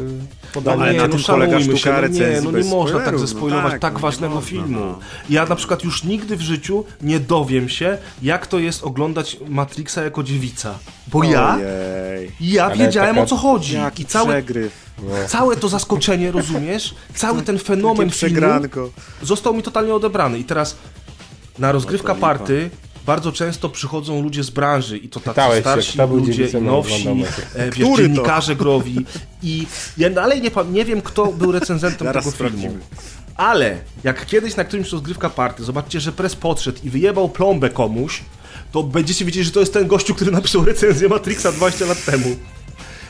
podania. ale nie, na no tym polega szanujmy sztuka się, no nie, recenzji no nie bez można tak spoilerów, no zespoilować tak, tak no nie ważnego można, filmu. no. Ja na przykład już nigdy w życiu nie dowiem się, jak to jest oglądać Matrixa jako dziewica. Bo ja, Ojej. ja Ale wiedziałem taka- o co chodzi. Jaki I cały, przegryw. całe to zaskoczenie, rozumiesz? Cały ten fenomen filmu został mi totalnie odebrany. I teraz na rozgrywka No party bardzo często przychodzą ludzie z branży i to tacy Pytałeś się, starsi był ludzie i nowsi, e, wiesz, dziennikarze growi i ja dalej nie, nie wiem kto był recenzentem Zaraz tego filmu. sprawdzimy. Ale jak kiedyś na którymś rozgrywka party zobaczcie, że pres podszedł i wyjebał plombę komuś, to będziecie wiedzieć, że to jest ten gościu, który napisał recenzję Matrixa 20 lat temu.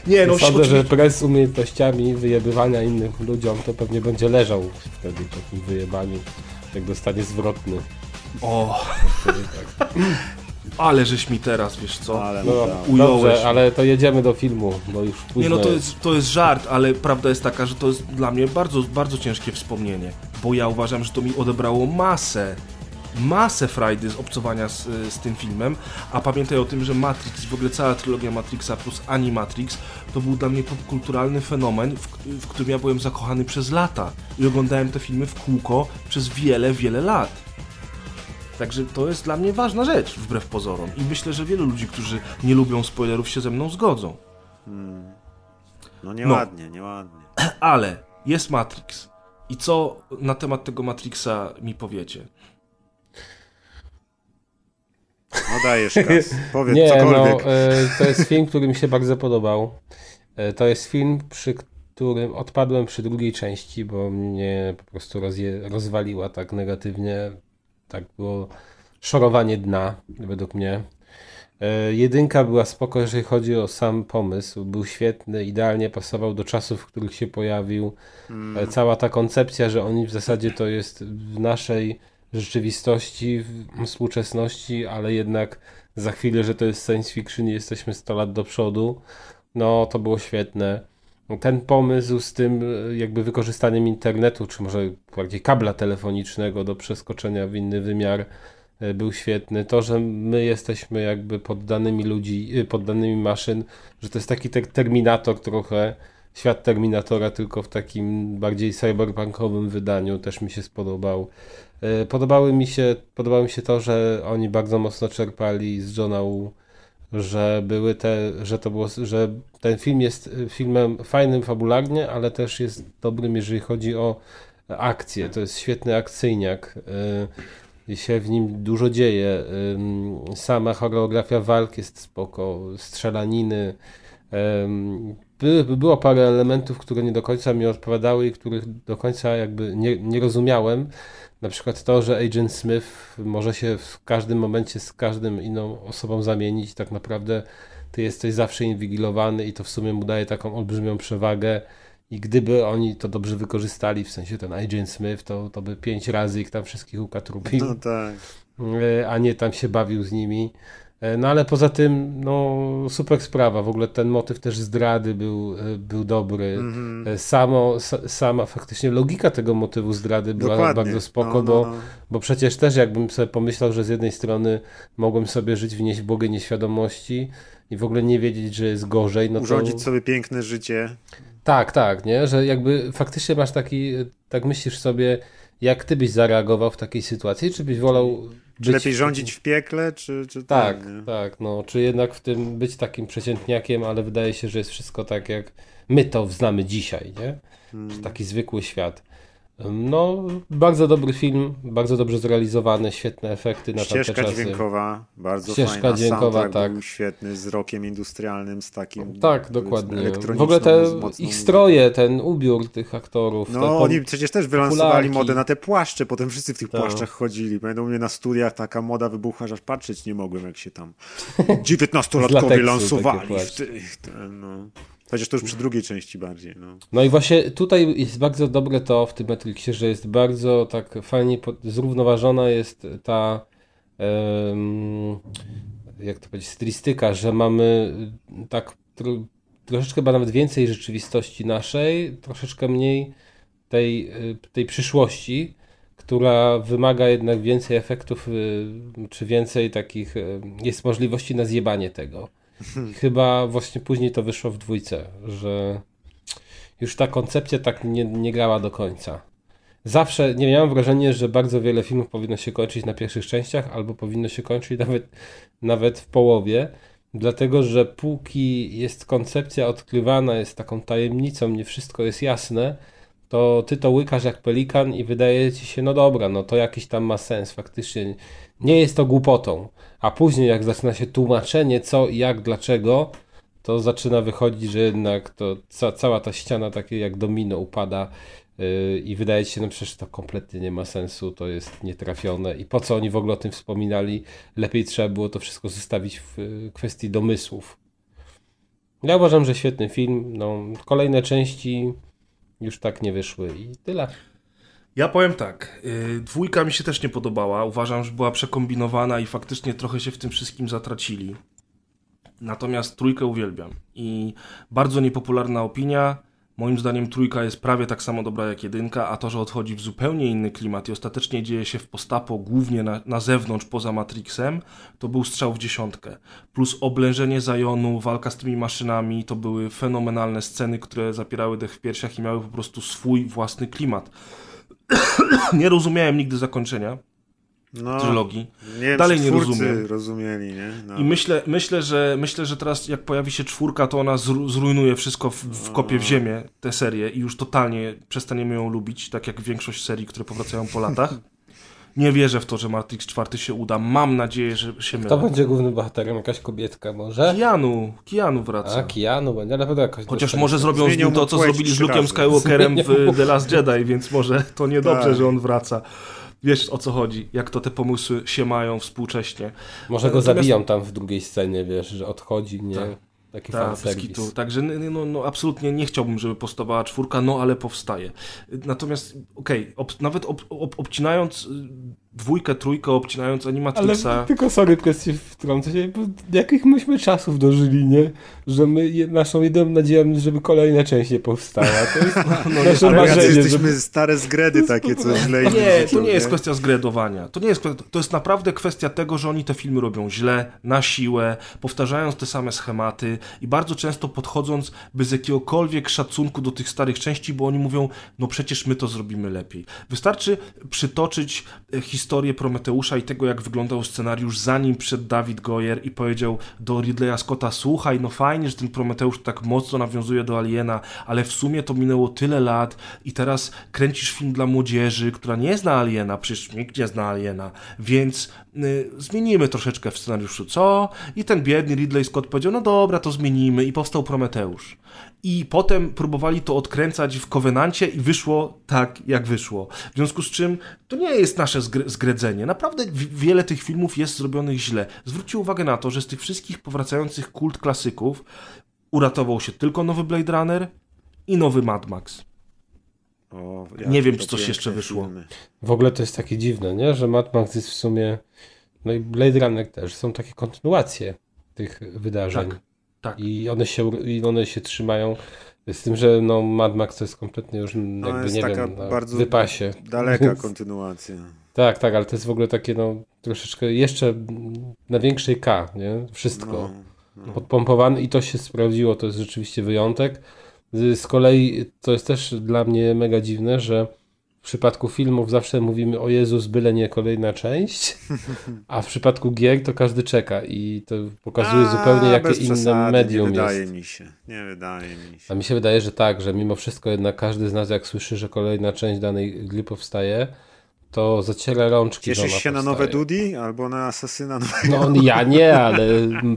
Nie, no Sądzę, że oczywiście- prez z umiejętnościami wyjebywania innych ludziom to pewnie będzie leżał wtedy po tym wyjebaniu, jak dostanie zwrotny. O, ale żeś mi teraz, wiesz co? Ale No. Ująłeś. dobrze, ale to jedziemy do filmu, bo już późno Nie no, to jest. jest, to jest żart, ale prawda jest taka, że to jest dla mnie bardzo, bardzo ciężkie wspomnienie, bo ja uważam, że to mi odebrało masę, masę frajdy z obcowania z, z tym filmem, a pamiętaj o tym, że Matrix, w ogóle cała trylogia Matrixa plus Animatrix, to był dla mnie popkulturalny fenomen, w, w którym ja byłem zakochany przez lata i oglądałem te filmy w kółko przez wiele, wiele lat. Także to jest dla mnie ważna rzecz, wbrew pozorom. I myślę, że wielu ludzi, którzy nie lubią spoilerów, się ze mną zgodzą. no nieładnie, nieładnie. Ale jest Matrix. I co na temat tego Matrixa mi powiecie? No dajesz kas. Powiedz Nie, cokolwiek. no, e, to jest film, który mi się bardzo podobał. E, to jest film, przy którym odpadłem przy drugiej części, bo mnie po prostu rozje, rozwaliła tak negatywnie. Tak było szorowanie dna, według mnie. E, jedynka była spoko, jeżeli chodzi o sam pomysł. Był świetny, idealnie pasował do czasów, w których się pojawił. E, Cała ta koncepcja, że oni w zasadzie to jest w naszej rzeczywistości, w współczesności, ale jednak za chwilę, że to jest science fiction i jesteśmy 100 lat do przodu, no to było świetne. Ten pomysł z tym e, jakby wykorzystaniem internetu, czy może bardziej kabla telefonicznego do przeskoczenia w inny wymiar e, był świetny. To, że my jesteśmy jakby poddanymi ludzi, e, poddanymi maszyn, że to jest taki te terminator trochę, świat Terminatora, tylko w takim bardziej cyberpunkowym wydaniu, też mi się spodobał. Podobały mi się, podobało mi się to, że oni bardzo mocno czerpali z Johna że były te, że to było, że ten film jest e, filmem fajnym fabularnie, ale też jest dobrym, jeżeli chodzi o akcję. To jest świetny akcyjniak. e, I się w nim dużo dzieje. Ym, Sama choreografia walk jest spoko, strzelaniny, by było parę elementów, które nie do końca mi odpowiadały i których do końca jakby nie, nie rozumiałem. Na przykład to, że Agent Smith może się w każdym momencie z każdym inną osobą zamienić. Tak naprawdę ty jesteś zawsze inwigilowany i to w sumie mu daje taką olbrzymią przewagę. I gdyby oni to dobrze wykorzystali, w sensie ten Agent Smith, to, to by pięć razy ich tam wszystkich ukatrupił, No tak. e, a nie tam się bawił z nimi. E, No ale poza tym, no super sprawa. W ogóle ten motyw też zdrady był, e, był dobry. Mhm. E, Samo, sa, sama faktycznie logika tego motywu zdrady była Dokładnie. bardzo spoko, No, no, bo, no. bo przecież też jakbym sobie pomyślał, że z jednej strony mogłem sobie żyć w nieźbłogej nieświadomości i w ogóle nie wiedzieć, że jest gorzej, no to... Urządzić sobie piękne życie. Tak, tak, nie? Że jakby faktycznie masz taki, tak myślisz sobie, jak ty byś zareagował w takiej sytuacji, czy byś wolał być lepiej rządzić w piekle, czy, czy Tak, ten, nie? tak, no, czy jednak w tym być takim przeciętniakiem, ale wydaje się, że jest wszystko tak, jak my to znamy dzisiaj, nie? Hmm. Taki zwykły świat. No, bardzo dobry film, bardzo dobrze zrealizowany, świetne efekty na tamte Ścieżka czasy. dźwiękowa, bardzo Ścieżka fajna. dźwiękowa, tak. był świetny, z rokiem industrialnym, z takim Tak, dokładnie. W ogóle te ich stroje, ten ubiór tych aktorów. No, oni przecież też wylansowali popularki. modę na te płaszcze, potem wszyscy w tych Tak. płaszczach chodzili. Pamiętam u mnie na studiach taka moda wybuchła, że aż patrzeć nie mogłem, jak się tam 19-latkowie lateksu lansowali w tych, no. Chociaż to już przy drugiej części bardziej, no. No i właśnie tutaj jest bardzo dobre to w tym Matrixie, że jest bardzo tak fajnie zrównoważona jest ta em, jak to powiedzieć, stylistyka, że mamy tak tro, troszeczkę nawet więcej rzeczywistości naszej, troszeczkę mniej tej, y, tej przyszłości, która wymaga jednak więcej efektów, y, czy więcej takich, y, jest możliwości na zjebanie tego. Chyba właśnie później to wyszło w dwójce, że już ta koncepcja tak nie, nie grała do końca. Zawsze nie miałem wrażenia, że bardzo wiele filmów powinno się kończyć na pierwszych częściach, albo powinno się kończyć nawet, nawet w połowie, dlatego że póki jest koncepcja odkrywana, jest taką tajemnicą, nie wszystko jest jasne, to ty to łykasz jak pelikan i wydaje ci się, no dobra, no to jakiś tam ma sens, faktycznie nie jest to głupotą. A później jak zaczyna się tłumaczenie co jak, dlaczego, to zaczyna wychodzić, że jednak to ca cała ta ściana takie jak domino upada yy, i wydaje się, no przecież to kompletnie nie ma sensu, to jest nietrafione i po co oni w ogóle o tym wspominali, lepiej trzeba było to wszystko zostawić w y, kwestii domysłów. Ja uważam, że świetny film, no kolejne części już tak nie wyszły i tyle. Ja powiem tak, yy, dwójka mi się też nie podobała. Uważam, że była przekombinowana i faktycznie trochę się w tym wszystkim zatracili. Natomiast trójkę uwielbiam. I bardzo niepopularna opinia. Moim zdaniem trójka jest prawie tak samo dobra jak jedynka, a to, że odchodzi w zupełnie inny klimat i ostatecznie dzieje się w postapo, głównie na, na zewnątrz, poza Matrixem, to był strzał w dziesiątkę. Plus oblężenie Zajonu, walka z tymi maszynami, to były fenomenalne sceny, które zapierały dech w piersiach i miały po prostu swój własny klimat. nie rozumiałem nigdy zakończenia no trylogii. nie Dalej nie rozumiem. rozumieli, nie? No. I myślę, myślę, że, myślę, że teraz jak pojawi się czwórka, to ona zru- zrujnuje wszystko w, w kopie w ziemię, tę serię i już totalnie przestaniemy ją lubić, tak jak większość serii, które powracają po latach. Nie wierzę w to, że Matrix 4 się uda. Mam nadzieję, że się mylę. będzie głównym bohaterem? Jakaś kobietka może? Keanu, Keanu wraca. A, Keanu będzie, na pewno jakoś Chociaż może zrobią z nim to, co zrobili z Luke'em. Skywalkerem Zmienią w The Last Jedi, więc może to niedobrze, Tak. że on wraca. Wiesz o co chodzi, jak to te pomysły się mają współcześnie. Może go Natomiast- zabiją tam w drugiej scenie, wiesz, że odchodzi, nie? Tak. Taki Tak, fan bez serwis. kitu. Także no, no, absolutnie nie chciałbym, żeby powstawała czwórka, no ale powstaje. Natomiast, okej, ob, nawet ob, ob, obcinając y, dwójkę, trójkę, obcinając Ale Animatrixa... tylko sorry, kwestię wtrącę się, bo jakich myśmy czasów dożyli, nie? Że my, naszą jedyną nadzieją jest, żeby kolejna część nie powstała. To jest nasze Ale jacy marzenie, jesteśmy żeby... stare zgredy takie, co źle im Nie, to nie jest kwestia zgredowania. To nie jest to jest naprawdę kwestia tego, że oni te filmy robią źle, na siłę, powtarzając te same schematy i bardzo często podchodząc bez jakiegokolwiek szacunku do tych starych części, bo oni mówią, no przecież my to zrobimy lepiej. Wystarczy przytoczyć e, historię Prometeusza i tego, jak wyglądał scenariusz, zanim przed David Goyer i powiedział do Ridleya Scotta, słuchaj, no fajnie, że ten Prometeusz tak mocno nawiązuje do Aliena, ale w sumie to minęło tyle lat i teraz kręcisz film dla młodzieży, która nie zna Aliena, przecież nikt nie zna Aliena, więc y, zmienimy troszeczkę w scenariuszu, co? I ten biedny Ridley Scott powiedział, no dobra, to zmienimy i powstał Prometeusz. I potem próbowali to odkręcać w Covenancie i wyszło tak, jak wyszło. W związku z czym to nie jest nasze zgr- zgredzenie. Naprawdę wiele tych filmów jest zrobionych źle. Zwróćcie uwagę na to, że z tych wszystkich powracających kult klasyków uratował się tylko nowy Blade Runner i nowy Mad Max. O, Nie wiem, czy coś jeszcze wyszło. filmy. W ogóle to jest takie dziwne, nie? że Mad Max jest w sumie, no i Blade Runner też, są takie kontynuacje tych wydarzeń. Tak, tak. I one się, i one się trzymają. Z tym, że no Mad Max to jest kompletnie już jakby, No, jest nie taka wiem, na bardzo wypasie. Daleka kontynuacja. Tak, tak, ale to jest w ogóle takie no troszeczkę jeszcze na większej K, nie? Wszystko. No. Podpompowany i to się sprawdziło, to jest rzeczywiście wyjątek. Z z kolei to jest też dla mnie mega dziwne, że w przypadku filmów zawsze mówimy o Jezus, byle nie kolejna część, a w przypadku gier to każdy czeka i to pokazuje A, zupełnie jakie inne medium Nie wydaje jest. mi się. Nie wydaje mi się. A mi się wydaje, że tak, że mimo wszystko jednak każdy z nas jak słyszy, że kolejna część danej gry powstaje, to zaciera rączki, Cieszysz się na powstaje. nowe Dudi albo na Asasyna nowego? No ja nie, ale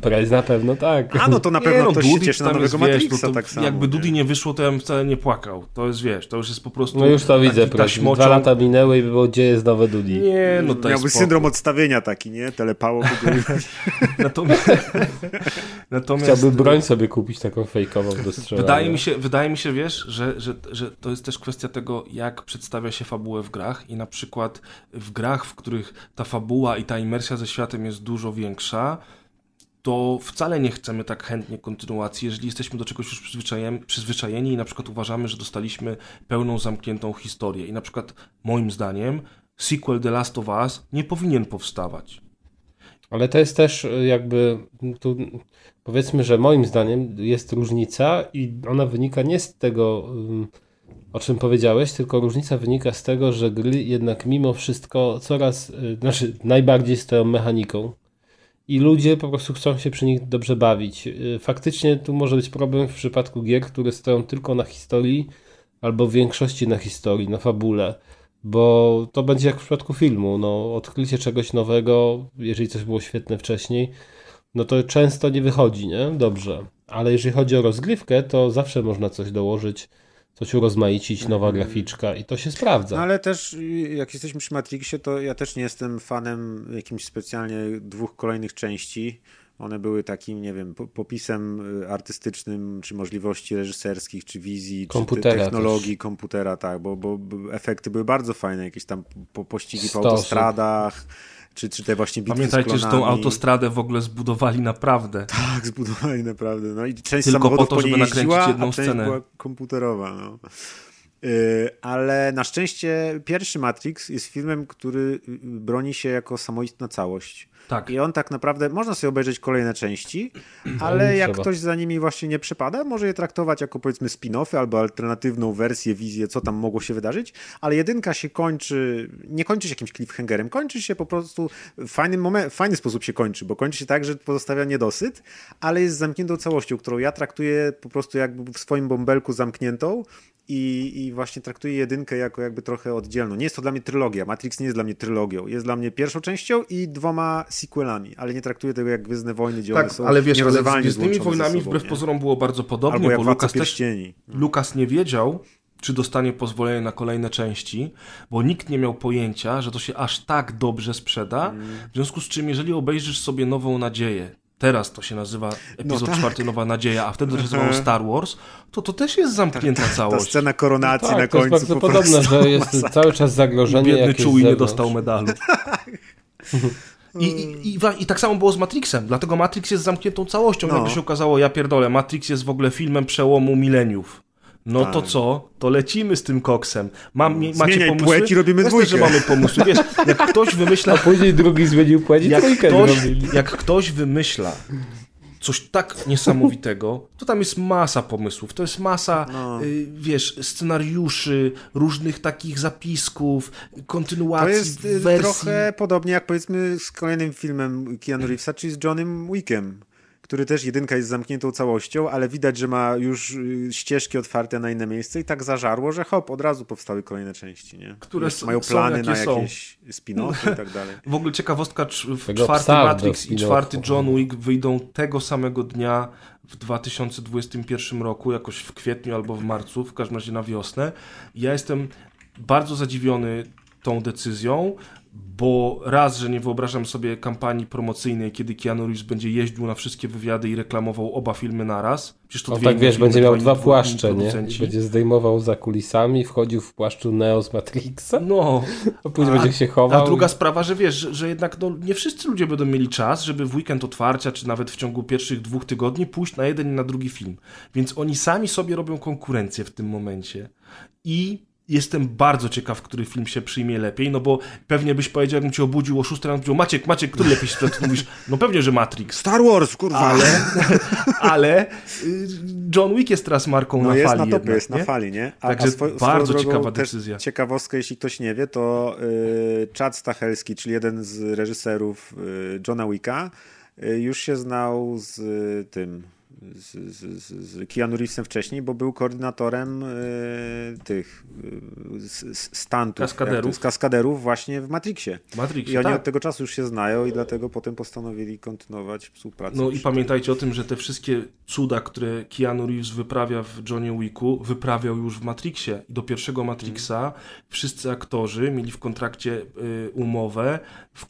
Prez na pewno tak. A no to na Nie, pewno no, ktoś się cieszy na nowego jest, wiesz, Matrixa to, to tak samo. Jakby Dudi nie? nie wyszło, to ja bym wcale nie płakał. To jest, wiesz, to już jest po prostu... No już to widzę, taśmociąg. Dwa lata minęły i było, gdzie jest nowe Dudi. Nie, no to Miałby jest syndrom odstawienia taki, nie? Telepało w ogóle. Natomiast, natomiast Chciałby broń sobie kupić taką fejkową do strzelania. wydaje mi się, wydaje mi się, wiesz, że, że, że to jest też kwestia tego, jak przedstawia się fabułę w grach i na przykład w grach, w których ta fabuła i ta imersja ze światem jest dużo większa, to wcale nie chcemy tak chętnie kontynuacji, jeżeli jesteśmy do czegoś już przyzwyczajeni, przyzwyczajeni i na przykład uważamy, że dostaliśmy pełną, zamkniętą historię. I na przykład moim zdaniem sequel The Last of Us nie powinien powstawać. Ale to jest też y, jakby tu powiedzmy, że moim zdaniem jest różnica i ona wynika nie z tego, o czym powiedziałeś, tylko różnica wynika z tego, że gry jednak mimo wszystko coraz, y, znaczy najbardziej stoją mechaniką i ludzie po prostu chcą się przy nich dobrze bawić. Y, Faktycznie tu może być problem w przypadku gier, które stoją tylko na historii albo w większości na historii, na fabule. Bo to będzie jak w przypadku filmu, no odkrycie czegoś nowego, jeżeli coś było świetne wcześniej, no to często nie wychodzi, nie? Dobrze. Ale jeżeli chodzi o rozgrywkę, to zawsze można coś dołożyć, coś urozmaicić, nowa graficzka i to się sprawdza. No ale też jak jesteśmy przy Matrixie, to ja też nie jestem fanem jakimś specjalnie dwóch kolejnych części. One były takim, nie wiem, po- popisem artystycznym, czy możliwości reżyserskich, czy wizji, Komputera czy te technologii komputera, tak, bo, bo efekty były bardzo fajne, jakieś tam po, pościgi po autostradach, czy, czy te właśnie bitwy Pamiętajcie, że tą autostradę w ogóle zbudowali naprawdę. Tak, zbudowali naprawdę. No i część Tylko po to, żeby nakręcić jedną a scenę. była komputerowa. No. Yy, ale na szczęście pierwszy Matrix jest filmem, który y, broni się jako samoistna całość. Tak. I on tak naprawdę, można sobie obejrzeć kolejne części, ale nie jak trzeba. ktoś za nimi właśnie nie przypada, może je traktować jako powiedzmy spin-offy albo alternatywną wersję, wizję, co tam mogło się wydarzyć, ale jedynka się kończy, nie kończy się jakimś cliffhangerem, kończy się po prostu w fajnym moment, w fajny sposób się kończy, bo kończy się tak, że pozostawia niedosyt, ale jest zamkniętą całością, którą ja traktuję po prostu jakby w swoim bąbelku zamkniętą i, i właśnie traktuję jedynkę jako jakby trochę oddzielną. Nie jest to dla mnie trylogia. Matrix nie jest dla mnie trylogią. Jest dla mnie pierwszą częścią i dwoma sequelami, ale nie traktuję tego jak Gwiezdne Wojny, gdzie Tak, są ale wiesz, ale z Gwiezdnymi Wojnami sobą, wbrew pozorom było bardzo podobnie, Albo jak bo Lukas też, Pierścieni. Lukas nie wiedział, czy dostanie pozwolenie na kolejne części, bo nikt nie miał pojęcia, że to się aż tak dobrze sprzeda, w związku z czym jeżeli obejrzysz sobie Nową Nadzieję, teraz to się nazywa epizod tak. czwarty Nowa Nadzieja, a wtedy to się nazywało Star Wars, to to też jest zamknięta Ta całość. scena koronacji tak, na to jest końcu bardzo po podobne, prostu że jest masakra. cały czas zagrożenie Biedny czuł i nie dostał medalu. I, i, i, wa- I tak samo było z Matrixem, dlatego Matrix jest zamkniętą całością. No. Jakby się okazało, ja pierdolę, Matrix jest w ogóle filmem przełomu mileniów. No to Tak. co? To lecimy z tym koksem. Mam, macie Zmieniaj pomysły? płeć i robimy Jasne, dwójkę. że mamy pomysły. Wiesz, jak ktoś wymyśla... A później drugi zmienił płeć i Jak trójkę ktoś, jak ktoś wymyśla coś tak niesamowitego, to tam jest masa pomysłów, to jest masa, No. y, wiesz, scenariuszy, różnych takich zapisków, To kontynuacji, jest y, wersji. trochę podobnie jak powiedzmy z kolejnym filmem Keanu Reevesa, czyli z Johnem Wickiem. Który też jedynka jest zamkniętą całością, ale widać, że ma już y, ścieżki otwarte na inne miejsce i tak zażarło, że hop, od razu powstały kolejne części, nie? Które mają są plany jakie na jakieś spin-offy i tak dalej. W ogóle ciekawostka, w Tego czwarty Matrix i czwarty John Wick wyjdą tego samego dnia w 2021 roku, jakoś w kwietniu albo w marcu, w każdym razie na wiosnę. Ja jestem bardzo zadziwiony tą decyzją, bo raz, że nie wyobrażam sobie kampanii promocyjnej, kiedy Keanu Reeves będzie jeździł na wszystkie wywiady i reklamował oba filmy naraz. Przecież to On dwie tak wiesz, będzie miał dwa płaszcze, nie? producenci. Będzie zdejmował za kulisami, wchodził w płaszczu Neo z Matrixa, No, a później będzie się chował. A druga sprawa, że wiesz, że, że jednak no, nie wszyscy ludzie będą mieli czas, żeby w weekend otwarcia, czy nawet w ciągu pierwszych dwóch tygodni pójść na jeden i na drugi film. Więc oni sami sobie robią konkurencję w tym momencie. I jestem bardzo ciekaw, który film się przyjmie lepiej, no bo pewnie byś powiedział, jakbym cię obudził o 6 rano, powiedział, Maciek, Maciek, który lepiej się to mówisz, no pewnie, że Matrix. Star Wars, kurwa! Ale, ale y, John Wick jest teraz marką No na jest fali na topie, jednak, jest na nie? fali, nie? Także bardzo ciekawa decyzja. Ciekawostka, jeśli ktoś nie wie, to y, Chad Stachelski, czyli jeden z reżyserów y, Johna Wicka, y, już się znał z y, tym, z, z, z, Keanu Reevesem wcześniej, bo był koordynatorem y, tych s- stantów, Kaskaderów. jest, kaskaderów właśnie w Matrixie. Matrixie, I oni tak. od tego czasu już się znają i dlatego potem postanowili kontynuować współpracę. No i pamiętajcie o tym, że te wszystkie cuda, które Keanu Reeves wyprawia w Johnny Wicku, wyprawiał już w Matrixie. I do pierwszego Matrixa wszyscy aktorzy mieli w kontrakcie y, umowę,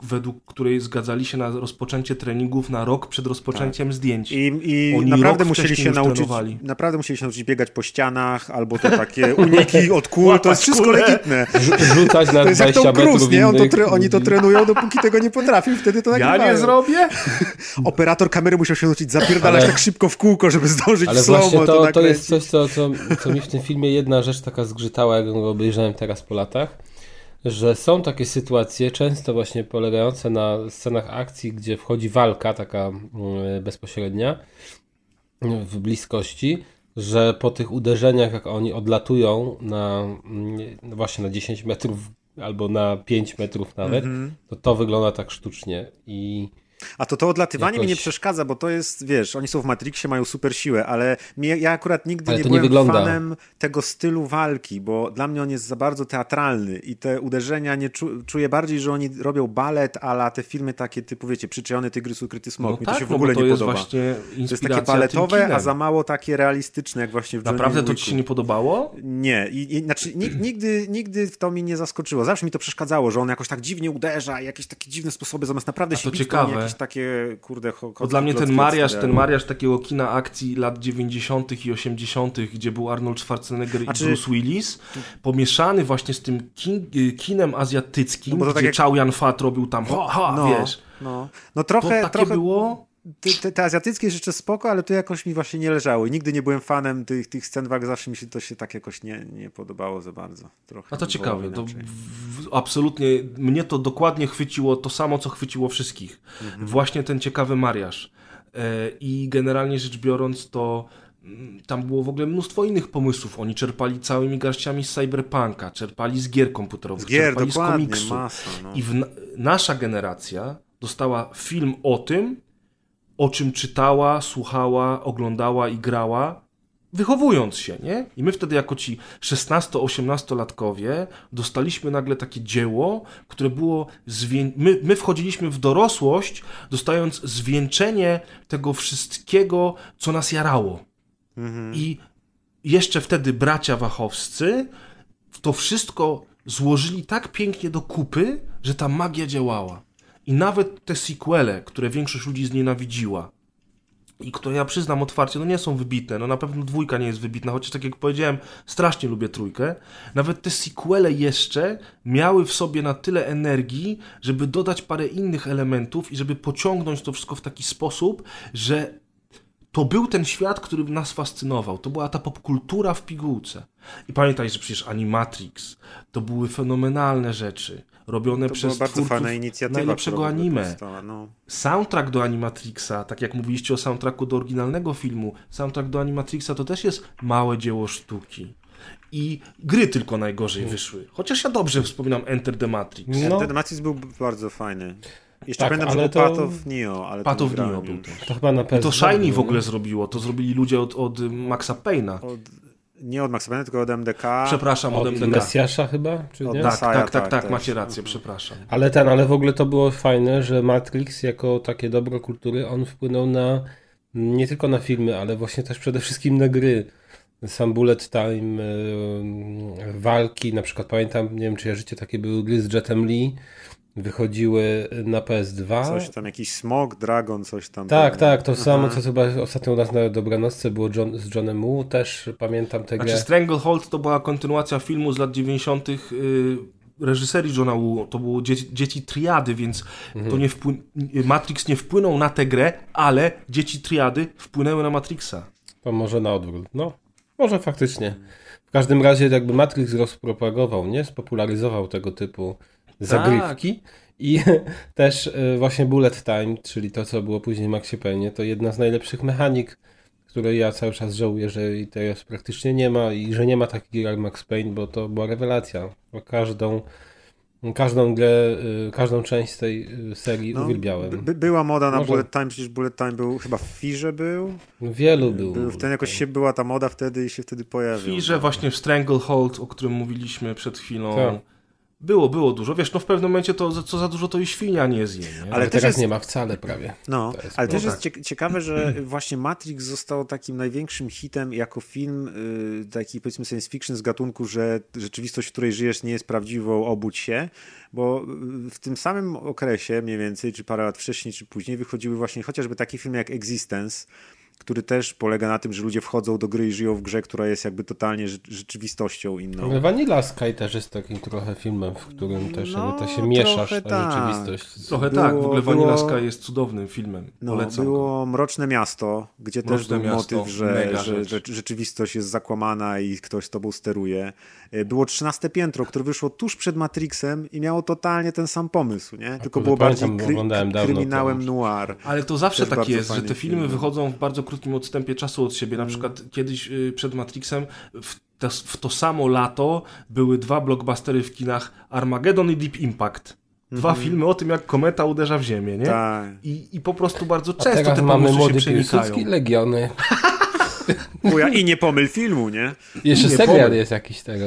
według której zgadzali się na rozpoczęcie treningów na rok przed rozpoczęciem zdjęć. I, i Oni naprawdę musieli się nauczyć, trenowali. naprawdę musieli się nauczyć biegać po ścianach, albo to takie uniki od kul, to jest wszystko kulę. legitne. Rzu- Rzucać na To jest jak 20 Tom Cruise, nie? On to tre, oni to trenują, dopóki tego nie potrafią, wtedy to Ja nagrywają. nie zrobię? Operator kamery musiał się nauczyć zapierdalać Ale- tak szybko w kółko, żeby zdążyć Ale w slow właśnie to, to, to jest coś, co, co, co mi w tym filmie jedna rzecz taka zgrzytała, jak go obejrzałem teraz po latach, że są takie sytuacje, często właśnie polegające na scenach akcji, gdzie wchodzi walka taka mm, bezpośrednia w bliskości, że po tych uderzeniach, jak oni odlatują na mm, no właśnie na 10 metrów albo na 5 metrów nawet, Mhm. to to wygląda tak sztucznie i A to to odlatywanie mi nie Jakoś- przeszkadza, bo to jest, wiesz, oni są w Matrixie, mają super siłę, ale ja akurat nigdy Ale nie byłem wygląda. fanem tego stylu walki, bo dla mnie on jest za bardzo teatralny i te uderzenia nie czu, czuję bardziej, że oni robią balet, ale te filmy takie typu, wiecie, Przyczajony Tygrys, Ukryty Smok, No mi tak, to się w no ogóle to nie jest podoba. To jest takie baletowe, a za mało takie realistyczne, jak właśnie w Naprawdę to ci się nie podobało? Nie, i, i, znaczy nig- nigdy, nigdy to mi nie zaskoczyło. Zawsze mi to przeszkadzało, że on jakoś tak dziwnie uderza, jakieś takie dziwne sposoby, zamiast naprawdę A się to ciekawe. Jakieś takie, kurde, Bo dla mnie ten mariaż, ten mariaż takiego kina akcji lat 90. i 80., gdzie był Arnold Schwarzenegger Znaczy- i Bruce Willis, pomieszany właśnie z tym kin, y, kinem azjatyckim, No to gdzie tak jak- Chow Yun Fat robił tam ha, ha, No, wiesz. no. no To trochę, takie trochę było... te, te, azjatyckie rzeczy spoko, ale to jakoś mi właśnie nie leżało. I nigdy nie byłem fanem tych, tych scen walk, zawsze mi się to się tak jakoś nie, nie podobało za bardzo. Trochę A to ciekawe, to w, absolutnie mnie to dokładnie chwyciło to samo, co chwyciło wszystkich. Mhm. Właśnie ten ciekawy mariaż. E, I generalnie rzecz biorąc, to mm, tam było w ogóle mnóstwo innych pomysłów. Oni czerpali całymi garściami z cyberpunka, czerpali z gier komputerowych, Z gier, czerpali z komiksu. masa. No. I w, na- nasza generacja dostała film o tym, o czym czytała, słuchała, oglądała i grała, wychowując się, nie? I my wtedy jako ci 16-18-latkowie dostaliśmy nagle takie dzieło, które było zwię... my, my wchodziliśmy w dorosłość, dostając zwieńczenie tego wszystkiego, co nas jarało. I jeszcze wtedy bracia Wachowscy to wszystko złożyli tak pięknie do kupy, że ta magia działała. I nawet te sequele, które większość ludzi znienawidziła, i które ja przyznam otwarcie, no nie są wybitne. No na pewno dwójka nie jest wybitna, chociaż tak jak powiedziałem, strasznie lubię trójkę. Nawet te sequele jeszcze miały w sobie na tyle energii, żeby dodać parę innych elementów i żeby pociągnąć to wszystko w taki sposób, że to był ten świat, który nas fascynował. To była ta popkultura w pigułce. I pamiętaj, że przecież Animatrix to były fenomenalne rzeczy, robione To przez bardzo twórców fajna inicjatywa. najlepszego anime powstała, No. soundtrack do Animatrixa, tak jak mówiliście o soundtracku do oryginalnego filmu, soundtrack do Animatrixa to też jest małe dzieło sztuki. I gry tylko najgorzej wyszły. Chociaż ja dobrze wspominam Enter the Matrix. No. Ten Matrix był bardzo fajny. Jeszcze Tak, pamiętam, ale że to-. Path of Neo, ale Path to of Neo był też. To chyba na PS2 To Shiny w ogóle zrobiło, to zrobili ludzie od, od Maxa Payne'a. Od, nie od Maxa Payne, tylko od MDK. Przepraszam, od Od MDK. Mesjasza chyba, czy Od nie? Tak, tak, tak, tak, tak, macie rację, przepraszam. Ale ten, ale w ogóle to było fajne, że Matrix jako takie dobro kultury, on wpłynął na nie tylko na filmy, ale właśnie też przede wszystkim na gry. Sam Bullet Time, y, walki, na przykład pamiętam, nie wiem czy jarzycie, takie były gry z Jetem Lee, wychodziły na PS2. Coś tam, jakiś Smog, Dragon, coś tam. Tak, tak, to samo, Aha. co chyba ostatnio u nas na Dobranocce było John, z Johnem Woo, też pamiętam grę. Znaczy Stranglehold to była kontynuacja filmu z lat 90. y, reżyserii Johna Woo. To było dzieci, dzieci triady, więc to nie wpły... Matrix nie wpłynął na tę grę, ale dzieci triady wpłynęły na Matrixa. To może na odwrót. No, może faktycznie. W każdym razie jakby Matrix rozpropagował, nie? Spopularyzował tego typu zagrywki. I też y, właśnie Bullet Time, czyli to, co było później w Maxie Payne, to jedna z najlepszych mechanik, której ja cały czas żałuję, że jej teraz praktycznie nie ma i że nie ma takich gier jak Max Payne, bo to była rewelacja. Bo każdą, każdą grę, y, każdą część z tej y, serii No, uwielbiałem. by- by, była moda na Może- Bullet Time, przecież Bullet Time był, chyba w Firze był. Wielu było. był wtedy jakoś się była ta moda wtedy i się wtedy pojawił. I że właśnie w Stranglehold, o którym mówiliśmy przed chwilą, Tak. Było, było dużo. Wiesz, no w pewnym momencie to co za dużo to i świnia nie zje, nie? Ale teraz jest- nie ma wcale prawie. No, jest ale też prawda. jest cie- ciekawe, że właśnie Matrix został takim największym hitem jako film y, taki powiedzmy science fiction z gatunku, że rzeczywistość, w której żyjesz nie jest prawdziwą, obudź się, bo y, w tym samym okresie mniej więcej, czy parę lat wcześniej, czy później wychodziły właśnie chociażby takie filmy jak Existence, który też polega na tym, że ludzie wchodzą do gry i żyją w grze, która jest jakby totalnie rze- rzeczywistością inną. Ale Vanilla Sky też jest takim trochę filmem, w którym też No, jakby to się mieszasz, trochę ta tak. rzeczywistość. Trochę było- tak, w ogóle było- Vanilla Sky jest cudownym filmem. No, Polecam go. było Mroczne Miasto, gdzie też Mroczne był Miasto, motyw, że, mega że, rzecz. że rzeczywistość jest zakłamana i ktoś z tobą steruje. E, Było 13 piętro, które wyszło tuż przed Matrixem i miało totalnie ten sam pomysł, nie? Tylko było bardziej kry, kryminałem noir. Ale to zawsze Też tak jest, że te filmy film. wychodzą w bardzo krótkim odstępie czasu od siebie. Na przykład kiedyś y, przed Matrixem w to, w to samo lato były dwa blockbustery w kinach Armageddon i Deep Impact. Dwa filmy o tym, jak kometa uderza w ziemię, nie? Tak. I, I po prostu bardzo A często teraz te mamy pomysły się przenikają. Piłsudski, Legiony. Chuja, I nie pomyl filmu, nie? Jeszcze Nie serial pomyśl. jest jakiś tego.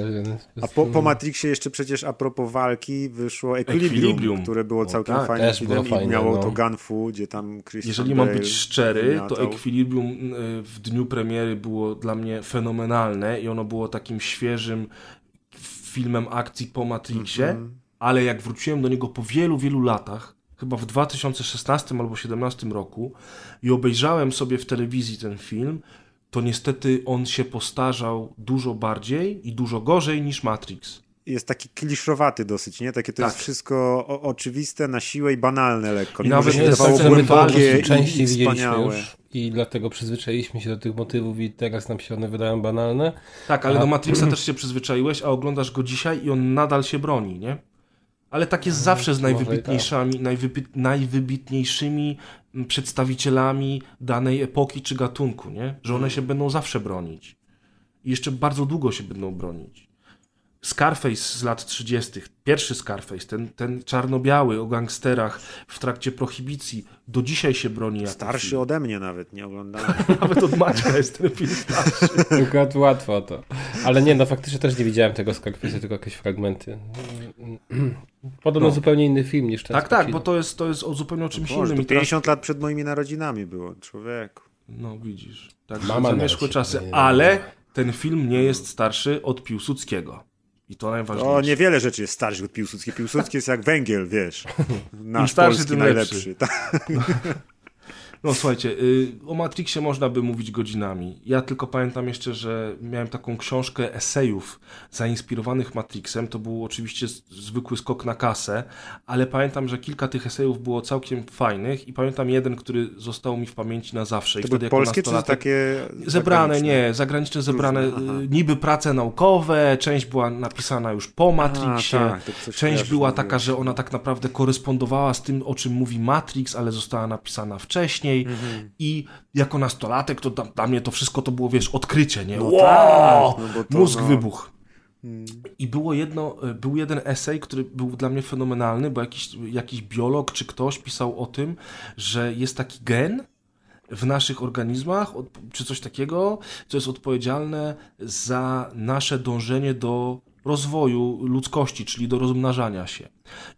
A po, po Matrixie jeszcze przecież a propos walki wyszło Equilibrium, Equilibrium. które było O, całkiem tak, też było filmem i fajne, miało no. to gunfu, gdzie tam Christian Jeżeli mam Bale być szczery, to. Equilibrium y, w dniu premiery było dla mnie fenomenalne i ono było takim świeżym filmem akcji po Matrixie, Mhm. ale jak wróciłem do niego po wielu, wielu latach, chyba w 2016 albo 2017 roku i obejrzałem sobie w telewizji ten film, to niestety on się postarzał dużo bardziej i dużo gorzej niż Matrix. jest taki kliszowaty dosyć, nie? Takie to Tak. jest wszystko o, oczywiste na siłę i banalne lekko. I nawet tak, że my to częściej i widzieliśmy już i dlatego przyzwyczailiśmy się do tych motywów i teraz nam się one wydają banalne. Tak, ale A- do Matrixa też się przyzwyczaiłeś, a oglądasz go dzisiaj i on nadal się broni, nie? Ale tak jest zawsze z i najwybitniejszymi, najwybi- najwybitniejszymi przedstawicielami danej epoki czy gatunku, nie? Że one się będą zawsze bronić. I jeszcze bardzo długo się będą bronić. Scarface z lat 30., pierwszy Scarface, ten, ten czarno-biały o gangsterach w trakcie prohibicji, do dzisiaj się broni jako Starszy film. ode mnie nawet, nie oglądałem. Nawet od Maćka jest ten film starszy. Akurat łatwo to. Ale nie, no faktycznie też nie widziałem tego Scarface'a, tylko jakieś fragmenty. Podobno No. zupełnie inny film niż ten Tak, tak, bo to jest, to jest o zupełnie o czymś Boże, innym. to I teraz 50 lat przed moimi narodzinami było, człowieku. No widzisz, tak Mama zamierzchłe nawet. czasy, ale ten film nie jest starszy od Piłsudskiego. I to najważniejsze. O, niewiele rzeczy jest starszych od Piłsudskiej. Piłsudski jest jak węgiel, wiesz. Nasz starszy, polski najlepszy. Tak. No słuchajcie, y, o Matrixie można by mówić godzinami. Ja tylko pamiętam jeszcze, że miałem taką książkę esejów zainspirowanych Matrixem. To był oczywiście zwykły skok na kasę, ale pamiętam, że kilka tych esejów było całkiem fajnych i pamiętam jeden, który został mi w pamięci na zawsze. I To wtedy polskie czy takie Zebrane, zagraniczne? nie, zagraniczne zebrane, Różne, y, niby prace naukowe, część była napisana już po Matrixie, tak, część była taka, że ona tak naprawdę korespondowała z tym, o czym mówi Matrix, ale została napisana wcześniej Mhm. i jako nastolatek to dla, dla mnie to wszystko to było, wiesz, odkrycie, nie? No wow! tak, no to, Mózg no- wybuch. I było jedno, y, był jeden esej, który był dla mnie fenomenalny, bo jakiś, jakiś biolog czy ktoś pisał o tym, że jest taki gen w naszych organizmach, czy coś takiego, co jest odpowiedzialne za nasze dążenie do rozwoju ludzkości, czyli do rozmnażania się.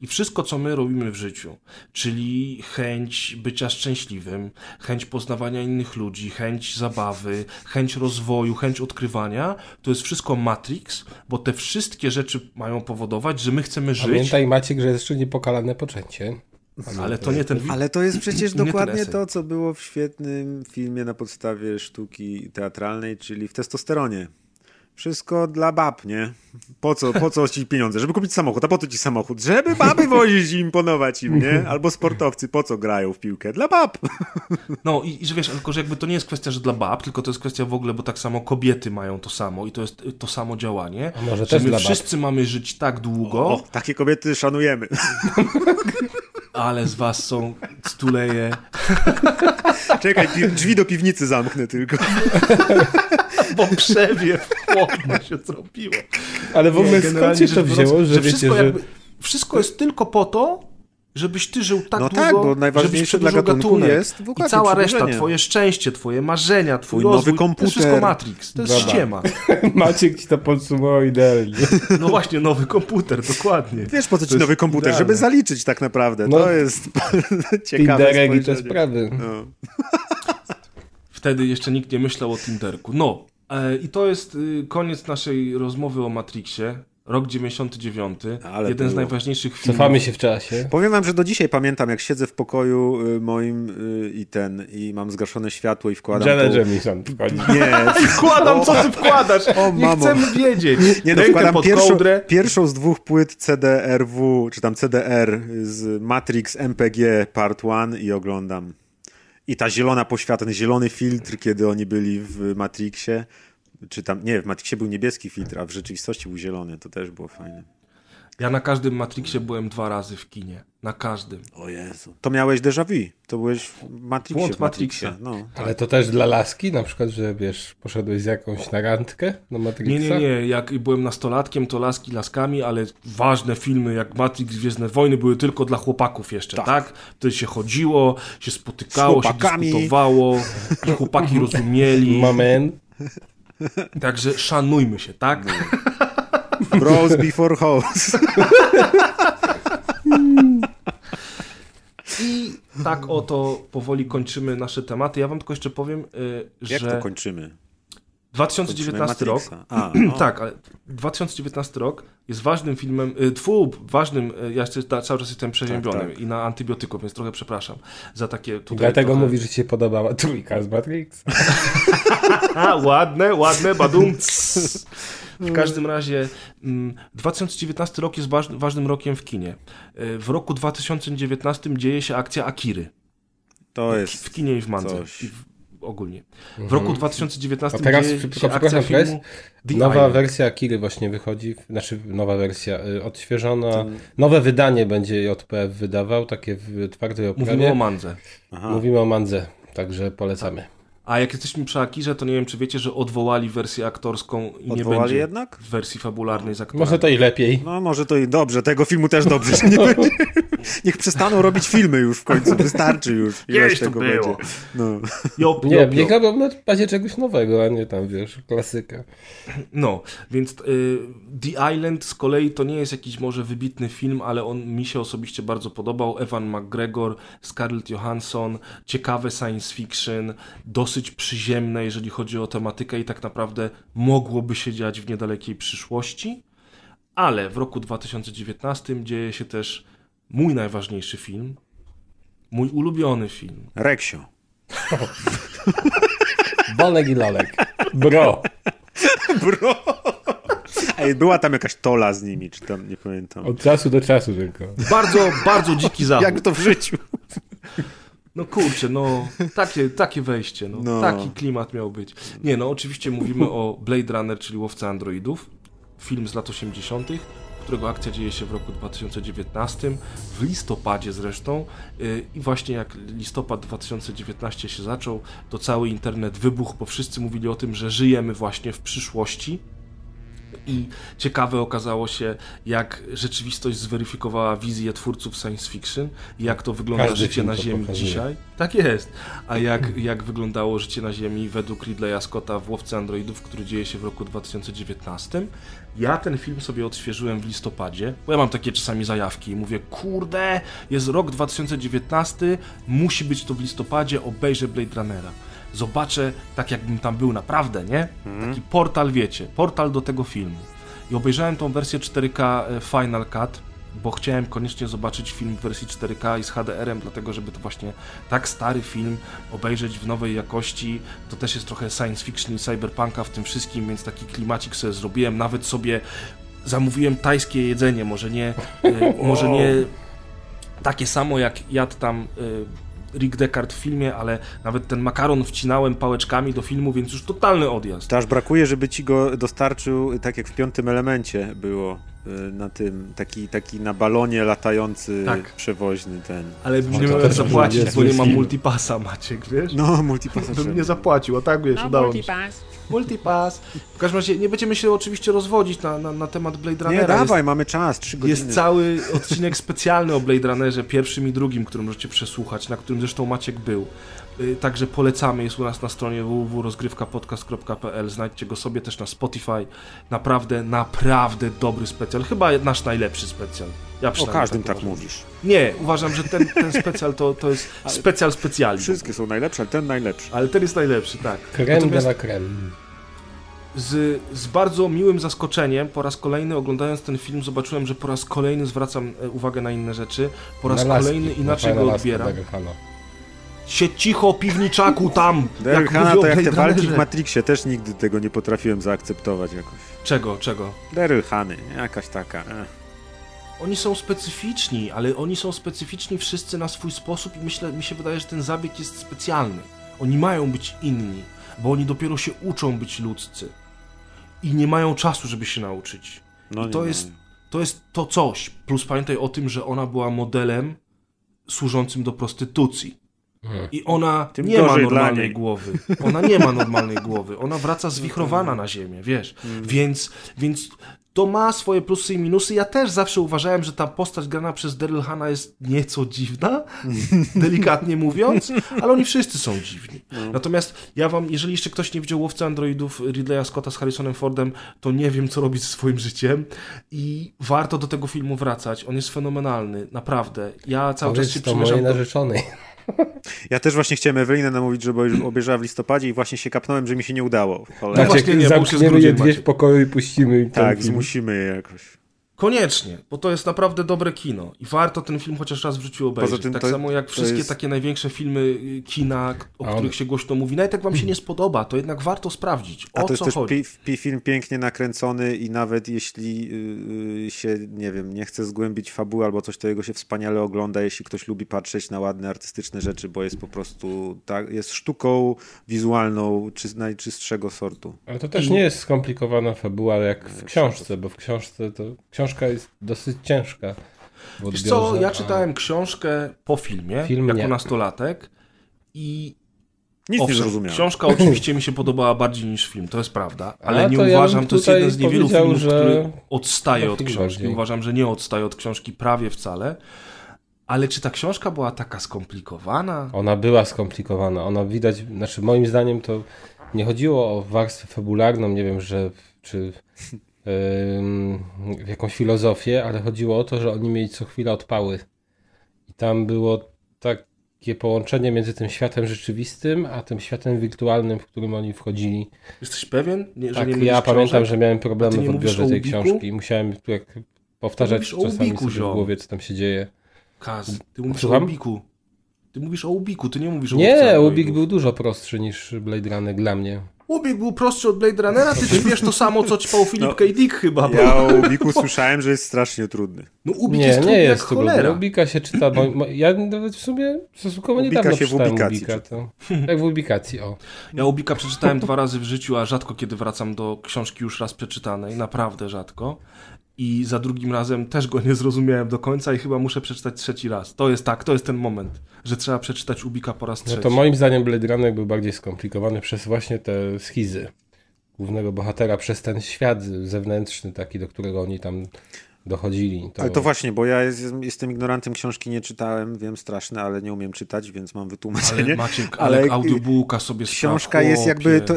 I wszystko, co my robimy w życiu, czyli chęć bycia szczęśliwym, chęć poznawania innych ludzi, chęć zabawy, chęć rozwoju, chęć odkrywania, to jest wszystko Matrix, bo te wszystkie rzeczy mają powodować, że my chcemy żyć, Pamiętaj Maciek, że jest jeszcze niepokalane poczęcie. ale to nie ten film. Ale to jest przecież dokładnie to, co było w świetnym filmie na podstawie sztuki teatralnej, czyli w testosteronie. Wszystko dla bab, nie? Po co, po co ci pieniądze? Żeby kupić samochód. A po co ci samochód? Żeby baby wozić i imponować im, nie? Albo sportowcy, po co grają w piłkę? Dla bab. No i, i że wiesz, tylko że jakby to nie jest kwestia, że dla bab, tylko to jest kwestia w ogóle, bo tak samo kobiety mają to samo i to jest to samo działanie. A może że też my dla bab? wszyscy mamy żyć tak długo, O, takie kobiety szanujemy. ale z was są stuleje. Czekaj, drzwi do piwnicy zamknę tylko. Bo przewiew chłodno się zrobiło. Ale w ogóle skąd Generalnie się to wzięło, że, wiecie, wszystko, że... jakby, wszystko jest tylko po to, żebyś ty żył tak No długo, tak, bo najważniejsze żebyś dla gatunku gatunek. jest w ogóle I cała reszta, twoje szczęście, twoje marzenia, twój Twój nowy rozwój, to komputer. jest wszystko Matrix, to jest Dobra. ściema. Maciek ci to podsumował idealnie. No właśnie, nowy komputer, dokładnie. Wiesz, po co ci nowy komputer? idealne. Żeby zaliczyć tak naprawdę. No. to jest ciekawe Tinderek i te sprawy. No. Wtedy jeszcze nikt nie myślał o Tinderku. No, i to jest y, koniec naszej rozmowy o Matrixie. Rok 99. Ale jeden z najważniejszych filmów. Cofamy się w czasie. Powiem wam, że do dzisiaj pamiętam, jak siedzę w pokoju y, moim y, i ten, i mam zgaszone światło i wkładam Janet tą... Jamison wchodzi. Nie, Wkładam, co ty wkładasz? O, nie mamo. chcemy wiedzieć. nie no, wkładam pierwszą, pierwszą z dwóch płyt CDRW, czy tam CDR z Matrix MPG Part 1 i oglądam. I ta zielona poświata, ten zielony filtr, kiedy oni byli w Matrixie, czy tam, nie, w Matrixie był niebieski filtr, a w rzeczywistości był zielony, to też było fajne. Ja na każdym Matrixie byłem dwa razy w kinie. Na każdym. O Jezu. To miałeś déjà vu, to byłeś w Matrixie. Błąd w Matrixie. No. Ale to też dla laski? Na przykład, że wiesz, poszedłeś z jakąś na randkę do Matrixa? Nie, nie, nie. Jak byłem nastolatkiem, to laski laskami, ale ważne filmy jak Matrix, Gwiezdne Wojny były tylko dla chłopaków jeszcze, tak? Tak. Wtedy się chodziło, się spotykało, się dyskutowało chłopaki rozumieli. Mamen. Także szanujmy się, tak? Bros before hoes. I tak oto powoli kończymy nasze tematy. Ja wam tylko jeszcze powiem, y, Jak że to kończymy? 2019 Kończymy rok. A, no. tak, ale 2019 rok jest ważnym filmem, y, tfu, ważnym, y, ja jeszcze ta- cały czas jestem przeziębiony Tak, tak. i na antybiotyku, więc trochę przepraszam za takie tutaj Dlatego trochę... mówisz, że ci się podobała trójka z Matrixa. A, ładne, ładne, badum. W każdym razie mm, 2019 rok jest waż, ważnym rokiem w kinie. Y, W roku 2019 dzieje się akcja Akiry. To W jest kinie i w mandze. coś. I w, ogólnie. W roku 2019 A teraz, dzieje tylko się akcja filmu The Nowa Island. wersja Akiry właśnie wychodzi, znaczy nowa wersja, y, odświeżona, nowe wydanie będzie JPF wydawał, takie w twardej Mówimy oprawie. o mandze. Aha. Mówimy o Mandze, także polecamy. A jak jesteśmy przy Akirze, to nie wiem, czy wiecie, że odwołali wersję aktorską i nie Odwołali będzie jednak? w wersji fabularnej z aktorami. Może to i lepiej. No może to i dobrze, tego filmu też dobrze, że nie będzie. Niech przestaną robić filmy już w końcu, wystarczy już. Ileś tego było. będzie. No. Jop, Nie, jop, robią na bazie czegoś nowego, a nie tam, wiesz, klasyka. No, więc y, The Island z kolei to nie jest jakiś może wybitny film, ale on mi się osobiście bardzo podobał. Evan McGregor, Scarlett Johansson, ciekawe science fiction, dosyć przyziemne, jeżeli chodzi o tematykę i tak naprawdę mogłoby się dziać w niedalekiej przyszłości. Ale w roku 2019 dzieje się też mój najważniejszy film, mój ulubiony film. Reksio. Bolek i Lolek. Bro. Bro. Ej, była tam jakaś tola z nimi, czy tam, nie pamiętam. Od czasu do czasu tylko. Bardzo, bardzo dziki zachód. Jak to w życiu? No kurczę, no takie, takie wejście, no, No. taki klimat miał być. Nie, no oczywiście mówimy o Blade Runner, czyli Łowca Androidów, film z lat 80., którego akcja dzieje się w roku 2019, w listopadzie zresztą yy, i właśnie jak listopad 2019 się zaczął, to cały internet wybuchł, bo wszyscy mówili o tym, że żyjemy właśnie w przyszłości I ciekawe okazało się, jak rzeczywistość zweryfikowała wizję twórców science fiction i jak to wygląda Każdy życie na Ziemi pokazuje. dzisiaj. Tak jest. A jak, jak wyglądało życie na Ziemi według Ridleya Scotta w Łowcy Androidów, który dzieje się w roku 2019. Ja ten film sobie odświeżyłem w listopadzie, bo ja mam takie czasami zajawki i mówię, kurde, jest rok 2019, musi być to w listopadzie, obejrzę Blade Runnera. Zobaczę, tak jakbym tam był naprawdę, nie? Taki portal, wiecie, portal do tego filmu. I obejrzałem tą wersję 4K e, Final Cut, bo chciałem koniecznie zobaczyć film w wersji 4K i z HDR-em, dlatego żeby to właśnie tak stary film obejrzeć w nowej jakości. To też jest trochę science fiction i cyberpunka w tym wszystkim, więc taki klimacik sobie zrobiłem. Nawet sobie zamówiłem tajskie jedzenie, może nie, e, może nie takie samo jak jadł tam e, Rick Deckard w filmie, ale nawet ten makaron wcinałem pałeczkami do filmu, więc już totalny odjazd. To aż brakuje, żeby ci go dostarczył, tak jak w piątym elemencie było na tym, taki, taki na balonie latający Tak. przewoźny ten. Ale bym nie zapłacić, bo nie film. multipasa, Maciek, wiesz? No, multipass. Bym nie zapłacił, a tak wiesz, udało mi się. Multipass. W każdym razie nie będziemy się oczywiście rozwodzić na, na, na temat Blade Nie, Runnera. dawaj, mamy czas, trzy jest, godziny. jest cały odcinek specjalny o Blade Runnerze, pierwszym i drugim, który możecie przesłuchać, na którym zresztą Maciek był. Y, Także polecamy, jest u nas na stronie www.rozgrywkapodcast.pl, znajdźcie go sobie też na Spotify. Naprawdę, naprawdę dobry specjal. Chyba nasz najlepszy specjal. Ja O każdym tak uważam. mówisz. Nie, uważam, że ten, ten specjal to, to jest specjal specjali. Wszystkie są najlepsze, ale ten najlepszy. Ale ten jest najlepszy, tak. Creme de la creme. z, z bardzo miłym zaskoczeniem, po raz kolejny oglądając ten film, zobaczyłem, że po raz kolejny zwracam e, uwagę na inne rzeczy. Po raz Na laski, kolejny na inaczej go odbieram. Siedź cicho, piwniczaku tam! Daryl jak Hannah mówią to jak te walki w. Matrixie, też nigdy tego nie potrafiłem zaakceptować jakoś. Czego, czego? Daryl Hany, jakaś taka. Eh. Oni są specyficzni, ale oni są specyficzni wszyscy na swój sposób i myślę, mi się wydaje, że ten zabieg jest specjalny. Oni mają być inni, bo oni dopiero się uczą być ludzcy. I nie mają czasu, żeby się nauczyć. No I nie to ma. jest, to jest to coś. Plus pamiętaj o tym, że ona była modelem służącym do prostytucji. I ona Tym nie ma normalnej głowy. Ona nie ma normalnej głowy. Ona wraca zwichrowana na ziemię, wiesz. Więc, więc to ma swoje plusy i minusy. Ja też zawsze uważałem, że ta postać grana przez Daryl Hannah jest nieco dziwna, delikatnie mówiąc, ale oni wszyscy są dziwni. Natomiast ja wam, jeżeli jeszcze ktoś nie widział Łowcy Androidów Ridleya Scotta z Harrisonem Fordem, to nie wiem, co robić ze swoim życiem i warto do tego filmu wracać. On jest fenomenalny, naprawdę. Ja cały czas się Powiedz to przymierzam mojej do... Ja też właśnie chciałem Ewelinę namówić, żeby obejrzała w listopadzie i właśnie się kapnąłem, że mi się nie udało. Cholera. No właśnie nie, zamkniemy je dwie Maciek. w pokoju i puścimy tak, zmusimy je jakoś. Koniecznie, bo to jest naprawdę dobre kino i warto ten film chociaż raz w życiu obejrzeć. Poza tym tak to- samo jak wszystkie jest- takie największe filmy y, kina, o A on- których się głośno mówi. Nawet jak wam się nie spodoba, to jednak warto sprawdzić, A o to jest co też chodzi. pi, pi, film pięknie nakręcony i nawet jeśli yy, się, nie wiem, nie chce zgłębić fabuły albo coś, to jego się wspaniale ogląda, jeśli ktoś lubi patrzeć na ładne, artystyczne rzeczy, bo jest po prostu, tak, jest sztuką wizualną czy, najczystszego sortu. Ale to też nie jest skomplikowana fabuła jak w książce, bo w książce to książka jest dosyć ciężka. Wiesz co, ja a- czytałem książkę po filmie, Film jako nie. nastolatek i Nic nie owszem, zrozumiałem. książka oczywiście mi się podobała bardziej niż film, to jest prawda, ale A nie to ja uważam, bym to jest jeden z niewielu filmów, że który odstaje od książki. bardziej. Uważam, że nie odstaje od książki prawie wcale. Ale czy ta książka była taka skomplikowana? Ona była skomplikowana. Ona widać, znaczy moim zdaniem to nie chodziło o warstwę fabularną, nie wiem, że czy w jakąś filozofię, ale chodziło o to, że oni mieli co chwilę odpały. I tam było takie połączenie między tym światem rzeczywistym, a tym światem wirtualnym, w którym oni wchodzili. Jesteś pewien, nie, Tak, nie ja pamiętam, książek? że miałem problemy w odbiorze tej książki i musiałem jak powtarzać czasami Ubiku, sobie w głowie, co tam się dzieje. Kaz, ty mówisz Słucham? o Ubiku. Ty mówisz o Ubiku, ty nie mówisz o Nie, Ubik był dużo prostszy niż Blade Runner dla mnie. Ubik był prostszy od Blade Runnera, ty śpiesz to samo, co ćpał Filip No, K. Dick chyba. Bo... Ja o Ubiku słyszałem, że jest strasznie trudny. No Ubik Nie, jest trudny nie jak jest trudny. cholera. Ubika się czyta, bo, ja nawet w sumie stosunkowo Ubika niedawno się w przeczytałem ubikacji Ubika. To, jak w ubikacji, o. Ja Ubika przeczytałem dwa razy w życiu, a rzadko kiedy wracam do książki już raz przeczytanej, naprawdę rzadko. I za drugim razem też go nie zrozumiałem do końca i chyba muszę przeczytać trzeci raz. To jest tak, to jest ten moment, że trzeba przeczytać Ubika po raz No trzeci. to moim zdaniem Blade Runner był bardziej skomplikowany przez właśnie te schizy. głównego bohatera przez ten świat zewnętrzny, taki, do którego oni tam dochodzili. To... Ale to właśnie, bo ja jest, jestem ignorantem, książki nie czytałem, wiem straszne, ale nie umiem czytać, więc mam wytłumaczenie. Ale Maciek, ale, ale audiobooka sobie Książka jest jakby, to,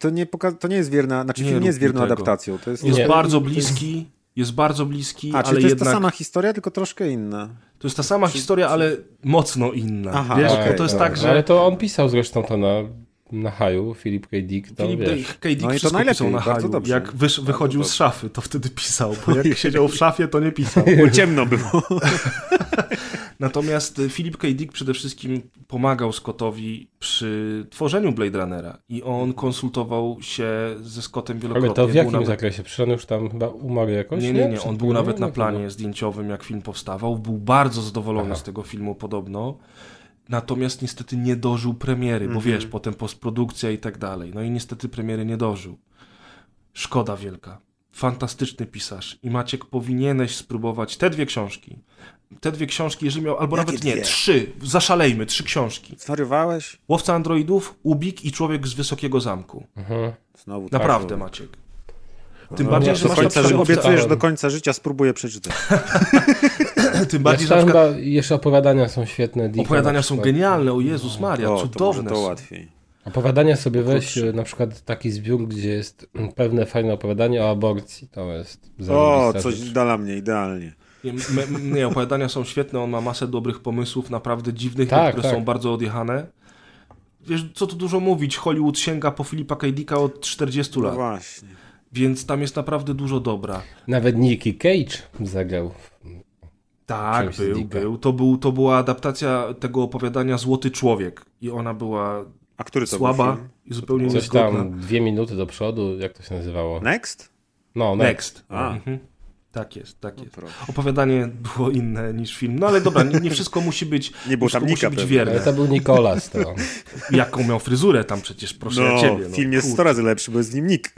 to, nie poka- to nie jest wierna, znaczy nie film nie jest wierną tego. adaptacją. To jest, jest nie, bardzo bliski, jest bardzo bliski, A, ale to jest jednak... ta sama historia, tylko troszkę inna. To jest ta sama czy... historia, ale mocno inna. Aha, Wiesz, okay, to jest tak, że... Ale to on pisał zresztą to na na haju, Filip K. Dick, to Filip wiesz. K. Dick no i to pisał na haju. Dobrze. Jak wysz, wychodził z szafy, to wtedy pisał, bo jak siedział w szafie, to nie pisał. Bo ciemno było. Natomiast Filip K. Dick przede wszystkim pomagał Scottowi przy tworzeniu Blade Runnera i on konsultował się ze Scottem wielokrotnie. Ale to w jakim nawet... zakresie? Przecież on już tam chyba umarł jakoś? Nie, nie, nie. On był nawet na planie zdjęciowym, jak film powstawał. Był bardzo zadowolony Aha. z tego filmu podobno. Natomiast niestety nie dożył premiery, bo mm -hmm. wiesz, potem postprodukcja i tak dalej. No i niestety premiery nie dożył. Szkoda wielka. Fantastyczny pisarz. I Maciek, powinieneś spróbować te dwie książki. Te dwie książki, jeżeli miał, albo Jakie nawet nie, dwie? trzy. Zaszalejmy, trzy książki. Zwariowałeś? Łowca androidów, Ubik i Człowiek z Wysokiego Zamku. Mhm. Znowu Naprawdę, tak, Maciek. Tym no, bardziej, że końca, że obiecujesz do końca życia, spróbuję przeczytać. Tym bardziej, ja że przykład... jeszcze opowiadania są świetne. Dika opowiadania są genialne, o Jezus Maria, o, cudowne to, to łatwiej. Opowiadania sobie weź Kurczę. na przykład taki zbiór, gdzie jest pewne fajne opowiadanie o aborcji. To jest O, coś rzecz. dla mnie, idealnie. Nie, nie, opowiadania są świetne, on ma masę dobrych pomysłów, naprawdę dziwnych, tak, które tak. są bardzo odjechane. Wiesz, co tu dużo mówić, Hollywood sięga po Filipa K. Dicka od 40 no lat. właśnie. Więc tam jest naprawdę dużo dobra. Nawet Nicky Cage zagrał. Tak, był, był. To, był. to była adaptacja tego opowiadania Złoty Człowiek. I ona była A który to słaba i zupełnie Coś tam dwie minuty do przodu, jak to się nazywało? Next? No, Next. next. A. Mhm. Tak jest, tak no jest. No Opowiadanie było inne niż film. No ale dobra, nie, nie wszystko musi być Nie był tam Nika być wierne. Ale to był Nikolas. To. Jaką miał fryzurę tam przecież, proszę no, ciebie. No, film jest 100 razy lepszy, bo jest z nim Nick.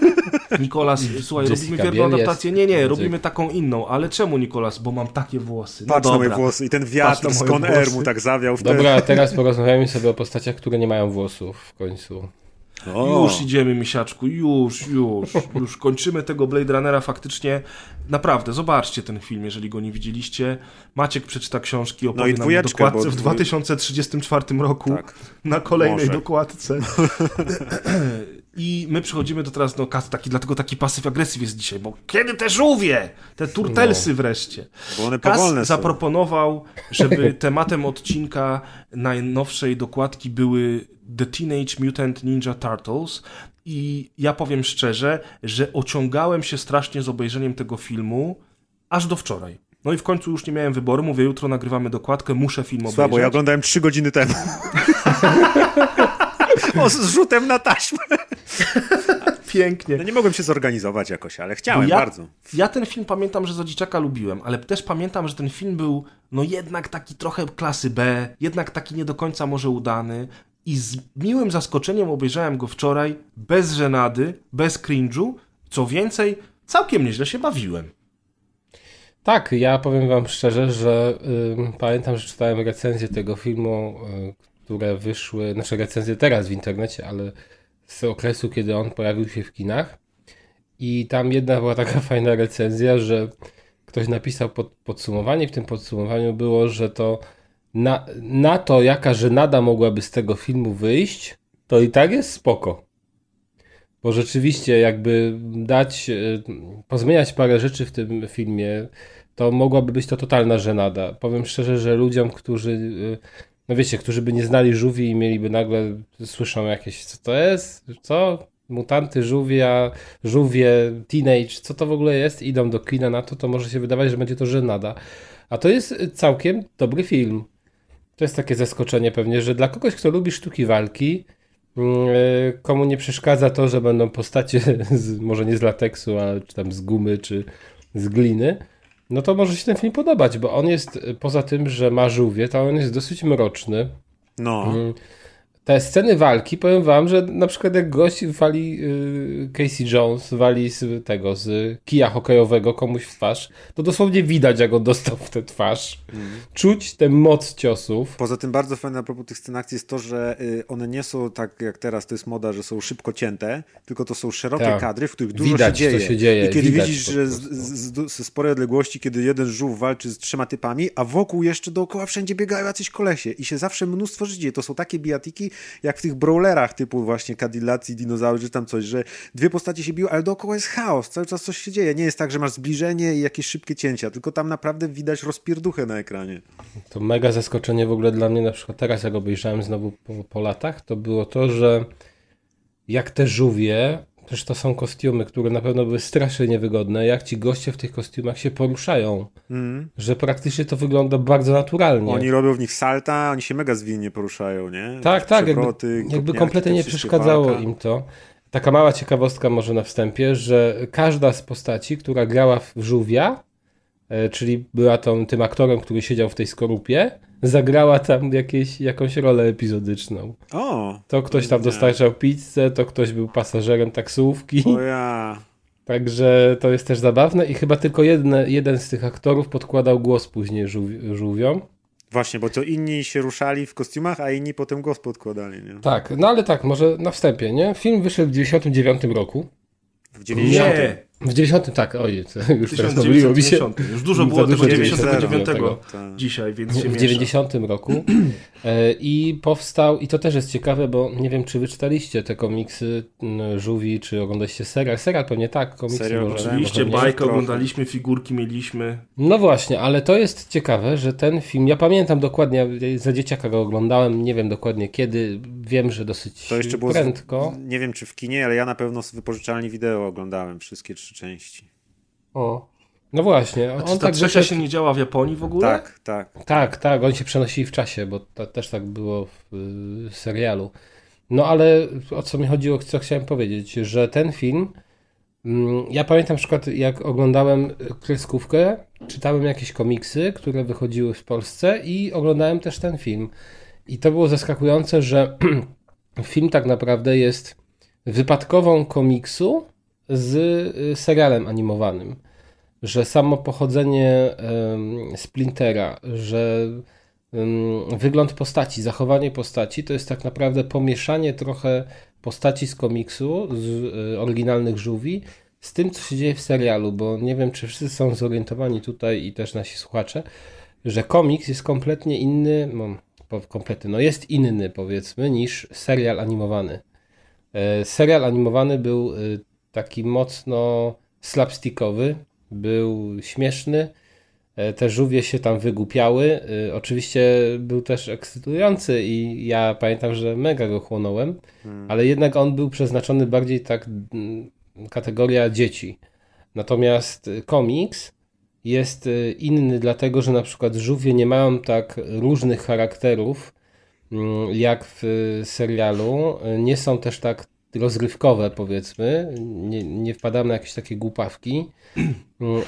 Nikolas, słuchaj, Jessica robimy wierną adaptację. Nie, nie, robimy taką inną. Ale czemu Nikolas? Bo mam takie włosy. No Patrz dobra. na moje włosy i ten wiatr z Con Air mu tak zawiał. Wtedy. Dobra, teraz porozmawiamy sobie o postaciach, które nie mają włosów w końcu. O. Już idziemy, misiaczku, już, już, już kończymy tego Blade Runnera faktycznie. Naprawdę, zobaczcie ten film, jeżeli go nie widzieliście. Maciek przeczyta książki, opowie no nam dokładce w 2034 roku tak. na kolejnej Może. dokładce. I my przechodzimy do teraz do kas taki, dlatego taki pasyw agresyw jest dzisiaj, bo kiedy te żółwie, te turtelsy no. wreszcie. Bo one Kas są. zaproponował, żeby tematem odcinka najnowszej dokładki były The Teenage Mutant Ninja Turtles i ja powiem szczerze, że ociągałem się strasznie z obejrzeniem tego filmu aż do wczoraj. No i w końcu już nie miałem wyboru, mówię, jutro nagrywamy dokładkę, muszę film obejrzeć. Słabo, ja oglądałem trzy godziny temu. o, z rzutem na taśmę. Pięknie. No nie mogłem się zorganizować jakoś, ale chciałem ja, bardzo. Ja ten film pamiętam, że za dzieciaka lubiłem, ale też pamiętam, że ten film był no jednak taki trochę klasy B, jednak taki nie do końca może udany i z miłym zaskoczeniem obejrzałem go wczoraj, bez żenady, bez cringe'u, co więcej, całkiem nieźle się bawiłem. Tak, ja powiem wam szczerze, że y, pamiętam, że czytałem recenzję tego filmu, y, które wyszły, znaczy recenzje teraz w internecie, ale z okresu, kiedy on pojawił się w kinach. I tam jedna była taka fajna recenzja, że ktoś napisał pod, podsumowanie. W tym podsumowaniu było, że to na, na to, jaka żenada mogłaby z tego filmu wyjść, to i tak jest spoko. Bo rzeczywiście, jakby dać, e, pozmieniać parę rzeczy w tym filmie, to mogłaby być to totalna żenada. Powiem szczerze, że ludziom, którzy, e, no wiecie, którzy by nie znali żółwi i mieliby nagle, słyszą jakieś, co to jest, co? Mutanty, żółwia, żółwie, teenage, co to w ogóle jest? Idą do kina na to, to może się wydawać, że będzie to żenada. A to jest całkiem dobry film. To jest takie zaskoczenie pewnie, że dla kogoś, kto lubi sztuki walki, mm, e, komu nie przeszkadza to, że będą postacie, z, może nie z lateksu, ale czy tam z gumy, czy z gliny, no to może się ten film podobać, bo on jest, poza tym, że ma żółwie, to on jest dosyć mroczny. No. Mm, te sceny walki, powiem wam, że na przykład jak gość wali y, Casey Jones, wali z tego, z kija hokejowego komuś w twarz, to dosłownie widać, jak on dostał w tę twarz. Czuć tę moc ciosów. Poza tym bardzo fajne a propos tych scen akcji jest to, że y, one nie są tak jak teraz, to jest moda, że są szybko cięte, tylko to są szerokie Tak. kadry, w których dużo Widać, się, co dzieje. się dzieje, I kiedy widać widzisz, że z, prostu. z, z, z sporej odległości, kiedy jeden żółw walczy z trzema typami, a wokół jeszcze dookoła wszędzie biegają jacyś kolesie i się zawsze mnóstwo dzieje. To są takie bijatiki, jak w tych brawlerach typu właśnie Cadillac dinozaury, czy tam coś, że dwie postacie się biją, ale dookoła jest chaos, cały czas coś się dzieje. Nie jest tak, że masz zbliżenie i jakieś szybkie cięcia, tylko tam naprawdę widać rozpierduchę na ekranie. To mega zaskoczenie w ogóle dla mnie, na przykład teraz jak obejrzałem znowu po, po latach, to było to, że jak te żółwie, przecież to są kostiumy, które na pewno były strasznie niewygodne, jak ci goście w tych kostiumach się poruszają, że praktycznie to wygląda bardzo naturalnie. Oni robią w nich salta, oni się mega zwinnie poruszają, nie? Tak, tak, jakby, jakby kompletnie nie przeszkadzało walka. im to. Taka mała ciekawostka może na wstępie, że każda z postaci, która grała w żółwia, e, czyli była tą, tym aktorem, który siedział w tej skorupie, zagrała tam jakieś, jakąś rolę epizodyczną. O, To ktoś tam Nie. dostarczał pizzę, to ktoś był pasażerem taksówki. o ja. Także to jest też zabawne i chyba tylko jedne, jeden z tych aktorów podkładał głos później żółwi- żółwiom. Właśnie, bo to inni się ruszali w kostiumach, a inni potem głos podkładali, nie? Tak, no ale tak, może na wstępie, nie? Film wyszedł w 99 roku. W 90. Nie, W 90, tak, oj, to już teraz pomyliło mi się. 1990. Już dużo było tego dużo 99 Tak. dzisiaj, więc się W miesza. 90 roku. E, I powstał, i to też jest ciekawe, bo nie wiem, czy wy czytaliście te komiksy Żółwi, czy oglądaliście serial. Serial pewnie tak, komiksy Serial może. Oczywiście może bajkę oglądaliśmy, figurki mieliśmy. No właśnie, ale to jest ciekawe, że ten film, ja pamiętam dokładnie, za dzieciaka go oglądałem, nie wiem dokładnie kiedy, wiem, że dosyć To jeszcze było. z- prędko. Nie wiem, czy w kinie, ale ja na pewno z wypożyczalni wideo oglądałem wszystkie trzy części. O. No właśnie, A on czy ta tak trzecia się nie działa w Japonii w ogóle? Tak, tak. Tak, tak, oni się przenosili w czasie, bo to też tak było w y, serialu. No ale o co mi chodziło, co chciałem powiedzieć, że ten film, mm, ja pamiętam na przykład jak oglądałem kreskówkę, czytałem jakieś komiksy, które wychodziły w Polsce i oglądałem też ten film. I to było zaskakujące, że film tak naprawdę jest wypadkową komiksu z y, serialem animowanym że samo pochodzenie Splintera, że wygląd postaci, zachowanie postaci to jest tak naprawdę pomieszanie trochę postaci z komiksu, z y, oryginalnych żółwi, z tym, co się dzieje w serialu, bo nie wiem, czy wszyscy są zorientowani tutaj i też nasi słuchacze, że komiks jest kompletnie inny, no, no jest inny powiedzmy niż serial animowany. E, Serial animowany był y, taki mocno slapstickowy, był śmieszny, e, te żółwie się tam wygłupiały. Y, Oczywiście był też ekscytujący i ja pamiętam, że mega go chłonąłem, ale jednak on był przeznaczony bardziej tak kategoria dzieci. Natomiast komiks jest y, inny dlatego, że na przykład żółwie nie mają tak różnych charakterów jak w serialu. Nie są też tak rozrywkowe, powiedzmy. Nie, nie wpadamy na jakieś takie głupawki.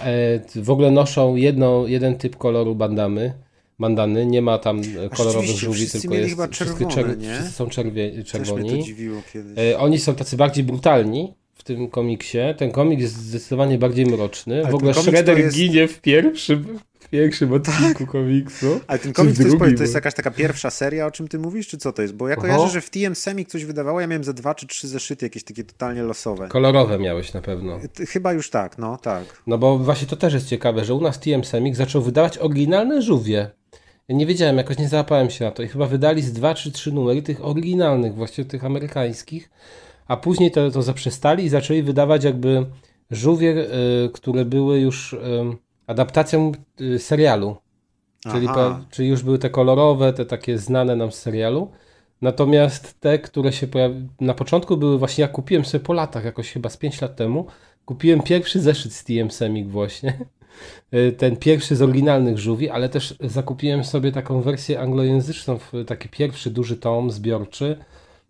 E, W ogóle noszą jedno, jeden typ koloru bandamy. Bandany, nie ma tam kolorowych żółwi, tylko jest chyba wszystkie czerwone, nie? wszyscy są czerwie, czerwoni. to dziwiło kiedyś. E, Oni są tacy bardziej brutalni w tym komiksie. Ten komiks jest zdecydowanie bardziej mroczny. Ale w ogóle Shredder jest- ginie w pierwszym, w pierwszym odcinku komiksu. Ale ten komiks to jest, to jest jakaś taka pierwsza seria, o czym ty mówisz, czy co to jest? Bo ja Aha. kojarzę, że w TM Semik coś wydawało, ja miałem ze dwa czy trzy zeszyty, jakieś takie totalnie losowe. Kolorowe miałeś na pewno. Chyba już tak, no tak. No bo właśnie to też jest ciekawe, że u nas TM Semik zaczął wydawać oryginalne żółwie. Ja nie wiedziałem, jakoś nie załapałem się na to. I chyba wydali z dwa czy trzy numery tych oryginalnych, właściwie tych amerykańskich, a później to, to zaprzestali i zaczęli wydawać jakby żółwie, y, które były już y, adaptacją y, serialu. Czyli, pa, czyli już były te kolorowe, te takie znane nam z serialu. Natomiast te, które się pojawiły, na początku były właśnie, ja kupiłem sobie po latach, jakoś chyba z 5 lat temu, kupiłem pierwszy zeszyt z TM Semik właśnie. Y, Ten pierwszy z oryginalnych żółwi, ale też zakupiłem sobie taką wersję anglojęzyczną, taki pierwszy duży tom zbiorczy.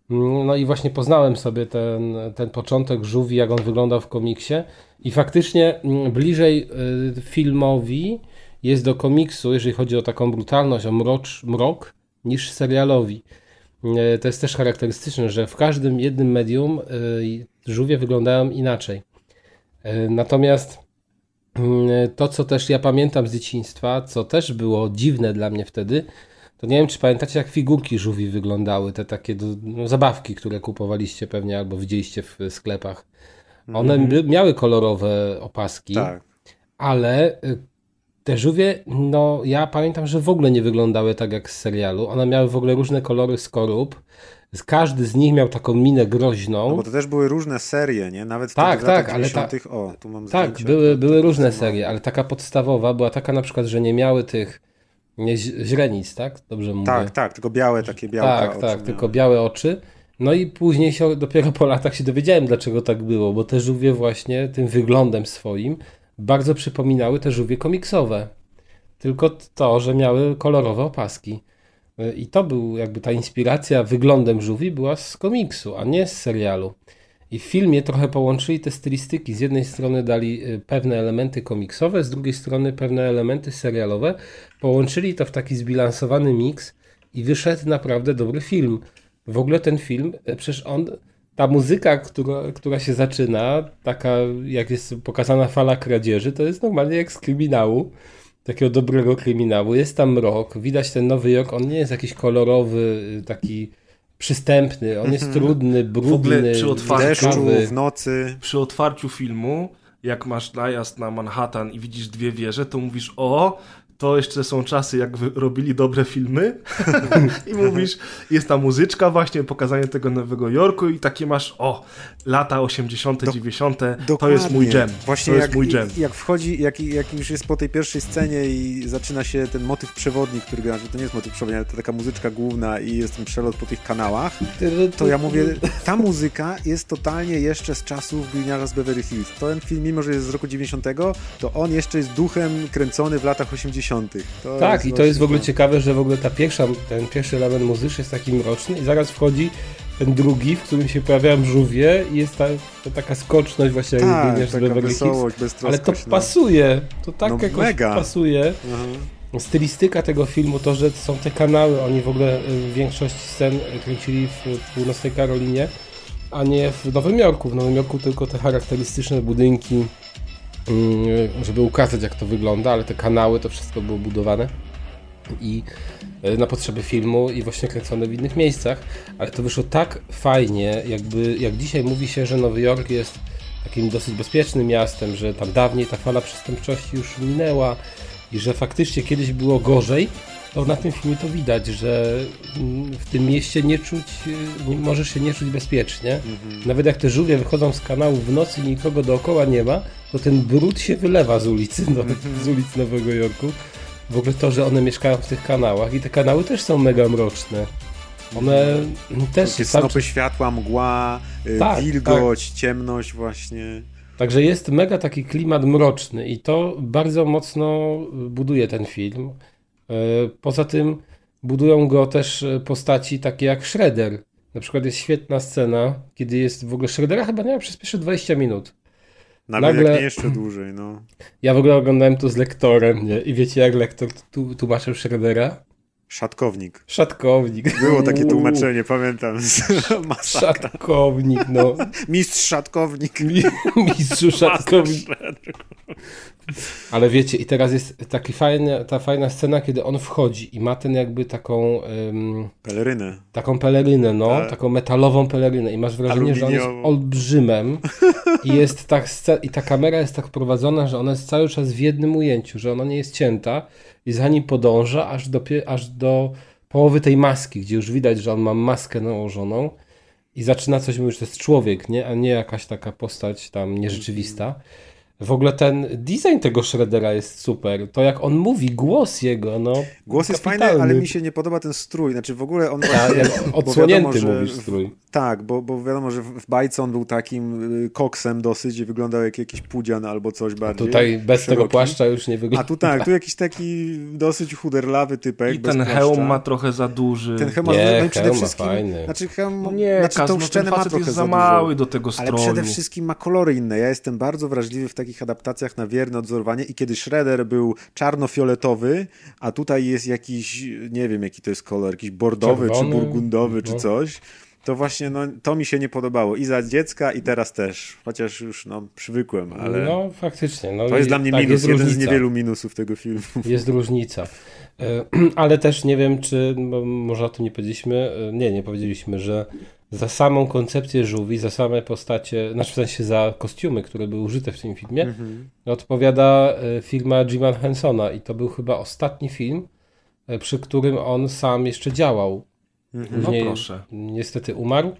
Mm, No i właśnie poznałem sobie ten, ten początek żółwi, jak on wyglądał w komiksie. I faktycznie mm, bliżej y, filmowi jest do komiksu, jeżeli chodzi o taką brutalność, o mrocz, mrok, niż serialowi. e, to jest też charakterystyczne, że w każdym jednym medium e, żółwie wyglądają inaczej. Natomiast mm, to, co też ja pamiętam z dzieciństwa, co też było dziwne dla mnie wtedy, to nie wiem, czy pamiętacie, jak figurki żółwi wyglądały, te takie no, zabawki, które kupowaliście pewnie albo widzieliście w sklepach. One by, miały kolorowe opaski, Tak. ale y, te żółwie, no ja pamiętam, że w ogóle nie wyglądały tak jak z serialu. One miały w ogóle różne kolory skorup. Każdy z nich miał taką minę groźną. No bo to też były różne serie, nie? Nawet Tak, wtedy w latach tak, ale ta- 90. O, tu mam Tak, były, były różne serie, ale taka podstawowa była taka na przykład, że nie miały tych nie, źrenic, tak? Dobrze mówię? Tak, tak, tylko białe takie białka Tak, tak, tylko białe oczy. No i później się, dopiero po latach się dowiedziałem, dlaczego tak było, bo te żółwie właśnie tym wyglądem swoim bardzo przypominały te żółwie komiksowe. Tylko to, że miały kolorowe opaski. I to był jakby ta inspiracja wyglądem żółwi była z komiksu, a nie z serialu. I w filmie trochę połączyli te stylistyki. Z jednej strony dali y, pewne elementy komiksowe, z drugiej strony pewne elementy serialowe. Połączyli to w taki zbilansowany miks i wyszedł naprawdę dobry film. W ogóle ten film, y, przecież on, ta muzyka, która, która się zaczyna, taka jak jest pokazana fala kradzieży, to jest normalnie jak z kryminału takiego dobrego kryminału. Jest tam mrok, widać ten Nowy Jork, on nie jest jakiś kolorowy, y, taki przystępny, on jest trudny, brudny, ogóle przy otwarciu- W deszczu, w nocy. Przy otwarciu filmu, jak masz najazd na Manhattan i widzisz dwie wieże, to mówisz, o, to jeszcze są czasy, jak robili dobre filmy. I mówisz, jest ta muzyczka właśnie, pokazanie tego Nowego Jorku i takie masz, o, lata 80., 90., to jest mój Dokładnie. jam. Właśnie to jak, jest mój jam. jak wchodzi, jak, jak już jest po tej pierwszej scenie i zaczyna się ten motyw przewodni, który gra, że to nie jest motyw przewodni, ale to taka muzyczka główna i jest ten przelot po tych kanałach, to ja mówię, ta muzyka jest totalnie jeszcze z czasów Gliniarza z Beverly Hills. Ten film, mimo że jest z roku 90, to on jeszcze jest duchem kręcony w latach 80. To Tak, i to jest w ogóle ciekawe, że w ogóle ta pierwsza, ten pierwszy element muzyczny jest taki mroczny i zaraz wchodzi ten drugi, w którym się pojawiają żółwie i jest ta, ta taka skoczność właśnie jak Tak, biegniesz z taka wesołość, Ale to no. pasuje, to tak No jakoś mega. pasuje. Aha. Stylistyka tego filmu, to, że są te kanały, oni w ogóle y, większość scen kręcili w północnej Karolinie, a nie w Nowym Jorku. W Nowym Jorku tylko te charakterystyczne budynki, żeby ukazać jak to wygląda, ale te kanały to wszystko było budowane. I y, na potrzeby filmu i właśnie kręcone w innych miejscach, ale to wyszło tak fajnie, jakby jak dzisiaj mówi się, że Nowy Jork jest takim dosyć bezpiecznym miastem, że tam dawniej ta fala przestępczości już minęła i że faktycznie kiedyś było gorzej, to na tym filmie to widać, że mm, w tym mieście nie czuć, nie, możesz się nie czuć bezpiecznie. Nawet jak te żółwie wychodzą z kanału w nocy i nikogo dookoła nie ma, to ten brud się wylewa z ulicy, no, z ulic Nowego Jorku. W ogóle to, że one mieszkają w tych kanałach i te kanały też są mega mroczne. One też Takie cały snopy światła, mgła, y, Tak, wilgoć, ciemność właśnie. Także jest mega taki klimat mroczny i to bardzo mocno buduje ten film. E, Poza tym budują go też e, postaci takie jak Shredder. Na przykład jest świetna scena, kiedy jest w ogóle Shreddera chyba nie ma przez pierwsze 20 minut. Nawet Nagle- jak nie jeszcze dłużej, no. Ja w ogóle oglądałem to z lektorem, nie? I wiecie jak lektor tu- tłumaczył Shreddera? Szatkownik. Szatkownik. Było takie tłumaczenie, pamiętam. Masakra. Szatkownik, no. Mistrz Szatkownik. Mi- Mistrzu Szatkownik. Ale wiecie, i teraz jest taki fajny, ta fajna scena, kiedy on wchodzi i ma ten jakby taką, ym, Pelerynę. taką pelerynę, no, Tak. taką metalową pelerynę i masz wrażenie, że on jest olbrzymem i jest tak, i ta kamera jest tak prowadzona, że ona jest cały czas w jednym ujęciu, że ona nie jest cięta i za nim podąża aż do, aż do połowy tej maski, gdzie już widać, że on ma maskę nałożoną i zaczyna coś mówić, że to jest człowiek, nie? a nie jakaś taka postać tam nierzeczywista. W ogóle ten design tego Shreddera jest super. To jak on mówi, głos jego, no. Głos jest fajny, kapitalny. ale mi się nie podoba ten strój. Znaczy w ogóle on A, właśnie... odsłonięty wiadomo, mówisz w- strój. Tak, bo, bo wiadomo, że w w bajce on był takim y, koksem dosyć i wyglądał jak jakiś pudzian albo coś bardziej. Tutaj bez tego szeroki. płaszcza już nie wygląda. A tu tak, tu jakiś taki dosyć chuderlawy typek. I bez ten płaszcza. hełm ma trochę za duży. Ten hełm Nie, ma, no i przede hełm ma wszystkim, fajny. znaczy hełm, No nie, znaczy tą no szczenę ma trochę jest za mały do tego Ale stroju. przede wszystkim ma kolory inne. Ja jestem bardzo wrażliwy w takie takich adaptacjach na wierne odzorowanie i kiedy Shredder był czarno-fioletowy, a tutaj jest jakiś, nie wiem jaki to jest kolor, jakiś bordowy Czerwony. czy burgundowy czy No. coś, to właśnie no, to mi się nie podobało i za dziecka i teraz też, chociaż już no, przywykłem, ale No faktycznie. No, to jest dla mnie tak, minus, jeden z różnica. niewielu minusów tego filmu. Jest różnica. E, Ale też nie wiem, czy, bo może o tym nie powiedzieliśmy, e, nie, nie powiedzieliśmy, że za samą koncepcję żółwi, za same postacie, znaczy w sensie za kostiumy, które były użyte w tym filmie, Mhm. odpowiada e, firma Jima Hensona i to był chyba ostatni film, e, przy którym on sam jeszcze działał. No Później proszę. niestety umarł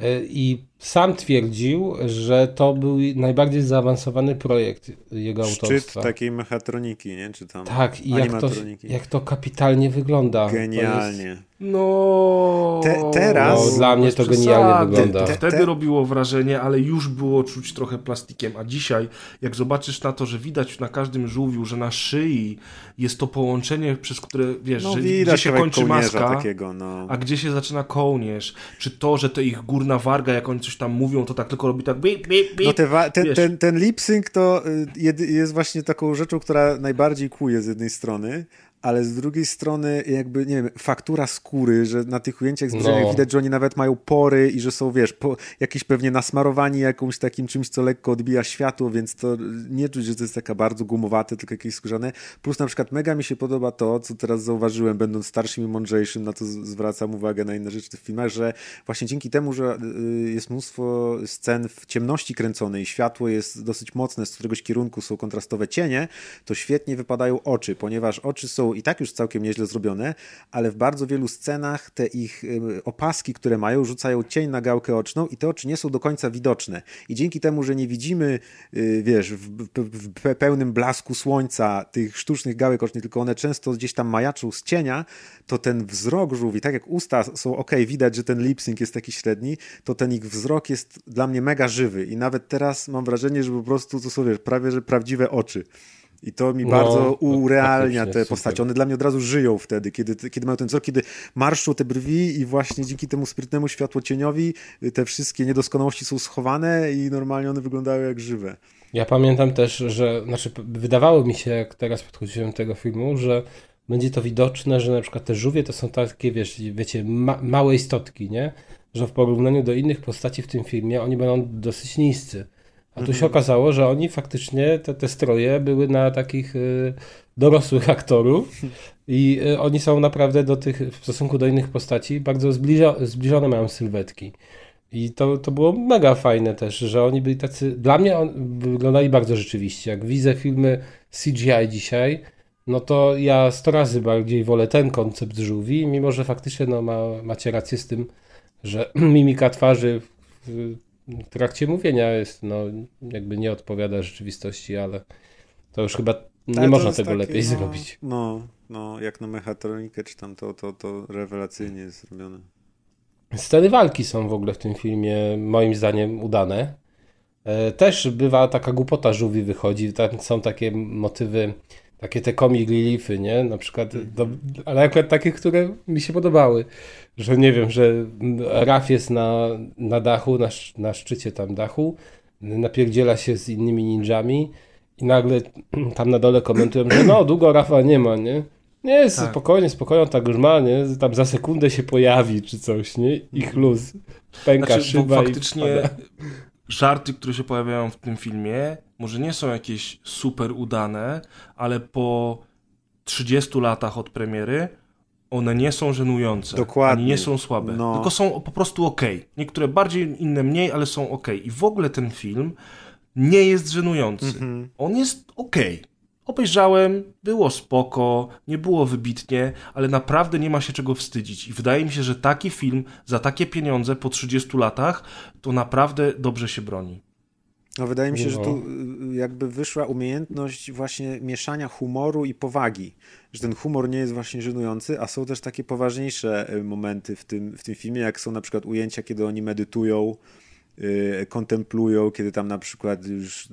e, i sam twierdził, że to był najbardziej zaawansowany projekt jego Szczyt autorstwa. takiej mechatroniki, nie? Czy tam Tak, i jak to, jak to kapitalnie wygląda. To jest- Genialnie. No. Te- teraz- No, dla mnie to przesady. genialnie wygląda. To Te- Wtedy te- robiło wrażenie, ale już było czuć trochę plastikiem. A dzisiaj, jak zobaczysz na to, że widać na każdym żółwiu, że na szyi jest to połączenie, przez które wiesz, No że gdzie się kończy maska. takiego, no. A gdzie się zaczyna kołnierz? Czy to, że to ich górna warga, jak oni coś tam mówią, to tak tylko robi tak bip, bip, bip. No te ten, ten, ten lip sync to y, jest właśnie taką rzeczą, która najbardziej kłuje z jednej strony, ale z drugiej strony jakby, nie wiem, faktura skóry, że na tych ujęciach zbliżeniach No. widać, że oni nawet mają pory i że są, wiesz, po, jakieś pewnie nasmarowani jakąś takim czymś, co lekko odbija światło, więc to nie czuć, że to jest taka bardzo gumowate, tylko jakieś skórzane. Plus na przykład mega mi się podoba to, co teraz zauważyłem, będąc starszym i mądrzejszym, na to zwracam uwagę na inne rzeczy w filmach, że właśnie dzięki temu, że y, jest mnóstwo scen w ciemności kręconej, światło jest dosyć mocne, z któregoś kierunku są kontrastowe cienie, to świetnie wypadają oczy, ponieważ oczy są i tak już całkiem nieźle zrobione, ale w bardzo wielu scenach te ich opaski, które mają, rzucają cień na gałkę oczną i te oczy nie są do końca widoczne. I dzięki temu, że nie widzimy, y, wiesz, w, w, w pe- pełnym blasku słońca tych sztucznych gałek ocznych, tylko one często gdzieś tam majaczą z cienia, to ten wzrok żółwi, tak jak usta są ok, widać, że ten lip sync jest taki średni, to ten ich wzrok jest dla mnie mega żywy i nawet teraz mam wrażenie, że po prostu to są, wiesz, prawie, że prawdziwe oczy. I to mi No, bardzo to urealnia te postacie. One dla mnie od razu żyją wtedy, kiedy, kiedy mają ten wzrok, kiedy marszczą te brwi i właśnie dzięki temu sprytnemu światłocieniowi te wszystkie niedoskonałości są schowane i normalnie one wyglądają jak żywe. Ja pamiętam też, że, znaczy wydawało mi się, jak teraz podchodziłem do tego filmu, że będzie to widoczne, że na przykład te żółwie to są takie, wiesz, wiecie, ma, małe istotki, nie? Że w porównaniu do innych postaci w tym filmie oni będą dosyć niscy. A tu się okazało, że oni faktycznie, te, te stroje były na takich y, dorosłych aktorów i y, oni są naprawdę do tych, w stosunku do innych postaci, bardzo zbliżo, zbliżone mają sylwetki. I to, to było mega fajne też, że oni byli tacy. Dla mnie on, wyglądali bardzo rzeczywiście. Jak widzę filmy CGI dzisiaj, no to ja 100 razy bardziej wolę ten koncept żółwi, mimo że faktycznie no, ma, macie rację z tym, że mimika twarzy w, trakcie mówienia jest, no, jakby nie odpowiada rzeczywistości, ale to już chyba nie Ale można tego takie, lepiej no, zrobić. No, no, jak na mechatronikę czy tam to, to, to rewelacyjnie jest zrobione. Sceny walki są w ogóle w tym filmie moim zdaniem udane. E, Też bywa taka głupota żółwi wychodzi, tam są takie motywy, takie te comic reliefy, nie? Na przykład, do, ale akurat takie, które mi się podobały, że nie wiem, że Raf jest na, na dachu, na, na szczycie tam dachu, napierdziela się z innymi ninjami i nagle tam na dole komentują, że no, długo Rafa nie ma, nie? Nie, Tak. spokojnie, spokojnie, tak już ma, nie? Tam za sekundę się pojawi czy coś, nie? Ich luz. Pęka Znaczy, szyba bo i faktycznie żarty, które się pojawiają w tym filmie, może nie są jakieś super udane, ale po 30 latach od premiery one nie są żenujące. Dokładnie. Ani nie są słabe. No. Tylko są po prostu ok. Niektóre bardziej, inne mniej, ale są ok. I w ogóle ten film nie jest żenujący. Mhm. On jest ok. Obejrzałem, było spoko, nie było wybitnie, ale naprawdę nie ma się czego wstydzić. I wydaje mi się, że taki film za takie pieniądze po 30 latach to naprawdę dobrze się broni. No wydaje mi się, że No. tu y, jakby wyszła umiejętność właśnie mieszania humoru i powagi. Że ten humor nie jest właśnie żenujący, a są też takie poważniejsze y, momenty w tym, w tym filmie, jak są na przykład ujęcia, kiedy oni medytują y, kontemplują, kiedy tam na przykład już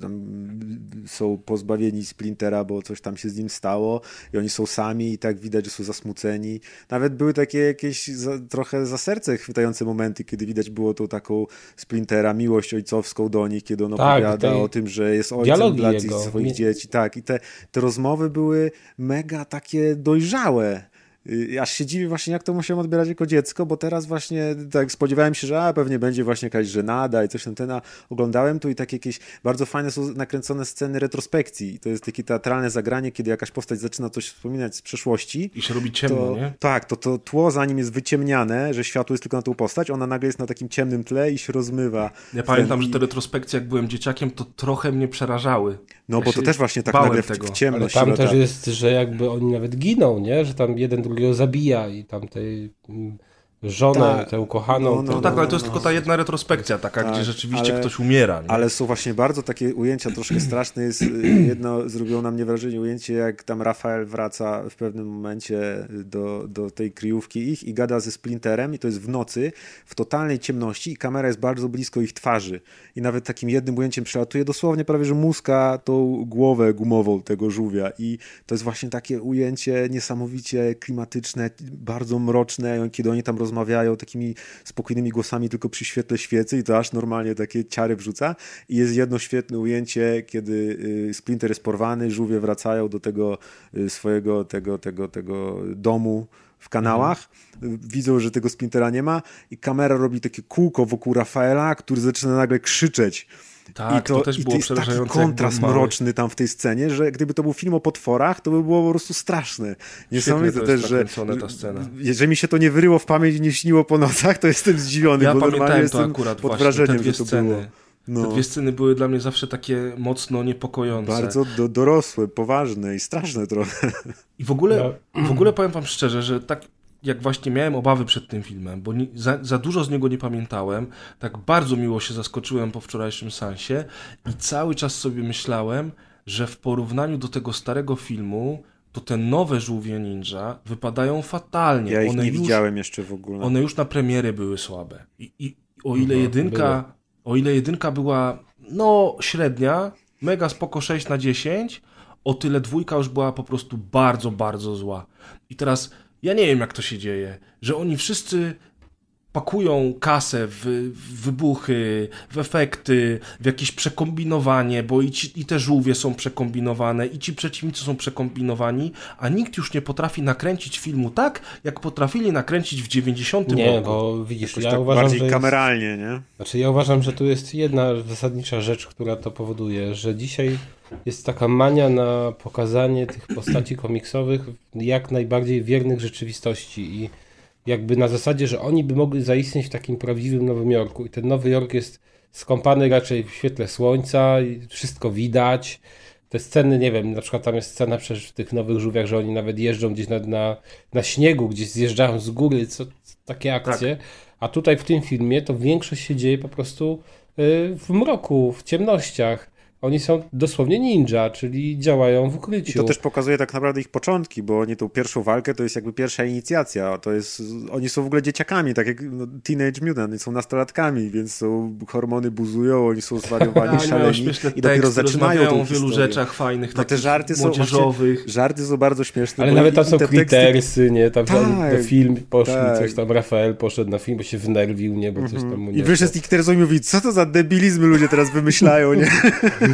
są pozbawieni Splintera, bo coś tam się z nim stało i oni są sami i tak widać, że są zasmuceni. Nawet były takie jakieś za, trochę za serce chwytające momenty, kiedy widać było tą taką Splintera, miłość ojcowską do nich, kiedy on Tak, opowiada o tym, że jest ojcem dla swoich dzieci. Tak, i te, te rozmowy były mega takie dojrzałe. Y, Aż się dziwię właśnie, jak to musiałem odbierać jako dziecko, bo teraz właśnie tak spodziewałem się, że a, pewnie będzie właśnie jakaś żenada i coś tam ten, a oglądałem tu i takie jakieś bardzo fajne są nakręcone sceny retrospekcji. To jest takie teatralne zagranie, kiedy jakaś postać zaczyna coś wspominać z przeszłości. I się robi ciemno, To, nie? tak, to, to tło za nim jest wyciemniane, że światło jest tylko na tą postać, ona nagle jest na takim ciemnym tle i się rozmywa. Ja pamiętam, I- że te retrospekcje, jak byłem dzieciakiem, to trochę mnie przerażały. No Ja bo to też właśnie tak nagle w, w Ale ciemność. tam no też tak. jest, że jakby oni nawet giną, nie? Że tam jeden drugiego zabija i tam tej mm, żonę, Tak. tę ukochaną. No, no, to- No tak, ale to no, jest no. tylko ta jedna retrospekcja taka, Tak, gdzie rzeczywiście ale- ktoś umiera. Nie? Ale są właśnie bardzo takie ujęcia troszkę straszne. Jest y, jedno, zrobiło na mnie wrażenie ujęcie, jak tam Rafael wraca w pewnym momencie do, do tej kryjówki ich i gada ze Splinterem i to jest w nocy, w totalnej ciemności i kamera jest bardzo blisko ich twarzy. I nawet takim jednym ujęciem przelatuje dosłownie prawie, że muska tą głowę gumową tego żółwia i to jest właśnie takie ujęcie niesamowicie klimatyczne, bardzo mroczne, kiedy oni tam rozmawiają takimi spokojnymi głosami tylko przy świetle świecy i to aż normalnie takie ciary wrzuca. I jest jedno świetne ujęcie, kiedy y, Splinter jest porwany, żółwie wracają do tego y, swojego tego, tego, tego domu w kanałach. Y, Widzą, że tego Splintera nie ma i kamera robi takie kółko wokół Rafaela, który zaczyna nagle krzyczeć. Tak, I to, to też i było jest taki kontrast mroczny tam w tej scenie, że gdyby to był film o potworach, to by było po prostu straszne. Niesamowite to też, że ta scena. jeżeli mi się to nie wyryło w pamięć i nie śniło po nocach, to jestem zdziwiony, Ja bo normalnie pamiętałem to jestem akurat pod właśnie, wrażeniem, te dwie że to sceny. było. No, Te dwie sceny były dla mnie zawsze takie mocno niepokojące. bardzo do, dorosłe, poważne i straszne trochę. I w ogóle, w ogóle powiem wam szczerze, że tak jak właśnie miałem obawy przed tym filmem, bo nie, za, za dużo z niego nie pamiętałem, tak bardzo miło się zaskoczyłem po wczorajszym sansie i cały czas sobie myślałem, że w porównaniu do tego starego filmu, to te nowe żółwie ninja wypadają fatalnie. Ja ich one nie już, widziałem jeszcze w ogóle. One już na premiery były słabe. I, i o ile Mhm, jedynka, o ile jedynka była no średnia, mega spoko 6 na 10, o tyle dwójka już była po prostu bardzo, bardzo zła. I teraz ja nie wiem jak to się dzieje, że oni wszyscy pakują kasę w, w wybuchy, w efekty, w jakieś przekombinowanie, bo i, ci, i te żółwie są przekombinowane, i ci przeciwnicy są przekombinowani, a nikt już nie potrafi nakręcić filmu tak, jak potrafili nakręcić w 90 Nie, roku. bo widzisz, Jakoś ja tak uważam, bardziej że jest, kameralnie, nie? znaczy ja uważam, że tu jest jedna zasadnicza rzecz, która to powoduje, że dzisiaj jest taka mania na pokazanie tych postaci komiksowych jak najbardziej wiernych rzeczywistości i jakby na zasadzie, że oni by mogli zaistnieć w takim prawdziwym Nowym Jorku i ten Nowy Jork jest skąpany raczej w świetle słońca i wszystko widać. Te sceny, nie wiem, na przykład tam jest scena przecież w tych nowych żółwiach, że oni nawet jeżdżą gdzieś na, na, na śniegu, gdzieś zjeżdżają z góry, co, takie akcje. A tutaj w tym filmie to większość się dzieje po prostu y, w mroku, w ciemnościach. Oni są dosłownie ninja, czyli działają w I ukryciu. to też pokazuje tak naprawdę ich początki, bo oni tą pierwszą walkę to jest jakby pierwsza inicjacja. To jest, oni są w ogóle dzieciakami, tak jak no, Teenage Mutant, oni są nastolatkami, więc są, hormony buzują, oni są zwariowani, szaleni i dopiero zaczynają tą o wielu rzeczach fajnych, No te takich żarty są młodzieżowych. właśnie, żarty są bardzo śmieszne. Ale nawet i- tam i są te teksty- nie? Tam, tam Tak, do film poszli, tak. coś tam Rafael poszedł na film, bo się wnerwił, nie? Bo coś tam mu nie I wyszedł i mówi, co to za debilizmy ludzie teraz wymyślają, nie?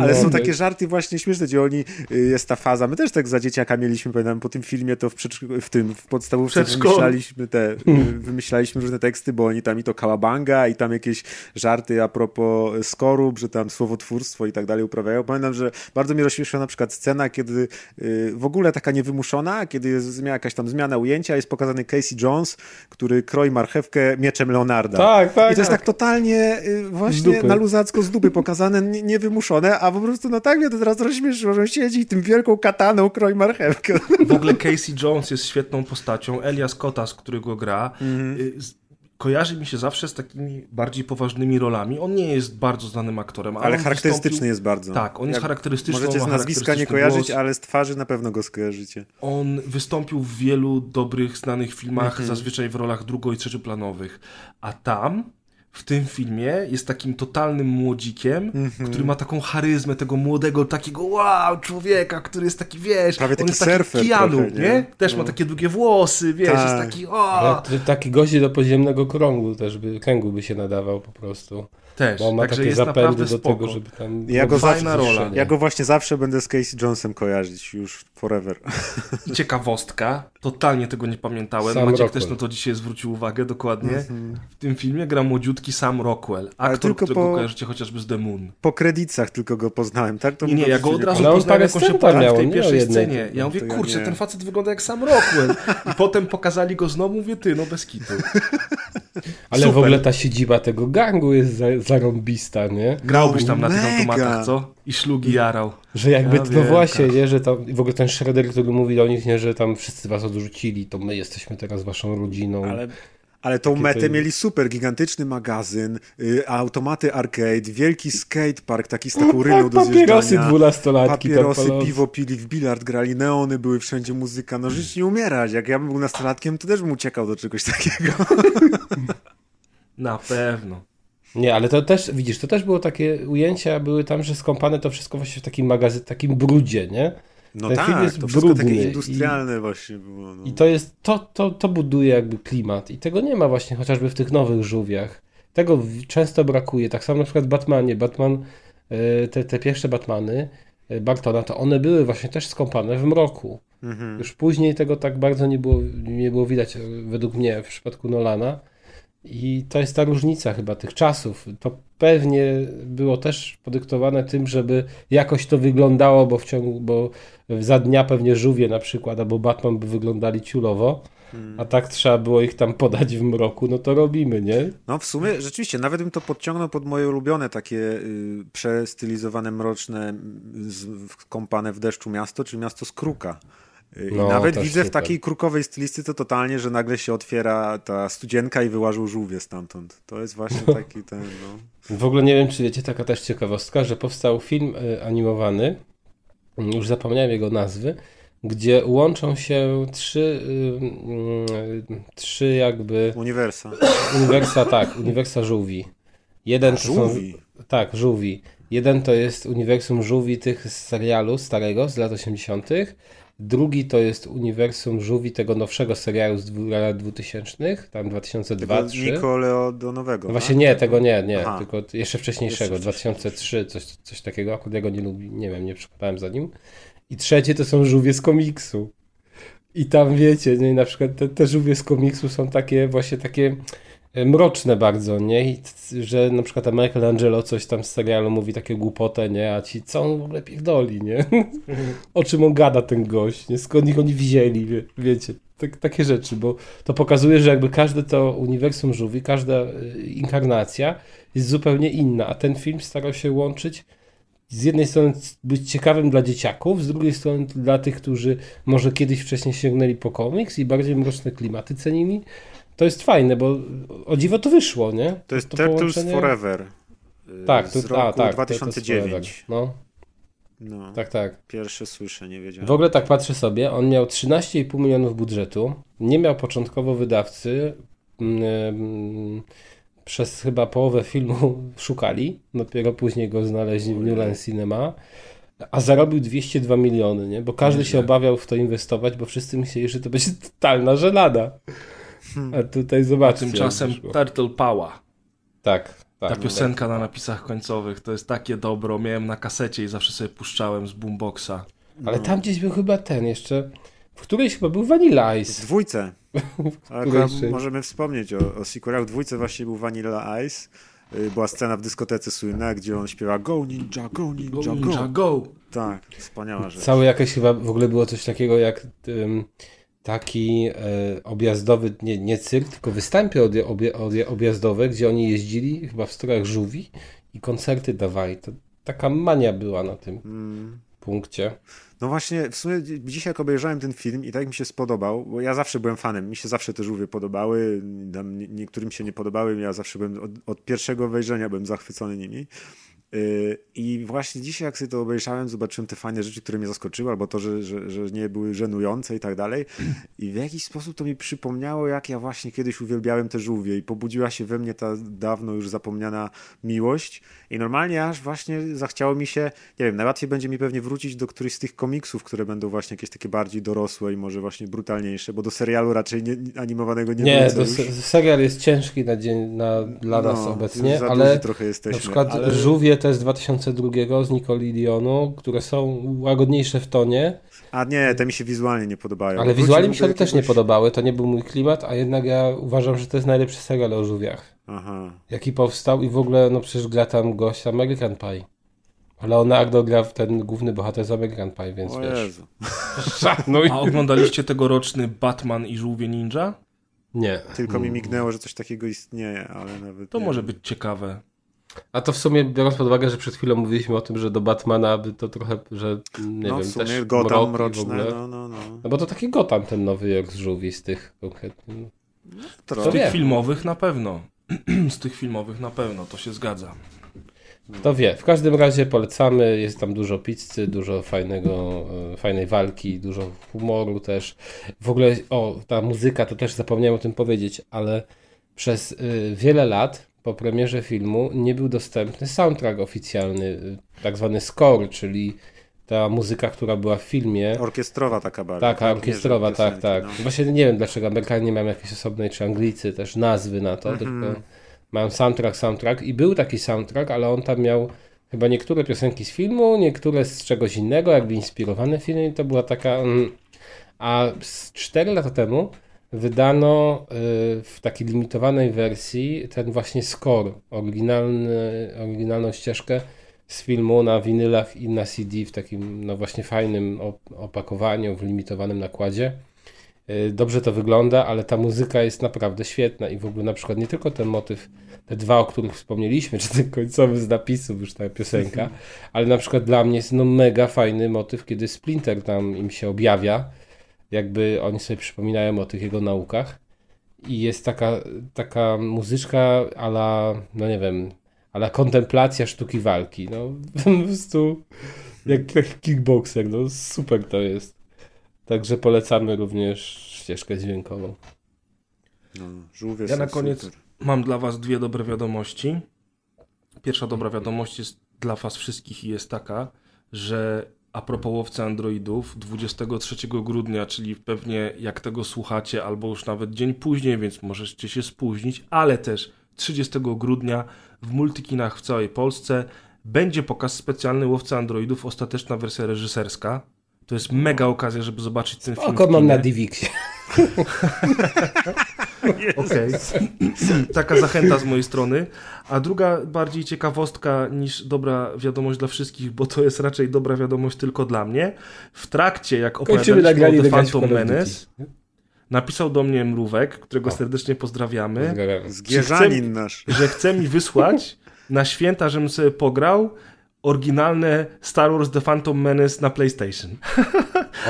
Ale No, są takie żarty właśnie śmieszne, gdzie oni, y, jest ta faza, my też tak za dzieciaka mieliśmy, pamiętam, po tym filmie to w, w tym, w podstawówce Przedszkolu. wymyślaliśmy te, y, wymyślaliśmy różne teksty, bo oni tam i to kałabanga i tam jakieś żarty a propos skorup, że tam słowotwórstwo i tak dalej uprawiają. Pamiętam, że bardzo mnie rozśmieszyła na przykład scena, kiedy y, w ogóle taka niewymuszona, kiedy jest jakaś tam zmiana ujęcia, jest pokazany Casey Jones, który kroi marchewkę mieczem Leonarda. Tak, tak, I to jest tak. tak totalnie właśnie na luzacko z dupy pokazane, nie- a po prostu no tak mnie to teraz rozśmieszyło, że on siedzi i tym wielką kataną kroi marchewkę. W ogóle Casey Jones jest świetną postacią. Elias Kotas, który go gra, Mhm. y, kojarzy mi się zawsze z takimi bardziej poważnymi rolami. On nie jest bardzo znanym aktorem, ale, Ale charakterystyczny wystąpił- jest bardzo. Tak, on jest Jak- charakterystyczny. Możecie z nazwiska nie kojarzyć, głos. ale z twarzy na pewno go skojarzycie. On wystąpił w wielu dobrych, znanych filmach, Mhm. zazwyczaj w rolach drugo- i trzecioplanowych. A tam w tym filmie jest takim totalnym młodzikiem, Mhm. który ma taką charyzmę tego młodego, takiego wow, człowieka, który jest taki, wiesz, Prawie on taki jest taki surfer Keanu, trochę, nie? nie? Też No. ma takie długie włosy, wiesz, Tak. jest taki o, Ale taki gość do podziemnego krągu też by, kręgu by się nadawał po prostu. Też, Bo on ma także takie jest zapędy naprawdę do spoko. tego, żeby tam... Ja go, Fajna zawsze, rola. ja go właśnie zawsze będę z Casey Jonesem kojarzyć już forever. Ciekawostka, totalnie tego nie pamiętałem, Sam Maciek Rockwell. też na to dzisiaj zwrócił uwagę dokładnie. W tym filmie gra młodziutki Sam Rockwell, aktor, tylko którego po- kojarzycie chociażby z The Moon. Po kredytach tylko go poznałem, tak? To Nie, ja go od razu Ale on poznałem, jak on się pojawił w tej pierwszej scenie. Ja mówię, To ja kurczę, nie. ten facet wygląda jak Sam Rockwell. I potem pokazali go znowu, mówię, ty, no bez kitu. Ale Super. w ogóle ta siedziba tego gangu jest zarąbista, nie? Grałbyś tam na tych Mega. automatach, co? I szlugi jarał. Że jakby, Ja no wiem, właśnie, tak. nie, że tam, w ogóle ten Shredder, który mówi do nich, nie, że tam wszyscy was odrzucili, to my jesteśmy teraz waszą rodziną. Ale, ale tą Takie metę to- mieli super, gigantyczny magazyn, y, automaty arcade, wielki skatepark taki z taką ryną do Tak, papierosy zjeżdżania. dwunastolatki Papierosy, piwo pili, w bilard grali, neony były wszędzie, muzyka. No żyć nie umierać. Jak ja bym był nastolatkiem, to też bym uciekał do czegoś takiego. Na pewno. Nie, ale to też, widzisz, to też było takie ujęcia, były tam, że skąpane to wszystko właśnie w takim magazyn, takim brudzie, nie? No Ten film tak, jest to wszystko takie industrialne właśnie było. No. I to jest, to, to, to buduje jakby klimat i tego nie ma właśnie chociażby w tych nowych żółwiach. Tego często brakuje, tak samo na przykład w Batmanie. Batman, e, te, te pierwsze Batmany e, Bartona, to one były właśnie też skąpane w mroku. Mhm. Już później tego tak bardzo nie było, nie było widać, e, według mnie, w przypadku Nolana. I to jest ta różnica chyba tych czasów. To pewnie było też podyktowane tym, żeby jakoś to wyglądało, bo w ciągu, bo za dnia pewnie żółwie na przykład, albo Batman by wyglądali ciulowo, a tak trzeba było ich tam podać w mroku, no to robimy, nie? No w sumie rzeczywiście, nawet bym to podciągnął pod moje ulubione takie y, przestylizowane, mroczne, y, kąpane w deszczu miasto, czyli miasto z Kruka. Y, I No, nawet widzę w takiej krukowej stylistyce totalnie, że nagle się otwiera ta studzienka i wyłażą żółwie stamtąd. To jest właśnie taki ten, no. W ogóle nie wiem, czy wiecie, taka też ciekawostka, że powstał film y, animowany, już zapomniałem jego nazwy, gdzie łączą się trzy, y, y, trzy jakby Uniwersa. uniwersa, tak, uniwersa żółwi. Jeden to są, Żółwi. tak, żółwi. Jeden to jest uniwersum żółwi tych z serialu starego z lat 80. Drugi to jest uniwersum żółwi tego nowszego serialu z lat 2000, tam 2002 Tego 2003 Nikoleo do nowego. no właśnie tak? nie, tego nie, nie, Aha. tylko jeszcze wcześniejszego, Jeszcze wcześniejszy. 2003, coś, coś takiego, akurat go nie lubi, nie wiem, nie przypadałem za nim. I trzecie to są żółwie z komiksu. I tam wiecie, nie, na przykład te, te żółwie z komiksu są takie właśnie takie mroczne bardzo, nie? I że na przykład ten Michelangelo coś tam z serialu mówi takie głupotę, nie? A ci co on w ogóle pierdoli, nie? o czym on gada ten gość, nie? Skąd ich oni wzięli, wie, wiecie? Tak, takie rzeczy, bo to pokazuje, że jakby każde to uniwersum żółwi, każda y, inkarnacja jest zupełnie inna, a ten film starał się łączyć z jednej strony być ciekawym dla dzieciaków, z drugiej strony dla tych, którzy może kiedyś wcześniej sięgnęli po komiks i bardziej mroczne klimaty cenili. To jest fajne, bo o dziwo to wyszło, nie? To jest Turtles połączenie- Forever. y, Tak, z to, roku a, tak, to- to jest 2009. Forever. No, No, tak, tak. Pierwsze słyszę, nie wiedziałem. W ogóle tak patrzę sobie, on miał 13,5 milionów budżetu, nie miał początkowo wydawcy, mm, przez chyba połowę filmu szukali, dopiero później go znaleźli w New Line Cinema, a zarobił 202 miliony, nie? bo każdy się obawiał w to inwestować, bo wszyscy myśleli, że to będzie totalna żelada. A tutaj zobaczcie. jak Tymczasem. Turtle Power. Tak, tak. Ta piosenka na napisach końcowych to jest takie dobro. Miałem na kasecie i zawsze sobie puszczałem z boomboxa. Ale tam gdzieś był chyba ten jeszcze, w którejś chyba był Vanilla W Ice. dwójce. Ale której akurat się- możemy wspomnieć o, o sequelach. W dwójce właśnie był Vanilla Ice. Y, Była scena w dyskotece słynna, gdzie on śpiewa Go Ninja, Go Ninja, Go. Ninja, go! Tak, wspaniała rzecz. Całe jakieś chyba w ogóle było coś takiego jak ym, taki e, objazdowy, nie, nie cyrk, tylko występy obie, obie, objazdowe, gdzie oni jeździli chyba w strojach żółwi i koncerty dawali. To taka mania była na tym Mm. punkcie. No właśnie, w sumie dzi- dzisiaj jak obejrzałem ten film i tak mi się spodobał, bo ja zawsze byłem fanem, mi się zawsze te żółwie podobały, niektórym się nie podobały, ja zawsze byłem od, od pierwszego wejrzenia byłem zachwycony nimi. Y, I właśnie dzisiaj, jak sobie to obejrzałem, zobaczyłem te fajne rzeczy, które mnie zaskoczyły, albo to, że, że, że nie były żenujące i tak dalej. I w jakiś sposób to mi przypomniało, jak ja właśnie kiedyś uwielbiałem te żółwie i pobudziła się we mnie ta dawno już zapomniana miłość. I normalnie aż właśnie zachciało mi się, nie wiem, najłatwiej będzie mi pewnie wrócić do którychś z tych komiksów, które będą właśnie jakieś takie bardziej dorosłe i może właśnie brutalniejsze, bo do serialu raczej nie, animowanego nie Nie, serial jest ciężki na dzień, na, dla nas No, obecnie, już za ale trochę jesteśmy, na przykład ale- Żółwie to jest 2002 z Nicole Lionu, które są łagodniejsze w tonie, A nie, te mi się wizualnie nie podobają. ale wizualnie mi się one też nie jakiegoś- podobały, to nie był mój klimat, a jednak ja uważam, że to jest najlepszy serial o żółwiach, Aha. jaki powstał i w ogóle, no przecież gra tam gość American Pie. Leonardo gra w ten główny bohater z American Pie, więc O wiesz. Jezu. Szanuj. A oglądaliście tegoroczny Batman i Żółwie Ninja? Nie. Tylko mi mignęło, że coś takiego istnieje, ale nawet To nie może być ciekawe. A to w sumie, biorąc pod uwagę, że przed chwilą mówiliśmy o tym, że do Batmana by to trochę, że nie no, wiem, w sumie też Gotham i w mroczne, ogóle. no, no, no. No bo to taki Gotham ten nowy jak z żółwi z tych konkretnie. Z Trochę. tych filmowych na pewno. Z tych filmowych na pewno, to się zgadza. To wie. W każdym razie polecamy. Jest tam dużo pizzy, dużo fajnego, e, fajnej walki, dużo humoru też. W ogóle, o, ta muzyka, to też zapomniałem o tym powiedzieć, ale przez y, wiele lat po premierze filmu nie był dostępny soundtrack oficjalny, y, tak zwany score, czyli ta muzyka, która była w filmie. Orkiestrowa taka bardziej. Taka nie, orkiestrowa, że tak, piosenki, tak. no. Właśnie nie wiem dlaczego Amerykanie nie mają jakiejś osobnej, czy Anglicy też nazwy na to, Mhm. tylko mają soundtrack, soundtrack i był taki soundtrack, ale on tam miał chyba niektóre piosenki z filmu, niektóre z czegoś innego, jakby inspirowane filmem to była taka... Mm, a z 4 lata temu wydano y, w takiej limitowanej wersji ten właśnie score, oryginalny, oryginalną ścieżkę z filmu na winylach i na CD w takim no właśnie fajnym op- opakowaniu, w limitowanym nakładzie. Y, Dobrze to wygląda, ale ta muzyka jest naprawdę świetna i w ogóle na przykład nie tylko ten motyw, te dwa, o których wspomnieliśmy, czy ten końcowy z napisów, już ta piosenka, ale na przykład dla mnie jest no mega fajny motyw, kiedy Splinter tam im się objawia, jakby oni sobie przypominają o tych jego naukach i jest taka, taka muzyczka ala, no nie wiem, ala kontemplacja sztuki walki, no po prostu jak, jak kickboxer, no super to jest. Także polecamy również ścieżkę dźwiękową. No, żółwie Ja na koniec super. mam dla Was dwie dobre wiadomości. Pierwsza dobra wiadomość jest dla Was wszystkich i jest taka, że a propos łowcy androidów, 23 grudnia, czyli pewnie jak tego słuchacie, albo już nawet dzień później, więc możecie się spóźnić, ale też 30 grudnia w multikinach w całej Polsce będzie pokaz specjalny łowcy androidów, ostateczna wersja reżyserska. To jest mega okazja, żeby zobaczyć ten film. Oko mam na Divixie. Okej. Taka zachęta z mojej strony. A druga bardziej ciekawostka niż dobra wiadomość dla wszystkich, bo to jest raczej dobra wiadomość tylko dla mnie. W trakcie, jak opowiadaliśmy o The Phantom. Menace, napisał do mnie Mrówek, którego serdecznie pozdrawiamy, Pozdrawiam. Zgierzanin nasz. że chce mi wysłać na święta, żebym sobie pograł oryginalne Star Wars The Phantom Menace na PlayStation.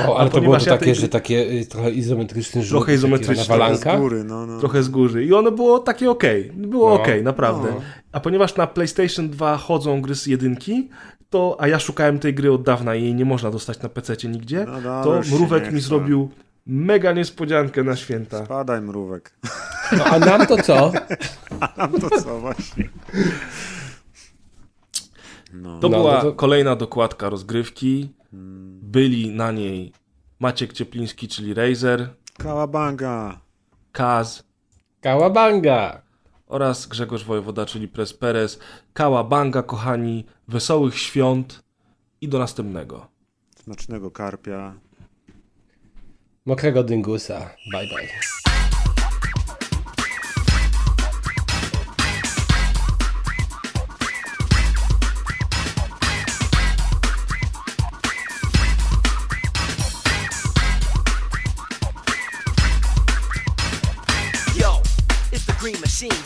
O, ale to było to ja takie, tej- że takie y, trochę izometryczny rzut. Trochę izometryczny, takiego Z góry, no, no. trochę z góry. I ono było takie okej. Było No. okej, naprawdę. No. A ponieważ na PlayStation 2 chodzą gry z jedynki, to, a ja szukałem tej gry od dawna i jej nie można dostać na PC nigdzie, No dobra, to Mrówek mi zrobił mega niespodziankę na święta. Spadaj mrówek. No, a nam to co? A to co właśnie? No. To No, była to- kolejna dokładka rozgrywki. Byli na niej Maciek Ciepliński, czyli Razer, Kałabanga. Kaz Kałabanga. oraz Grzegorz Wojewoda, czyli Pres Perez. Kałabanga, kochani, wesołych świąt i do następnego. Smacznego karpia. Mokrego dyngusa. Bye bye.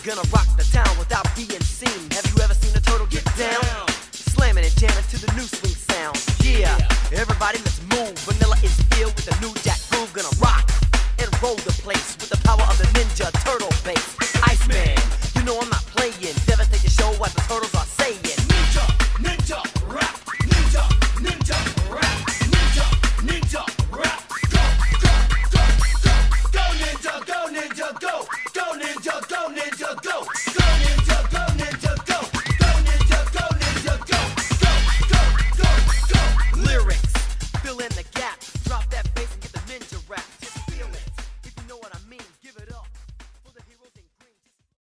Gonna rock the town without being seen. Have you ever seen a turtle get down? Slamming and jamming to the new swing sound. Yeah, everybody let's move. Vanilla is filled with the new jack groove, gonna rock and roll the place with the power of the Ninja Turtle